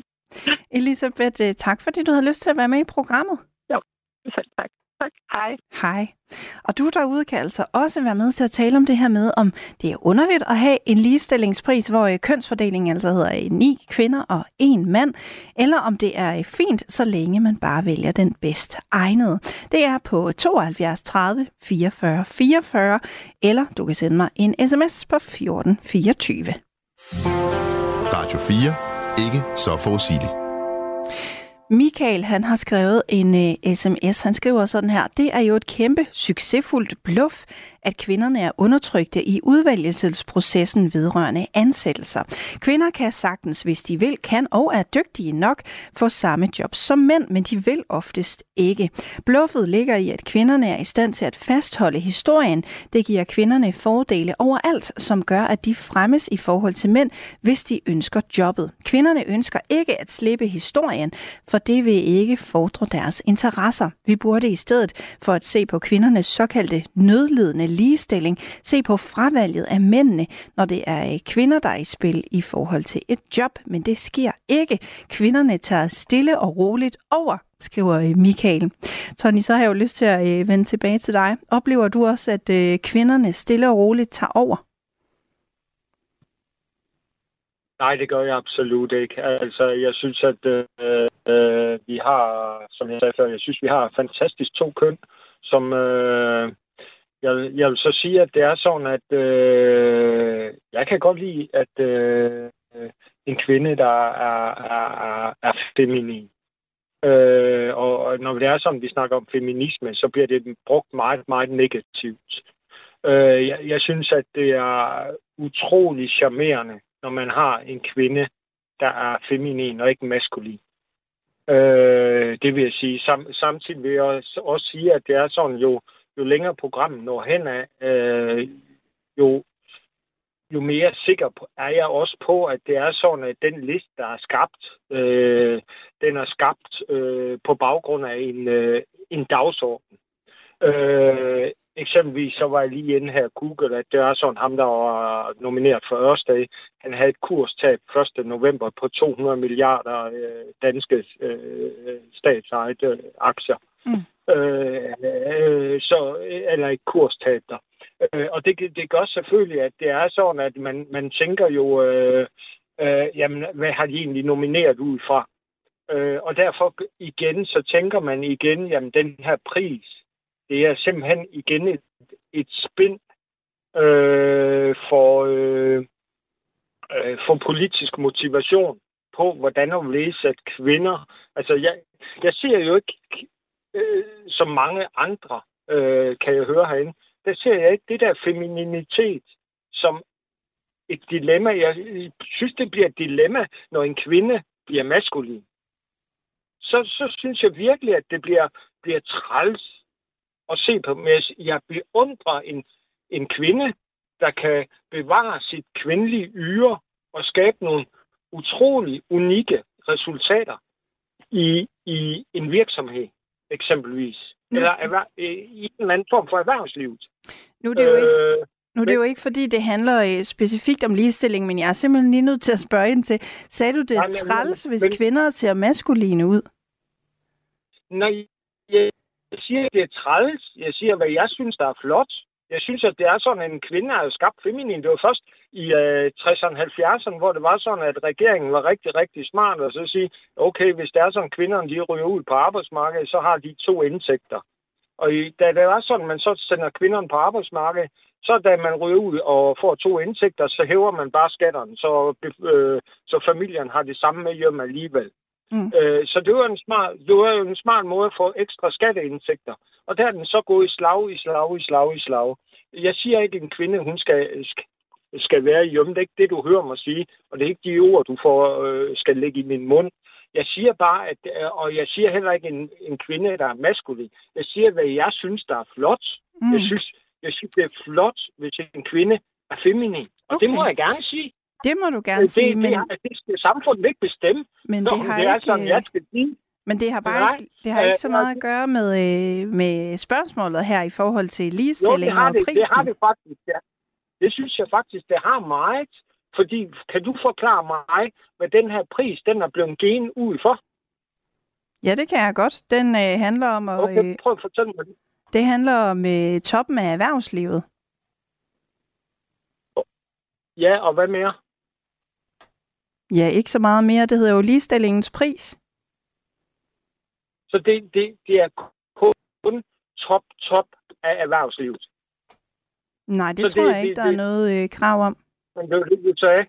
Elisabeth, øh, tak fordi du havde lyst til at være med i programmet. Jo, selv tak. Tak. Hej. Hej. Og du derude kan altså også være med til at tale om det her med, om det er underligt at have en ligestillingspris, hvor øh, kønsfordelingen altså hedder øh, ni kvinder og en mand, eller om det er øh, fint, så længe man bare vælger den bedst egnede. Det er på 72 30 44 44, eller du kan sende mig en sms på 14 24. Radio 4. Ikke så forudsigeligt. Michael, han har skrevet en øh, uh, sms. Han skriver sådan her. Det er jo et kæmpe succesfuldt bluff, at kvinderne er undertrykte i udvælgelsesprocessen vedrørende ansættelser. Kvinder kan sagtens, hvis de vil, kan og er dygtige nok, få samme job som mænd, men de vil oftest ikke. Bluffet ligger i, at kvinderne er i stand til at fastholde historien. Det giver kvinderne fordele overalt, som gør, at de fremmes i forhold til mænd, hvis de ønsker jobbet. Kvinderne ønsker ikke at slippe historien, for og det vil ikke fordre deres interesser. Vi burde i stedet for at se på kvindernes såkaldte nødledende ligestilling, se på fravalget af mændene, når det er øh, kvinder, der er i spil i forhold til et job. Men det sker ikke. Kvinderne tager stille og roligt over skriver øh, Michael. Tony, så har jeg jo lyst til at øh, vende tilbage til dig. Oplever du også, at kvinderne stille og roligt tager over? Nej, det gør jeg absolut ikke. Altså, jeg synes, at øh, øh, vi har, som jeg sagde før, jeg synes, vi har fantastisk to køn, som øh, jeg, jeg vil så sige, at det er sådan, at øh, jeg kan godt lide, at øh, en kvinde, der er, er, er, er feminin. Øh, og når det er sådan, vi snakker om feminisme, så bliver det brugt meget, meget negativt. Øh, jeg, jeg synes, at det er utrolig charmerende, når man har en kvinde, der er feminin og ikke maskulin. Øh, det vil jeg sige. Sam, samtidig vil jeg også, også sige, at det er sådan, jo, jo længere programmet når hen af, øh, jo, jo mere sikker er jeg også på, at det er sådan, at den liste, der er skabt, øh, den er skabt øh, på baggrund af en, øh, en dagsorden. Øh, eksempelvis så var jeg lige inde her Google, at det er sådan ham, der var nomineret for Ørsted. Han havde et kurstab 1. november på 200 milliarder øh, danske øh, statsejede øh, aktier. Mm. Øh, øh, så, eller et kurstab der. Øh, og det, det gør selvfølgelig, at det er sådan, at man, man tænker jo, øh, øh, jamen, hvad har de egentlig nomineret ud fra? Øh, og derfor igen, så tænker man igen, jamen den her pris, det er simpelthen igen et, et spind øh, for, øh, øh, for politisk motivation på, hvordan at læse, at kvinder... Altså, jeg, jeg ser jo ikke, øh, som mange andre, øh, kan jeg høre herinde, der ser jeg ikke det der femininitet som et dilemma. Jeg synes, det bliver et dilemma, når en kvinde bliver maskulin. Så, så synes jeg virkelig, at det bliver, bliver træls at se på. Men jeg beundrer en, en kvinde, der kan bevare sit kvindelige yre og skabe nogle utrolig unikke resultater i, i en virksomhed, eksempelvis. Nu. Eller erhver, i en eller anden form for erhvervslivet. Nu er det jo ikke... Øh, nu er det jo ikke, fordi det handler øh, specifikt om ligestilling, men jeg er simpelthen lige nødt til at spørge ind til, sagde du det nej, træls, hvis men, kvinder ser maskuline ud? Nej, jeg jeg siger, det er træls. Jeg siger, hvad jeg synes, der er flot. Jeg synes, at det er sådan, at en kvinde har skabt feminin. Det var først i øh, 60'erne og 70'erne, hvor det var sådan, at regeringen var rigtig, rigtig smart og så sige, okay, hvis der er sådan, at kvinderne de ryger ud på arbejdsmarkedet, så har de to indtægter. Og i, da det var sådan, at man så sender kvinderne på arbejdsmarkedet, så da man ryger ud og får to indtægter, så hæver man bare skatterne, så, øh, så familien har det samme med hjem alligevel. Mm. Øh, så det var, en smart, det var jo en smart måde at få ekstra skatteindtægter. Og der er den så gået i slag, i slag, i slag, i slag. Jeg siger ikke, at en kvinde hun skal, skal være hjemme. Det er ikke det, du hører mig sige. Og det er ikke de ord, du får, øh, skal lægge i min mund. Jeg siger bare, at, øh, og jeg siger heller ikke en, en kvinde, der er maskulin. Jeg siger, hvad jeg synes, der er flot. Mm. Jeg, synes, jeg synes, det er flot, hvis en kvinde er feminin. Og okay. det må jeg gerne sige. Det må du gerne det, sige, men... Det, det skal samfundet ikke bestemme. Men det har det er ikke... sådan, jeg skal sige. Men det har bare Nej, ikke, det har ikke så meget at gøre med, øh, med spørgsmålet her i forhold til ligestilling jo, det har og prisen. Det, det har det faktisk, ja. Det synes jeg faktisk, det har meget. Fordi, kan du forklare mig, hvad den her pris, den er blevet givet ud for? Ja, det kan jeg godt. Den øh, handler om at... Okay, prøv at fortælle mig det. Det handler om øh, toppen af erhvervslivet. Ja, og hvad mere? Ja, ikke så meget mere. Det hedder jo ligestillingens pris. Så det, det, det er kun top, top af erhvervslivet? Nej, det så tror det, jeg ikke, det, der det, er noget øh, krav om. Men det er det, du sagde.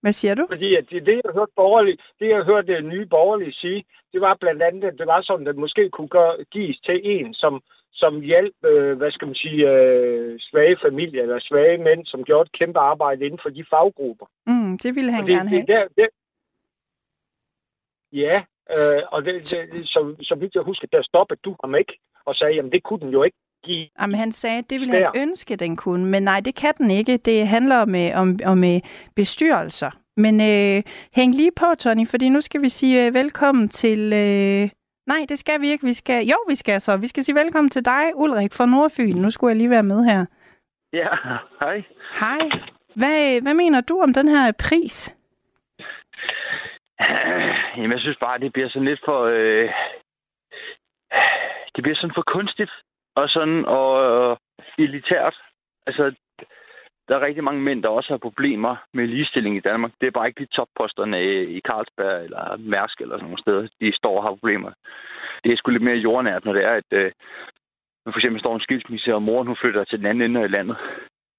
Hvad siger du? Fordi at det, det, jeg hørte borgerlige, det, jeg hørte det nye borgerlige sige, det var blandt andet, at det var sådan, at det måske kunne gøre, gives til en, som, som hjælp, øh, hvad skal man sige, øh, svage familier eller svage mænd, som gjorde et kæmpe arbejde inden for de faggrupper. Mm, det ville han det, gerne have. Det, der, det, ja, øh, og det, det, så, så vidt jeg husker, der stoppede du ham ikke og sagde, jamen det kunne den jo ikke give. Jamen han sagde, at det ville han ønske, den kunne, men nej, det kan den ikke. Det handler om, om, om bestyrelser. Men øh, hæng lige på, Tony, fordi nu skal vi sige øh, velkommen til... Øh... Nej, det skal vi ikke. Vi skal... Jo, vi skal så. Vi skal sige velkommen til dig, Ulrik fra Nordfyn. Nu skulle jeg lige være med her. Ja, hej. Hej. Hvad, hvad mener du om den her pris? Jamen, jeg synes bare, det bliver sådan lidt for... Øh... Det bliver sådan for kunstigt og sådan og øh, elitært. Altså, der er rigtig mange mænd, der også har problemer med ligestilling i Danmark. Det er bare ikke de topposterne i Carlsberg eller Mærsk eller sådan nogle steder, de står og har problemer. Det er sgu lidt mere jordnært, når det er, at øh, for eksempel står en skilsmisse, og moren hun flytter til den anden ende af landet,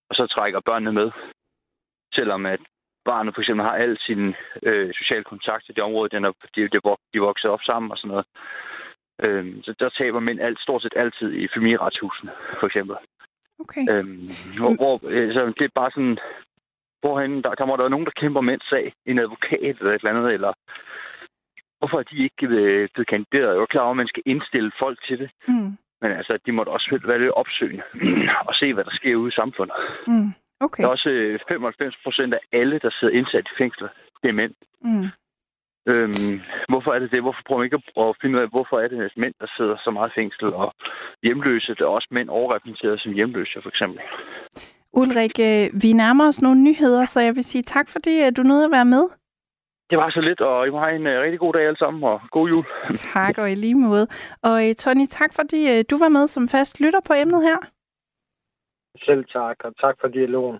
og så trækker børnene med. Selvom at barnet for eksempel har al sin øh, sociale kontakt i det område, den er, de, de, de vokser op sammen og sådan noget. Øh, så der taber mænd alt, stort set altid i familieretshusene, for eksempel. Okay. Øhm, hvor, hvor altså, det er bare sådan, hvorhen, der, der må der være nogen, der kæmper mænds sag, en advokat eller et eller andet, eller hvorfor er de ikke øh, blevet kandideret? Jeg er klar over, at man skal indstille folk til det. Mm. Men altså, de måtte også være lidt opsøgende og se, hvad der sker ude i samfundet. Mm. Okay. Der er også 95 øh, procent af alle, der sidder indsat i fængsler, det er mænd. Mm. Øhm, hvorfor er det det? Hvorfor prøver man ikke at finde ud af, hvorfor er det at mænd, der sidder så meget i fængsel, og hjemløse, der er også mænd overrepræsenteret som hjemløse, for eksempel. Ulrik, øh, vi nærmer os nogle nyheder, så jeg vil sige tak, fordi du nåede at være med. Det var så lidt, og I må have en uh, rigtig god dag alle sammen, og god jul. Tak, og i lige måde. Og Tony, tak fordi du var med som fast lytter på emnet her. Selv tak, og tak for dialogen.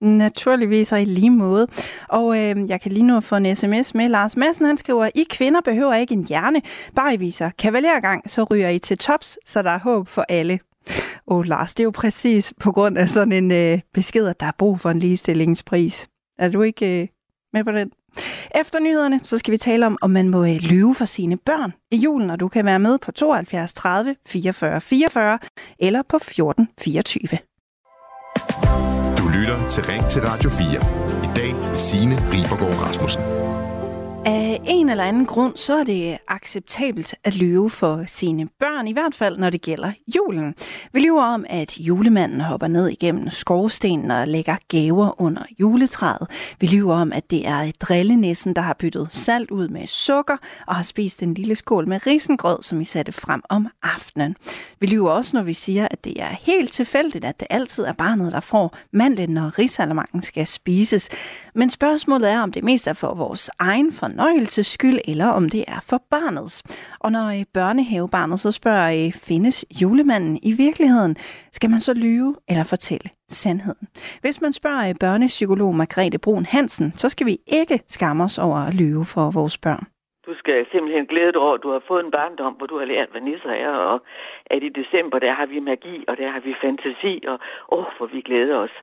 Naturligvis og i lige måde. Og øh, jeg kan lige nu få en sms med. Lars Madsen han skriver, I kvinder behøver ikke en hjerne. Bare I viser kavalergang, så ryger I til tops, så der er håb for alle. Åh oh, Lars, det er jo præcis på grund af sådan en øh, besked, at der er brug for en ligestillingspris. Er du ikke øh, med på den? Efter nyhederne, så skal vi tale om, om man må øh, lyve for sine børn i julen, og du kan være med på 72 30 44 44 eller på 14 24 lytter til Ring til Radio 4. I dag med Signe Ribergaard Rasmussen. Af en eller anden grund, så er det acceptabelt at lyve for sine børn, i hvert fald når det gælder julen. Vi lyver om, at julemanden hopper ned igennem skorstenen og lægger gaver under juletræet. Vi lyver om, at det er drillenissen, der har byttet salt ud med sukker og har spist en lille skål med risengrød, som vi satte frem om aftenen. Vi lyver også, når vi siger, at det er helt tilfældigt, at det altid er barnet, der får mandlen, når risalamangen skal spises. Men spørgsmålet er, om det mest er for vores egen for fornøjelses skyld, eller om det er for barnets. Og når øh, børnehavebarnet så spørger, øh, findes julemanden i virkeligheden, skal man så lyve eller fortælle sandheden? Hvis man spørger øh, børnepsykolog Margrethe Brun Hansen, så skal vi ikke skamme os over at lyve for vores børn. Du skal simpelthen glæde dig over, at du har fået en barndom, hvor du har lært, hvad nisser er, og at i december, der har vi magi, og der har vi fantasi, og åh, hvor vi glæder os.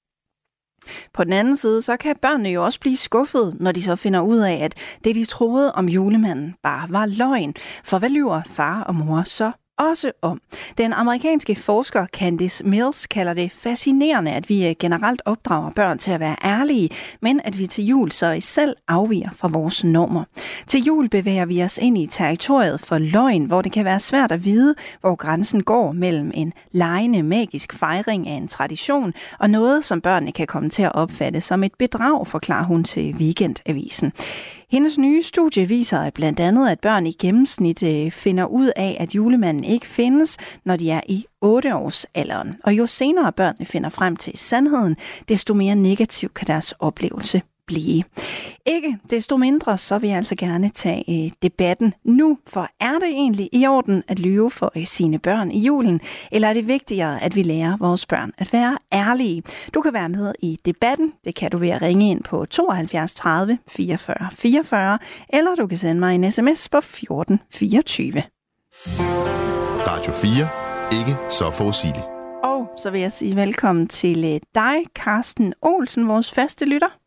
På den anden side, så kan børnene jo også blive skuffet, når de så finder ud af, at det, de troede om julemanden, bare var løgn. For hvad lyver far og mor så også om. Den amerikanske forsker Candice Mills kalder det fascinerende, at vi øh, generelt opdrager børn til at være ærlige, men at vi til jul så i selv afviger fra vores normer. Til jul bevæger vi os ind i territoriet for løgn, hvor det kan være svært at vide, hvor grænsen går mellem en lejende magisk fejring af en tradition og noget, som børnene kan komme til at opfatte som et bedrag, forklarer hun til Weekendavisen. Hendes nye studie viser blandt andet, at børn i gennemsnit øh, finder ud af, at julemanden ikke findes, når de er i 8 års alderen. Og jo senere børnene finder frem til sandheden, desto mere negativ kan deres oplevelse blive. Ikke desto mindre, så vil jeg altså gerne tage øh, debatten nu, for er det egentlig i orden at lyve for øh, sine børn i julen, eller er det vigtigere, at vi lærer vores børn at være ærlige? Du kan være med i debatten, det kan du ved at ringe ind på 72 30 44 44, eller du kan sende mig en sms på 14 24. Radio 4. Ikke så forudsigeligt. Og så vil jeg sige velkommen til øh, dig, Carsten Olsen, vores faste lytter.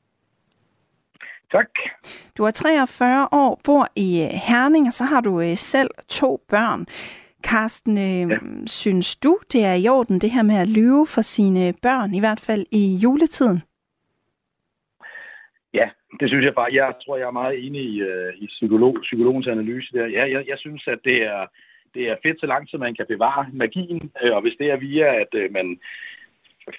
Tak. Du er 43 år, bor i øh, Herning, og så har du øh, selv to børn. Karsten, øh, ja. synes du, det er i orden, det her med at lyve for sine børn, i hvert fald i juletiden? Ja, det synes jeg bare. Jeg tror, jeg er meget enig i, uh, i psykolog, psykologens analyse der. Ja, jeg, jeg synes, at det er, det er fedt så langt, så man kan bevare magien. Og hvis det er via, at man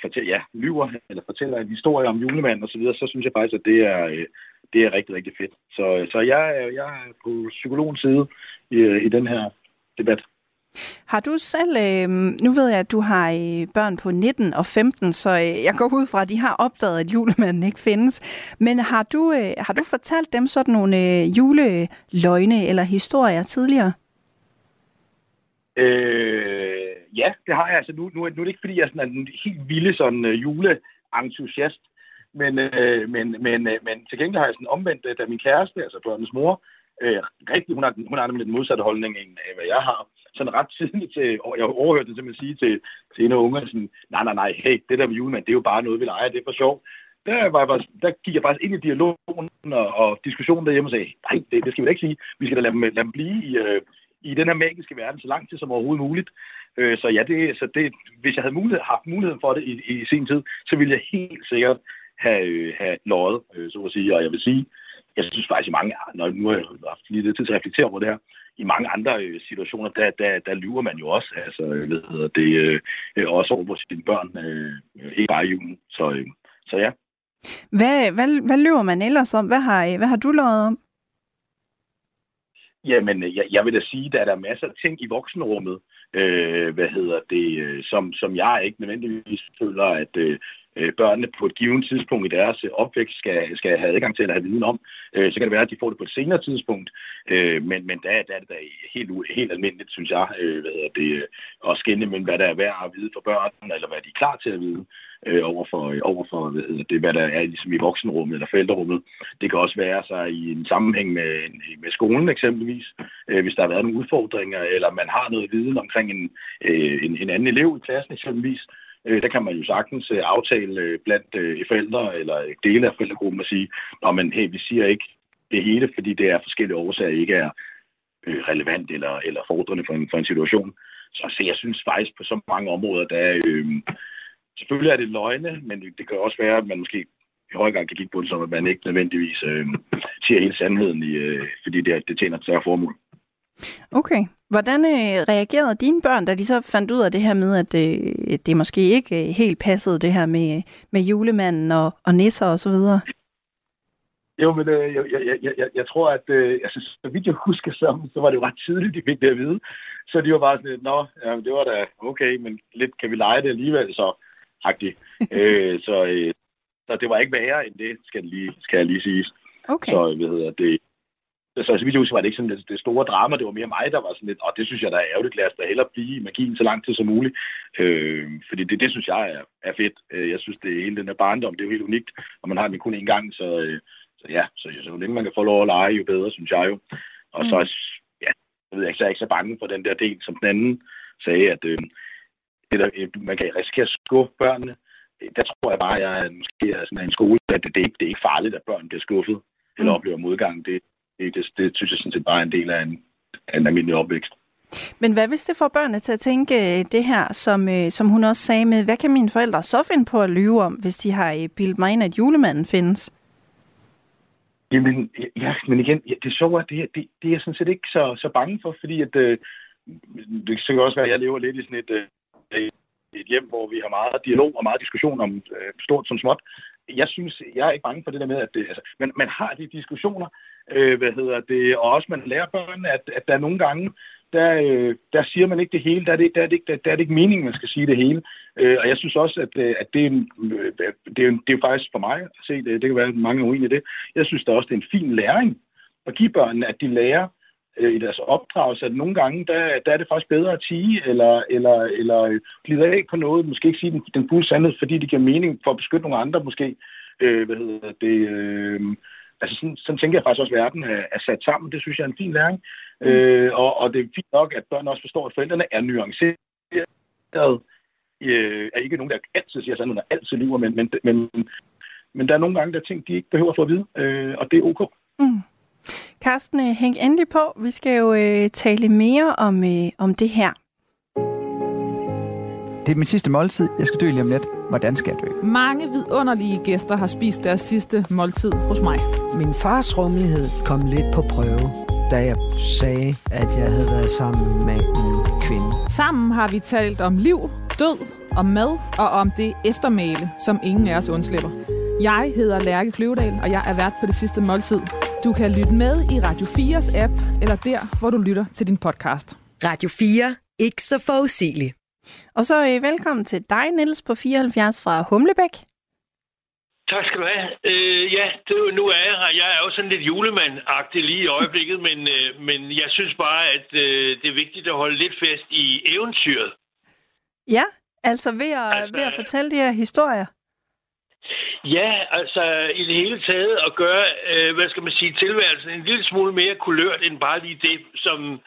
fortæller, ja, lyver eller fortæller en historie om julemanden osv., så, så synes jeg faktisk, at det er, det er rigtig, rigtig fedt. Så, så jeg, er- jeg er på psykologens side i, i den her debat. Har du selv, øh, nu ved jeg, at du har øh, børn på 19 og 15, så øh, jeg går ud fra, at de har opdaget, at julemanden ikke findes. Men har du, øh, har du fortalt dem sådan nogle øh, juleløgne eller historier tidligere? Øh, ja, det har jeg. Altså, nu, nu, er- nu er det ikke, fordi jeg sådan er en helt vilde sådan, uh, juleentusiast, men, øh, men, men, øh, men til gengæld har jeg sådan omvendt, øh, da min kæreste, altså børnenes mor, øh, rigtig, hun har, hun har nemlig den modsatte holdning, end øh, hvad jeg har. Sådan ret tidligt til, og jeg overhørte det simpelthen sige til, til en af ungerne, sådan, nej, nej, nej, hey, det der med julemand, det er jo bare noget, vi leger, det er for sjov. Der, var jeg der gik jeg faktisk ind i dialogen og, og diskussionen derhjemme og sagde, nej, det, det skal vi da ikke sige. Vi skal da lade dem, lade dem blive i, øh, i den her magiske verden så lang tid som overhovedet muligt. Øh, så ja, det, så det, hvis jeg havde mulighed, haft muligheden for det i, i sin tid, så ville jeg helt sikkert have, øh, have løjet, øh, så at sige. Og jeg vil sige, jeg synes faktisk i mange, når nu har jeg haft lige lidt tid til at reflektere over det her, i mange andre øh, situationer, der, der, der lyver man jo også, altså, hvad hedder det, øh, også over for sine børn, øh, ikke bare i julen. Så, øh, så ja. Hvad, hvad, hvad løber man ellers om? Hvad har, hvad har du lovet om? Jamen, jeg, jeg vil da sige, at der er masser af ting i voksenrummet, øh, hvad hedder det, øh, som, som jeg ikke nødvendigvis føler, at øh, øh, børnene på et givet tidspunkt i deres opvækst skal, skal have adgang til at have viden om. Øh, så kan det være, at de får det på et senere tidspunkt, øh, men, men der, der er det da helt, helt almindeligt, synes jeg, øh, hvad hedder det, øh, at skænde mellem, hvad der er værd at vide for børnene, eller hvad de er klar til at vide øh, over for, øh, over for hvad, hedder det, hvad der er ligesom i voksenrummet eller forældrerummet. Det kan også være sig i en sammenhæng med, med skolen eksempelvis, øh, hvis der har været nogle udfordringer, eller man har noget viden omkring en, øh, en, en anden elev i klassen eksempelvis. Øh, der kan man jo sagtens øh, aftale øh, blandt øh, forældre eller dele af forældregruppen og sige, Nå, men hey, vi siger ikke det hele, fordi det er forskellige årsager ikke er øh, relevant eller, eller fordrende for en, for en situation. Så, så jeg synes faktisk på så mange områder, der er, øh, selvfølgelig er det løgne, men det kan også være, at man måske i høj grad kan kigge på det som, at man ikke nødvendigvis øh, siger hele sandheden, i, øh, fordi det, det tjener et større formål. Okay. Hvordan øh, reagerede dine børn, da de så fandt ud af det her med, at øh, det måske ikke øh, helt passede, det her med, med julemanden og, og nisser og så videre? Jo, men øh, jeg, jeg, jeg, jeg, jeg tror, at øh, altså, så vidt jeg husker, så, så var det jo ret tidligt, de fik det at vide. Så de var bare sådan lidt, nå, ja, det var da okay, men lidt kan vi lege det alligevel, så agtigt. øh, så, øh, så det var ikke værre end det, skal, lige, skal jeg lige sige. Okay. Så, hvad hedder det, så, så vidt jeg husker, var det ikke sådan det, det store drama. Det var mere mig, der var sådan lidt, og det synes jeg, der er ærgerligt. Lad os da hellere blive i magien så lang tid som muligt. Øh, fordi det, det synes jeg er, er fedt. Øh, Jeg synes, det er hele den her barndom, det er jo helt unikt, og man har den kun én gang, så, øh, så ja, så, så, så længe man kan få lov at lege, jo bedre, synes jeg jo. Og så, ja, jeg ved ikke, så er jeg ikke så bange for den der del, som den anden sagde, at øh, det der, øh, man kan risikere at skuffe børnene. Der tror jeg bare, at jeg måske er sådan en skole, at det, det, er ikke, det er ikke farligt, at børn bliver skuffet eller oplever modgang. Det, det, det, synes jeg sådan set bare er en del af en, af en almindelig opvækst. Men hvad hvis det får børnene til at tænke øh, det her, som, øh, som hun også sagde med, hvad kan mine forældre så finde på at lyve om, hvis de har øh, bildet mig ind, at julemanden findes? Jamen, ja, men igen, ja, det er sjovt, at det, det, det er jeg sådan set ikke så, så bange for, fordi at, øh, det kan også være, at jeg lever lidt i sådan et, øh, et hjem, hvor vi har meget dialog og meget diskussion om øh, stort som småt. Jeg synes, jeg er ikke bange for det der med, at det, altså, man, man har de diskussioner, øh, hvad hedder det, og også man lærer børnene, at, at der er nogle gange, der, øh, der siger man ikke det hele, der er det, der er det, ikke, der, der er det ikke meningen, man skal sige det hele. Øh, og jeg synes også, at, øh, at det, er en, øh, det, er, en- det er jo faktisk for mig at se, det, det kan være, mange uenige i det, jeg synes da også, det er en fin læring at give børnene, at de lærer øh, i deres opdragelse, at nogle gange, der, der er det faktisk bedre at tige, eller, eller, eller glide af på noget, måske ikke sige den, den fulde sandhed, fordi det giver mening for at beskytte nogle andre måske. Øh, hvad hedder det? Øh, altså sådan, sådan tænker jeg faktisk også, at verden er, er sat sammen. Det synes jeg er en fin læring. Mm. Øh, og, og det er fint nok, at børn også forstår, at forældrene er nuanceret. Øh, er ikke nogen, der altid siger sandheden, og altid lyver, men, men, men, men der er nogle gange, der er ting, de ikke behøver at få at vide, øh, og det er ok. Mm. Karsten, øh, hæng endelig på. Vi skal jo øh, tale mere om, øh, om det her. Det er mit sidste måltid. Jeg skal dø lige om lidt. Hvordan skal jeg dø? Mange vidunderlige gæster har spist deres sidste måltid hos mig. Min fars rummelighed kom lidt på prøve, da jeg sagde, at jeg havde været sammen med en kvinde. Sammen har vi talt om liv, død, om mad og om det eftermæle, som ingen af os undslipper. Jeg hedder Lærke Kløvedal, og jeg er vært på det sidste måltid. Du kan lytte med i Radio 4's app, eller der, hvor du lytter til din podcast. Radio 4. Ikke så forudsigeligt. Og så øh, velkommen til dig, Niels på 74 fra Humlebæk. Tak skal du have. Øh, ja, det, nu er jeg her. Jeg er jo sådan lidt julemand-agtig lige i øjeblikket, men, øh, men jeg synes bare, at øh, det er vigtigt at holde lidt fast i eventyret. Ja, altså ved at, altså, ved at fortælle de her historier. Ja, altså i det hele taget at gøre, øh, hvad skal man sige, tilværelsen en lille smule mere kulørt end bare lige det, som,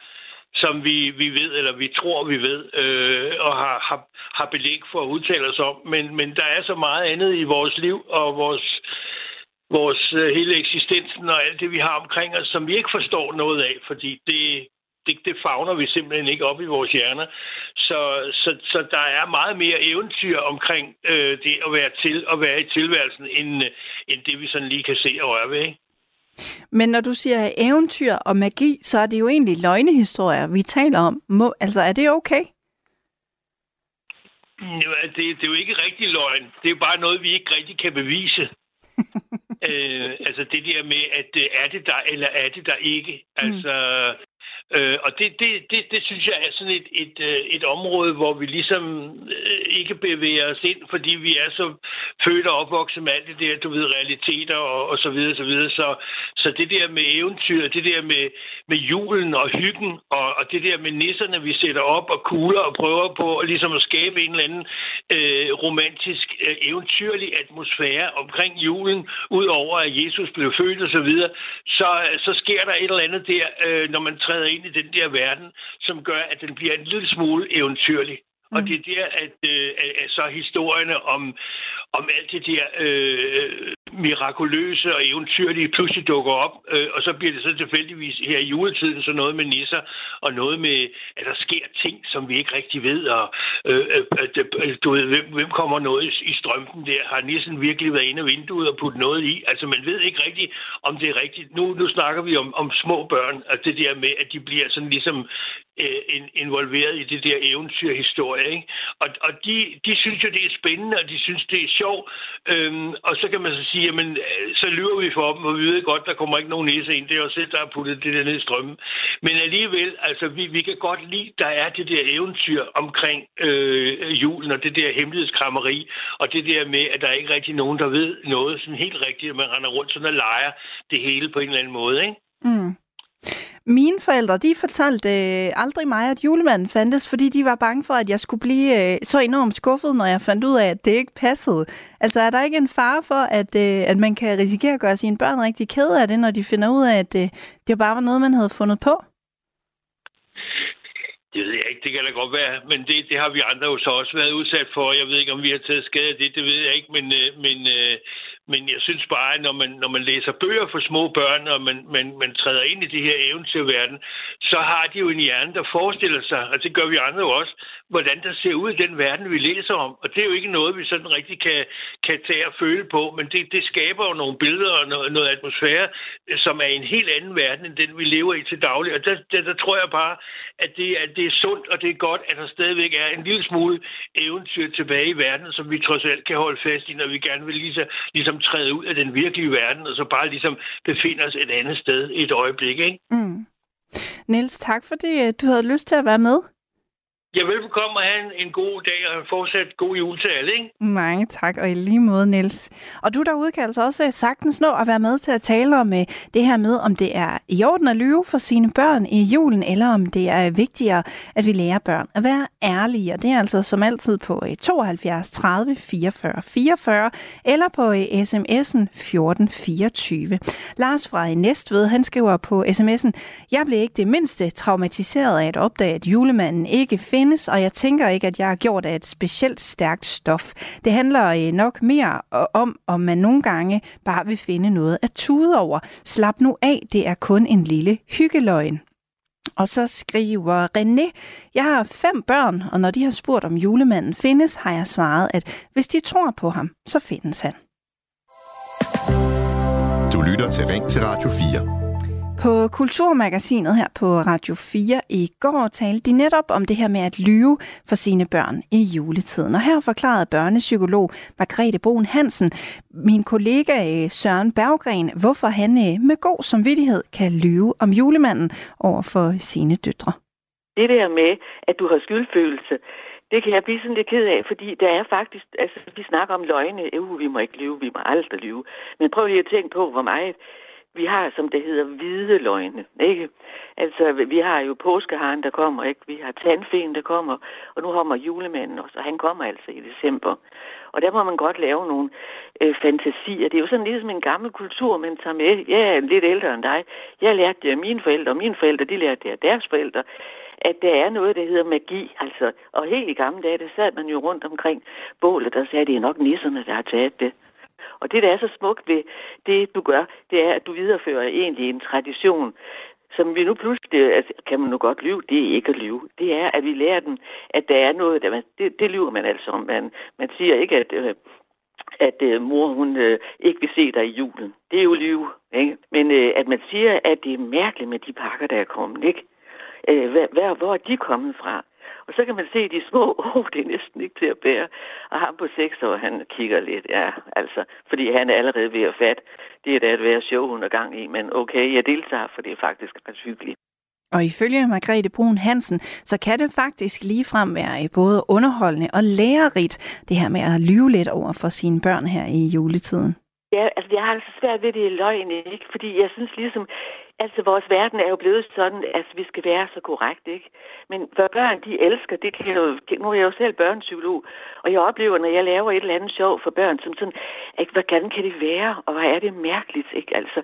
som vi, vi ved, eller vi tror, vi ved, øh, og har, har, har belæg for at udtale os om. Men, men der er så meget andet i vores liv og vores, vores øh, hele eksistensen og alt det, vi har omkring os, som vi ikke forstår noget af, fordi det, det, det fagner vi simpelthen ikke op i vores hjerner. Så, så, så der er meget mere eventyr omkring øh, det at være til at være i tilværelsen, end, end det vi sådan lige kan se og røre ved. Ikke? Men når du siger eventyr og magi, så er det jo egentlig løgnehistorier, vi taler om. Må, altså, er det okay? Det, det er jo ikke rigtig løgn. Det er jo bare noget, vi ikke rigtig kan bevise. øh, altså det der med, at øh, er det der, eller er det der ikke? Mm. Øh, og det, det, det, det synes jeg er sådan et, et, øh, et område, hvor vi ligesom øh, ikke bevæger os ind, fordi vi er så født og opvokset med alt det der, du ved, realiteter og, og så videre, så videre. Så, så det der med eventyr, det der med, med julen og hyggen, og, og det der med nisserne, vi sætter op og kugler og prøver på at, ligesom at skabe en eller anden øh, romantisk, øh, eventyrlig atmosfære omkring julen, udover at Jesus blev født og så videre, så, så sker der et eller andet der, øh, når man træder ind i den der verden, som gør, at den bliver en lille smule eventyrlig. Mm. Og det er der, at, øh, at så historierne om, om alt det der øh, mirakuløse og eventyrlige pludselig dukker op, øh, og så bliver det så tilfældigvis her i juletiden så noget med nisser, og noget med, at der sker ting, som vi ikke rigtig ved, og øh, øh, øh, du ved, hvem, hvem kommer noget i, i strømpen der? Har nissen virkelig været inde af vinduet og puttet noget i? Altså, man ved ikke rigtigt, om det er rigtigt. Nu, nu snakker vi om, om små børn, og det der med, at de bliver sådan ligesom øh, involveret i det der eventyrhistorie. Ikke? Og, og de, de synes jo, det er spændende, og de synes, det er sjovt. Øhm, og så kan man så sige, jamen, øh, så lyver vi for dem, og vi ved godt, der kommer ikke nogen næse ind. Det er os selv, der har puttet det der ned i strømmen. Men alligevel, altså, vi, vi kan godt lide, der er det der eventyr omkring øh, julen, og det der hemmelighedskrammeri, og det der med, at der er ikke rigtig nogen, der ved noget sådan helt rigtigt, at man render rundt sådan og leger det hele på en eller anden måde, ikke? Mm. Mine forældre, de fortalte øh, aldrig mig, at julemanden fandtes, fordi de var bange for, at jeg skulle blive øh, så enormt skuffet, når jeg fandt ud af, at det ikke passede. Altså er der ikke en fare for, at, øh, at man kan risikere at gøre sine børn rigtig kede af det, når de finder ud af, at øh, det bare var noget, man havde fundet på? Det ved jeg ikke, det kan da godt være, men det, det har vi andre jo så også været udsat for. Jeg ved ikke, om vi har taget skade af det, det ved jeg ikke, men, øh, men øh, men jeg synes bare, at når man, når man læser bøger for små børn, og man, man, man træder ind i det her eventyrverden, så har de jo en hjerne, der forestiller sig, og det gør vi andre jo også, hvordan der ser ud i den verden, vi læser om. Og det er jo ikke noget, vi sådan rigtig kan, kan tage og føle på, men det, det skaber jo nogle billeder og noget, noget atmosfære, som er en helt anden verden, end den, vi lever i til daglig. Og der, der, der tror jeg bare, at det, at det er sundt, og det er godt, at der stadigvæk er en lille smule eventyr tilbage i verden, som vi trods alt kan holde fast i, når vi gerne vil ligesom, ligesom træde ud af den virkelige verden, og så bare ligesom befinde os et andet sted i et øjeblik. Ikke? Mm. Niels, tak fordi øh, du havde lyst til at være med. Ja, velbekomme og have en, en god dag og fortsat god jul til alle, ikke? Mange tak, og i lige måde, Niels. Og du derude kan altså også øh, sagtens nå at være med til at tale om øh, det her med, om det er i orden at lyve for sine børn i julen, eller om det er vigtigere, at vi lærer børn at være ærlige. Og det er altså som altid på 72 30 44 44, eller på øh, sms'en 1424. Lars fra Næstved, han skriver på sms'en, jeg blev ikke det mindste traumatiseret af at opdage, at julemanden ikke finder findes, og jeg tænker ikke, at jeg har gjort af et specielt stærkt stof. Det handler øh, nok mere øh, om, om man nogle gange bare vil finde noget at tude over. Slap nu af, det er kun en lille hyggeløgn. Og så skriver René, jeg har fem børn, og når de har spurgt om julemanden findes, har jeg svaret, at hvis de tror på ham, så findes han. Du lytter til Ring til Radio 4. På Kulturmagasinet her på Radio 4 i går talte de netop om det her med at lyve for sine børn i juletiden. Og her forklarede børnepsykolog Margrethe Brun Hansen, min kollega øh, Søren Berggren, hvorfor han øh, med god samvittighed kan lyve om julemanden over for sine døtre. Det der med, at du har skyldfølelse, det kan jeg blive sådan lidt ked af, fordi der er faktisk, altså vi snakker om løgne, øh, uh, vi må ikke lyve, vi må aldrig lyve. Men prøv lige at tænke på, hvor meget vi har, som det hedder, hvide løgne, ikke? Altså, vi har jo påskeharen, der kommer, ikke? Vi har tandfen, der kommer, og nu kommer julemanden også, og han kommer altså i december. Og der må man godt lave nogle øh, fantasier. Det er jo sådan ligesom en gammel kultur, man tager med. Jeg er lidt ældre end dig. Jeg lærte det af mine forældre, og mine forældre, de lærte det af deres forældre at der er noget, der hedder magi. Altså, og helt i gamle dage, der sad man jo rundt omkring bålet, og sagde, at det er nok nisserne, der har taget det. Og det, der er så smukt ved det, du gør, det er, at du viderefører egentlig en tradition, som vi nu pludselig, altså, kan man nu godt lyve, det er ikke at lyve. Det er, at vi lærer dem, at der er noget, der man, det, det lyver man altså om. Man, man siger ikke, at, øh, at øh, mor hun øh, ikke vil se dig i julen. Det er jo lyve. Ikke? Men øh, at man siger, at det er mærkeligt med de pakker, der er kommet. Ikke? Øh, hvad, hvad, hvor er de kommet fra? Og så kan man se de små, åh, oh, det er næsten ikke til at bære. Og ham på seks år, han kigger lidt, ja, altså, fordi han er allerede ved at fat. Det er da et værre show under gang i, men okay, jeg deltager, for det er faktisk ret hyggeligt. Og ifølge Margrethe Brun Hansen, så kan det faktisk ligefrem være både underholdende og lærerigt, det her med at lyve lidt over for sine børn her i juletiden. Ja, altså jeg har altså svært ved det i løgn, ikke? Fordi jeg synes ligesom, Altså, vores verden er jo blevet sådan, at vi skal være så korrekt, ikke? Men hvad børn, de elsker, det kan jo, nu er jeg jo selv børnepsykolog, og jeg oplever, når jeg laver et eller andet sjov for børn, som sådan, ikke, hvordan kan det være, og hvor er det mærkeligt, ikke? Altså,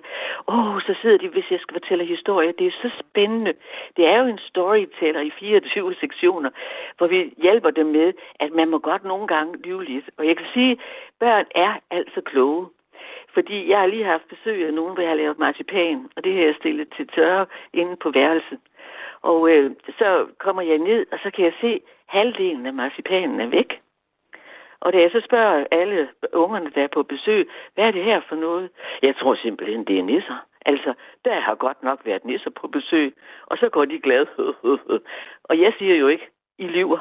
åh, oh, så sidder de, hvis jeg skal fortælle historier, det er så spændende. Det er jo en storyteller i 24 sektioner, hvor vi hjælper dem med, at man må godt nogle gange lyve lidt. Og jeg kan sige, børn er altså kloge. Fordi jeg har lige haft besøg af nogen, hvor jeg har lavet marcipan, og det har jeg stillet til tørre inde på værelset. Og øh, så kommer jeg ned, og så kan jeg se, at halvdelen af marcipanen er væk. Og da jeg så spørger alle ungerne, der er på besøg, hvad er det her for noget? Jeg tror simpelthen, det er nisser. Altså, der har godt nok været nisser på besøg, og så går de glade. og jeg siger jo ikke, I lyver.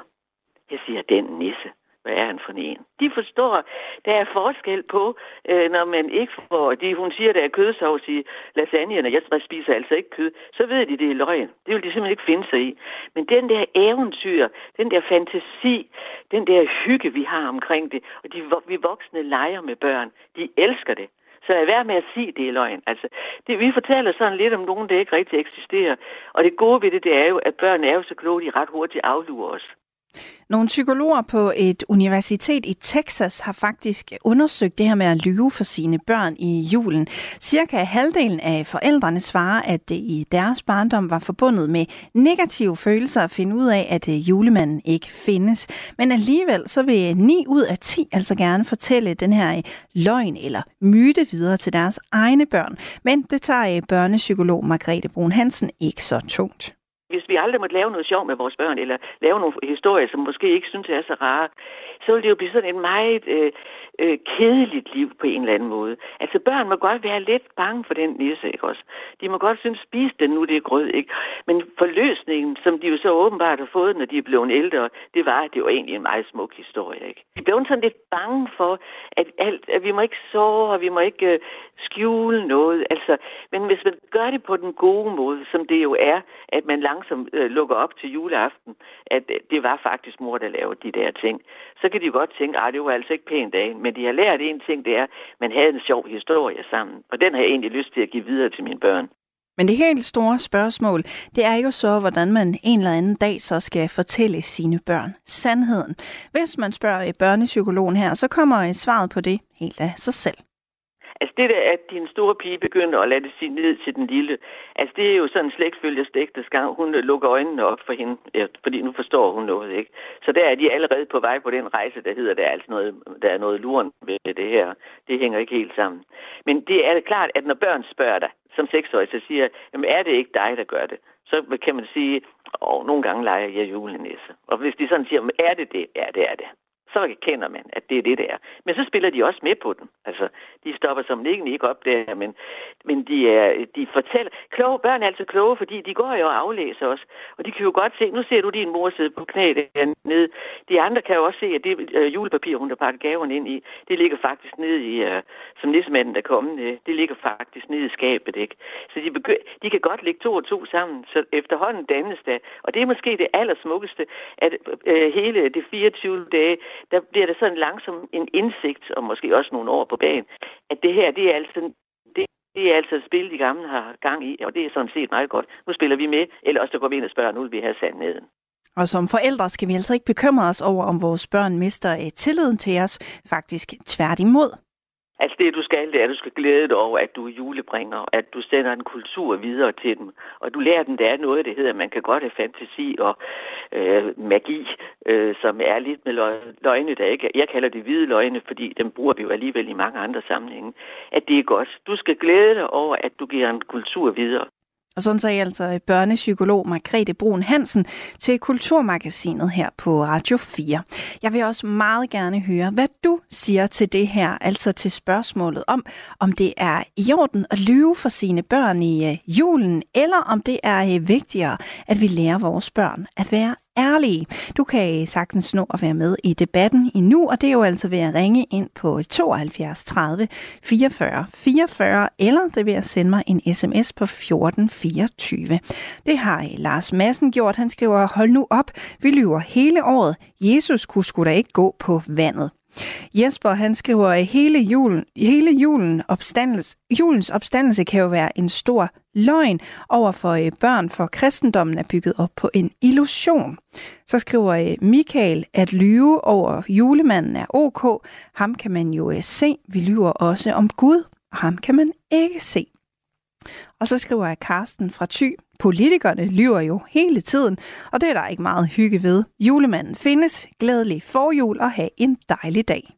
Jeg siger, den nisse hvad er han for en? De forstår, der er forskel på, øh, når man ikke får, de, hun siger, der er kødsovs i lasagnen, og jeg spiser altså ikke kød, så ved de, det er løgn. Det vil de simpelthen ikke finde sig i. Men den der eventyr, den der fantasi, den der hygge, vi har omkring det, og de, vi voksne leger med børn, de elsker det. Så er værd med at sige, det er løgn. Altså, det, vi fortæller sådan lidt om nogen, der ikke rigtig eksisterer. Og det gode ved det, det er jo, at børn er jo så kloge, de ret hurtigt aflurer os. Nogle psykologer på et universitet i Texas har faktisk undersøgt det her med at lyve for sine børn i julen. Cirka halvdelen af forældrene svarer, at det i deres barndom var forbundet med negative følelser at finde ud af, at øh, julemanden ikke findes. Men alligevel så vil 9 ud af 10 altså gerne fortælle den her øh, løgn eller myte videre til deres egne børn. Men det tager øh, børnepsykolog Margrethe Brun Hansen ikke så tungt hvis vi aldrig måtte lave noget sjov med vores børn, eller lave nogle historier, som måske ikke synes er så rare, så ville det jo blive sådan en meget øh, øh, kedeligt liv på en eller anden måde. Altså børn må godt være lidt bange for den nisse, ikke også? De må godt synes, spise den nu, det er grød, ikke? Men forløsningen, som de jo så åbenbart har fået, når de er blevet ældre, det var, at det var egentlig en meget smuk historie, ikke? De blev sådan lidt bange for, at, alt, at vi må ikke sove, og vi må ikke øh, skjule noget. Altså, men hvis man gør det på den gode måde, som det jo er, at man langsomt øh, lukker op til juleaften, at øh, det var faktisk mor, der lavede de der ting, så kan de godt tænke, at det var altså ikke pænt af men de har lært en ting, det er, at man havde en sjov historie sammen. Og den har jeg egentlig lyst til at give videre til mine børn. Men det helt store spørgsmål, det er jo så, hvordan man en eller anden dag så skal fortælle sine børn sandheden. Hvis man spørger børnepsykologen her, så kommer svaret på det helt af sig selv. Altså det der, at din store pige begynder at lade det sige ned til den lille, altså det er jo sådan en slægtfølges ægte skam. Hun øh, lukker øjnene op for hende, ja, fordi nu forstår hun noget, ikke? Så der er de allerede på vej på den rejse, der hedder, der er, altså noget, der er noget luren ved det her. Det hænger ikke helt sammen. Men det er klart, at når børn spørger dig som seksårig, så siger jamen er det ikke dig, der gør det? Så kan man sige, og nogle gange leger jeg julenisse. Og hvis de sådan siger, er det det? Ja, det er det så erkender man, at det er det, der er. Men så spiller de også med på den. Altså, de stopper som ikke ikke op der, men, men de, er, de fortæller... Kloge børn er altid kloge, fordi de går jo og aflæser os. Og de kan jo godt se, nu ser du din mor sidde på knæ dernede. De andre kan jo også se, at det øh, julepapir, hun har pakket gaven ind i, det ligger faktisk nede i, øh, som nissemanden der kommer, øh, det ligger faktisk nede i skabet, ikke? Så de, begy- de kan godt lægge to og to sammen, så efterhånden dannes der. Og det er måske det allersmukkeste, at øh, hele de 24 dage, der bliver det sådan langsom en indsigt, og måske også nogle år på banen, at det her, det er altså det, det er altså et spil, de gamle har gang i, og det er sådan set meget godt. Nu spiller vi med, eller også der går vi ind og spørger, nu vil vi have sandheden. Og som forældre skal vi altså ikke bekymre os over, om vores børn mister eh, tilliden til os. Faktisk tværtimod. Altså det, du skal, det er, at du skal glæde dig over, at du er julebringer, at du sender en kultur videre til dem. Og du lærer dem, der er noget, det hedder, at man kan godt have fantasi og øh, magi, øh, som er lidt med løgne, der ikke Jeg kalder det hvide løgne, fordi dem bruger vi jo alligevel i mange andre sammenhænge. At det er godt. Du skal glæde dig over, at du giver en kultur videre. Og sådan sagde altså børnepsykolog Margrethe Brun Hansen til Kulturmagasinet her på Radio 4. Jeg vil også meget gerne høre, hvad du siger til det her, altså til spørgsmålet om, om det er i orden at lyve for sine børn i øh, julen, eller om det er øh, vigtigere, at vi lærer vores børn at være ærlige. Du kan sagtens nå at være med i debatten endnu, og det er jo altså ved at ringe ind på 72 30 44 44, eller det ved at sende mig en sms på 14 24. Det har øh, Lars Madsen gjort. Han skriver, hold nu op, vi lyver hele året. Jesus kunne sgu da ikke gå på vandet. Jesper han skriver, at hele, julen, hele julen opstandelse, julens opstandelse kan jo være en stor løgn over for øh, børn, for kristendommen er bygget op på en illusion. Så skriver øh, Michael, at lyve over julemanden er ok. Ham kan man jo øh, se. Vi lyver også om Gud, og ham kan man ikke se. Og så skriver jeg Karsten fra Thy. Politikerne lyver jo hele tiden, og det er der ikke meget hygge ved. Julemanden findes. Glædelig forjul og have en dejlig dag.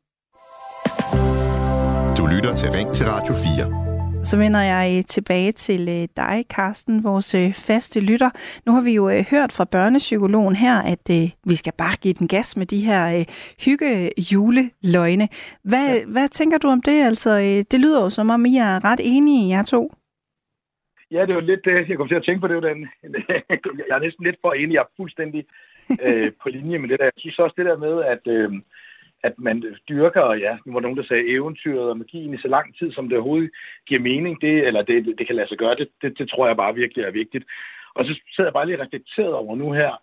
Du lytter til Ring til Radio 4. Så vender jeg øh, tilbage til øh, dig, Karsten, vores øh, faste lytter. Nu har vi jo hørt fra børnepsykologen her, at vi skal bare give den gas med de her hygge juleløgne. Hvad, ja. hvad tænker du om det? Altså, det lyder jo som om, I er ret enige, jer to. Ja, det var lidt det, jeg kom til at tænke på. Det var den, jeg er næsten lidt for enig. Jeg er fuldstændig øh, på linje med det der. Jeg synes også det der med, at, øh, at man dyrker, og ja, nu var nogen, der sagde eventyret og magien i så lang tid, som det overhovedet giver mening, det, eller det, det kan lade sig gøre, det, det, det tror jeg bare virkelig er vigtigt. Og så sidder jeg bare lige reflekteret over nu her,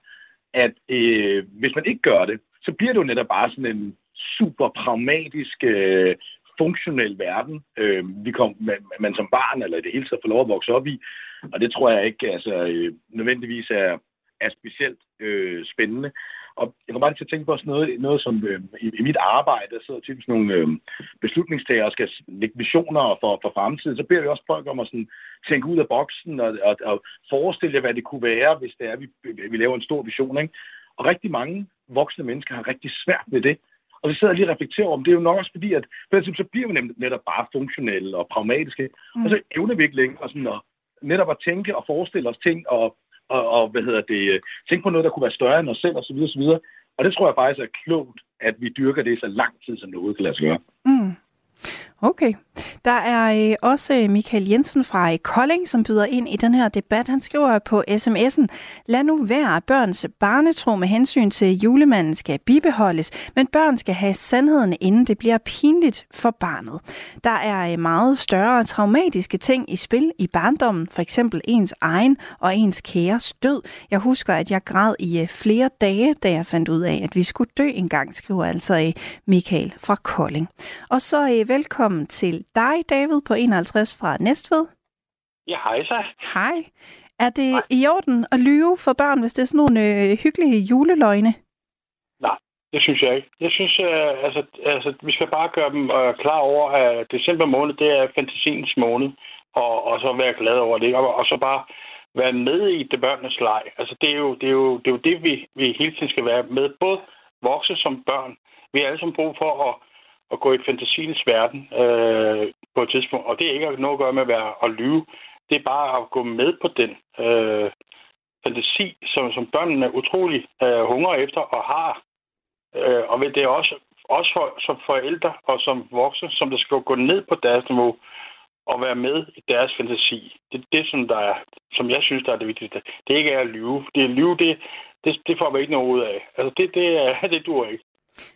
at øh, hvis man ikke gør det, så bliver det jo netop bare sådan en super pragmatisk, øh, funktionel verden, øh, vi kom, man, man som barn eller i det hele taget får lov at vokse op i. Og det tror jeg ikke altså, øh, nødvendigvis er, er specielt øh, spændende. Og jeg kommer bare til at tænke på sådan noget, noget som øh, i, i mit arbejde, der sidder typisk nogle øh, beslutningstagere og skal lægge visioner for, for fremtiden, så beder vi også folk om at sådan, tænke ud af boksen og, og, og forestille jer, hvad det kunne være, hvis det er, vi, vi laver en stor vision. Ikke? Og rigtig mange voksne mennesker har rigtig svært ved det. Og så sidder jeg lige og reflekterer om, det er jo nok også fordi, at så bliver vi netop bare funktionelle og pragmatiske, mm. og så evner vi ikke længere sådan at, netop at tænke og forestille os ting, og, og, og hvad hedder det, tænke på noget, der kunne være større end os selv, osv. osv. Og det tror jeg faktisk er klogt, at vi dyrker det så lang tid, som det overhovedet kan lade sig gøre. Mm. Okay. Der er øh, også øh, Michael Jensen fra øh, Kolding, som byder ind i den her debat. Han skriver på sms'en, lad nu være børns barnetro med hensyn til julemanden skal bibeholdes, men børn skal have sandheden, inden det bliver pinligt for barnet. Der er øh, meget større traumatiske ting i spil i barndommen, for eksempel ens egen og ens kæres død. Jeg husker, at jeg græd i øh, flere dage, da jeg fandt ud af, at vi skulle dø engang, skriver altså øh, Michael fra Kolding. Og så velkommen til dig, David, på 51 fra Næstved. Ja, hej så. Hej. Er det hej. i orden at lyve for børn, hvis det er sådan nogle øh, hyggelige juleløgne? Nej, det synes jeg ikke. Jeg synes, øh, altså, altså, vi skal bare gøre dem øh, klar over, at december måned, det er fantasiens måned, og, og så være glad over det, og, og så bare være med i det børnenes leg. Altså, det er jo det, er jo, det, er jo det vi, vi hele tiden skal være med, både voksne som børn. Vi har alle sammen brug for at at gå i fantasiens verden øh, på et tidspunkt. Og det er ikke noget at gøre med at være at lyve. Det er bare at gå med på den øh, fantasi, som, som børnene er utrolig øh, hungre efter og har Øh, og det er også, også for, som forældre og som voksne, som der skal gå ned på deres niveau og være med i deres fantasi. Det er det, som, der er, som jeg synes, der er det vigtigste. Det er ikke er at lyve. Det er at lyve, det, det, det får vi ikke noget ud af. Altså, det, det, er, det dur ikke.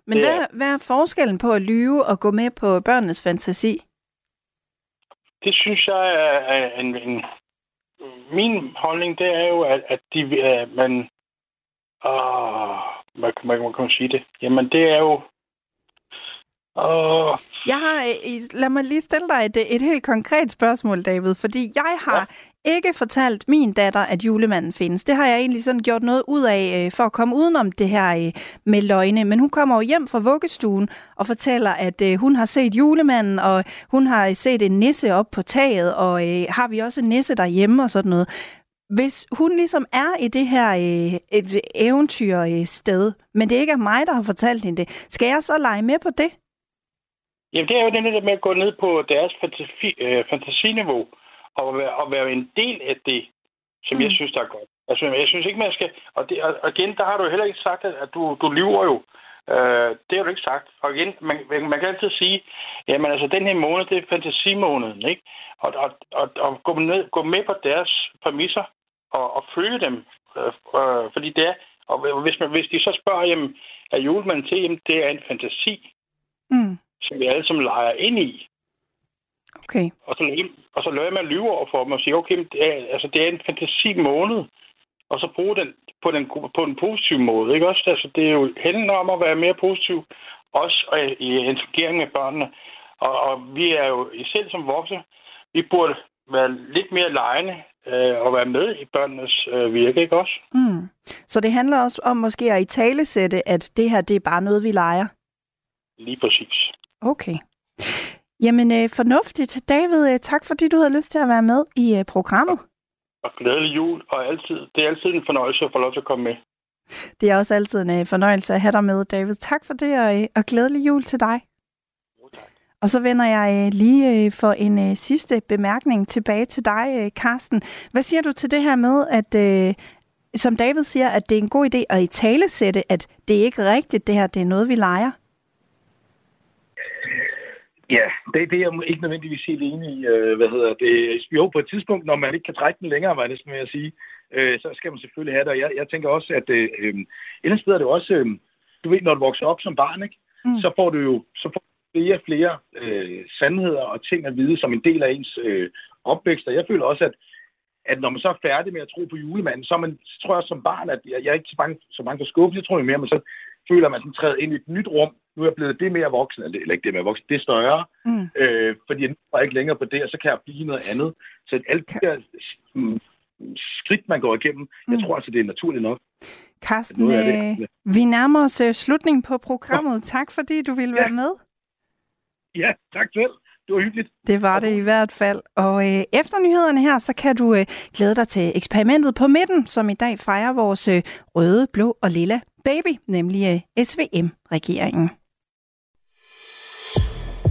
Men det hvad, er... hvad er forskellen på at lyve og gå med på børnenes fantasi? Det synes jeg er en, en... Min holdning, det er jo, at, at de, at man... Åh, man, man, man kan sige det. Jamen, det er jo Oh. Jeg har, lad mig lige stille dig et, et helt konkret spørgsmål, David, fordi jeg har ja. ikke fortalt min datter, at julemanden findes. Det har jeg egentlig sådan gjort noget ud af øh, for at komme udenom det her øh, med løgne. Men hun kommer jo hjem fra vuggestuen og fortæller, at øh, hun har set julemanden, og hun har set en nisse op på taget, og har vi også en nisse derhjemme og sådan noget. Hvis hun ligesom er i det her øh, eventyr sted, men det ikke er mig, der har fortalt hende det, skal jeg så lege med på det? Jamen, det er jo det der med at gå ned på deres fantasi, øh, fantasiniveau og være, og være en del af det, som mm. jeg synes, der er godt. Altså, jeg synes ikke, man skal... Og, det, og igen, der har du heller ikke sagt, at du, du lyver jo. Øh, det har du ikke sagt. Og igen, man, man kan altid sige, jamen altså, den her måned, det er fantasimåneden, ikke? Og, og, og, og gå, ned, gå med på deres præmisser og, og følge dem. Øh, øh, fordi det er... Og hvis, man, hvis de så spørger, jamen, er julemanden til, jamen, det er en fantasi. Mm som vi alle sammen leger ind i. Okay. Og så, og så lader man lyve over for dem og sige, okay, det er, altså, det er en fantasi måned, og så bruge den på, den på en positiv måde. Ikke også? Altså, det er jo hænden om at være mere positiv, også i interagering med børnene. Og, og vi er jo selv som voksne, vi burde være lidt mere lejende øh, og være med i børnenes øh, virke, ikke også? Mm. Så det handler også om måske at i talesætte, at det her, det er bare noget, vi leger? Lige præcis. Okay. Jamen, øh, fornuftigt. David, øh, tak fordi du havde lyst til at være med i øh, programmet. Og glædelig jul, og altid, det er altid en fornøjelse at få lov til at komme med. Det er også altid en øh, fornøjelse at have dig med, David. Tak for det, og, øh, og glædelig jul til dig. Og så vender jeg øh, lige øh, for en øh, sidste bemærkning tilbage til dig, øh, Karsten. Hvad siger du til det her med, at øh, som David siger, at det er en god idé at i tale sætte, at det er ikke rigtigt, det her, det er noget, vi leger? Ja, det, det er jeg ikke nødvendigvis helt enig i. Øh, hvad hedder det? Jo, på et tidspunkt, når man ikke kan trække den længere, var det næsten med at sige, øh, så skal man selvfølgelig have det. Og jeg, jeg tænker også, at øh, øh et eller andet sted er det også, øh, du ved, når du vokser op som barn, ikke? Mm. så får du jo så får flere og flere øh, sandheder og ting at vide som en del af ens øh, opvækst. Og jeg føler også, at at når man så er færdig med at tro på julemanden, så, man, så tror jeg som barn, at jeg, jeg er ikke så bange, så bange for skuffe, jeg tror jeg mere, men så føler man sådan træder ind i et nyt rum, nu er jeg blevet det mere voksen, eller ikke det mere voksen, det er større, mm. øh, fordi jeg er ikke længere på det, og så kan jeg blive noget andet. Så alt det der mm, skridt, man går igennem, mm. jeg tror altså, det er naturligt nok. Carsten, øh, det. vi nærmer os uh, slutningen på programmet. Tak, fordi du ville ja. være med. Ja, tak selv. Det var hyggeligt. Det var det i hvert fald. Og øh, efter nyhederne her, så kan du øh, glæde dig til eksperimentet på midten, som i dag fejrer vores øh, røde, blå og lilla baby, nemlig øh, SVM-regeringen.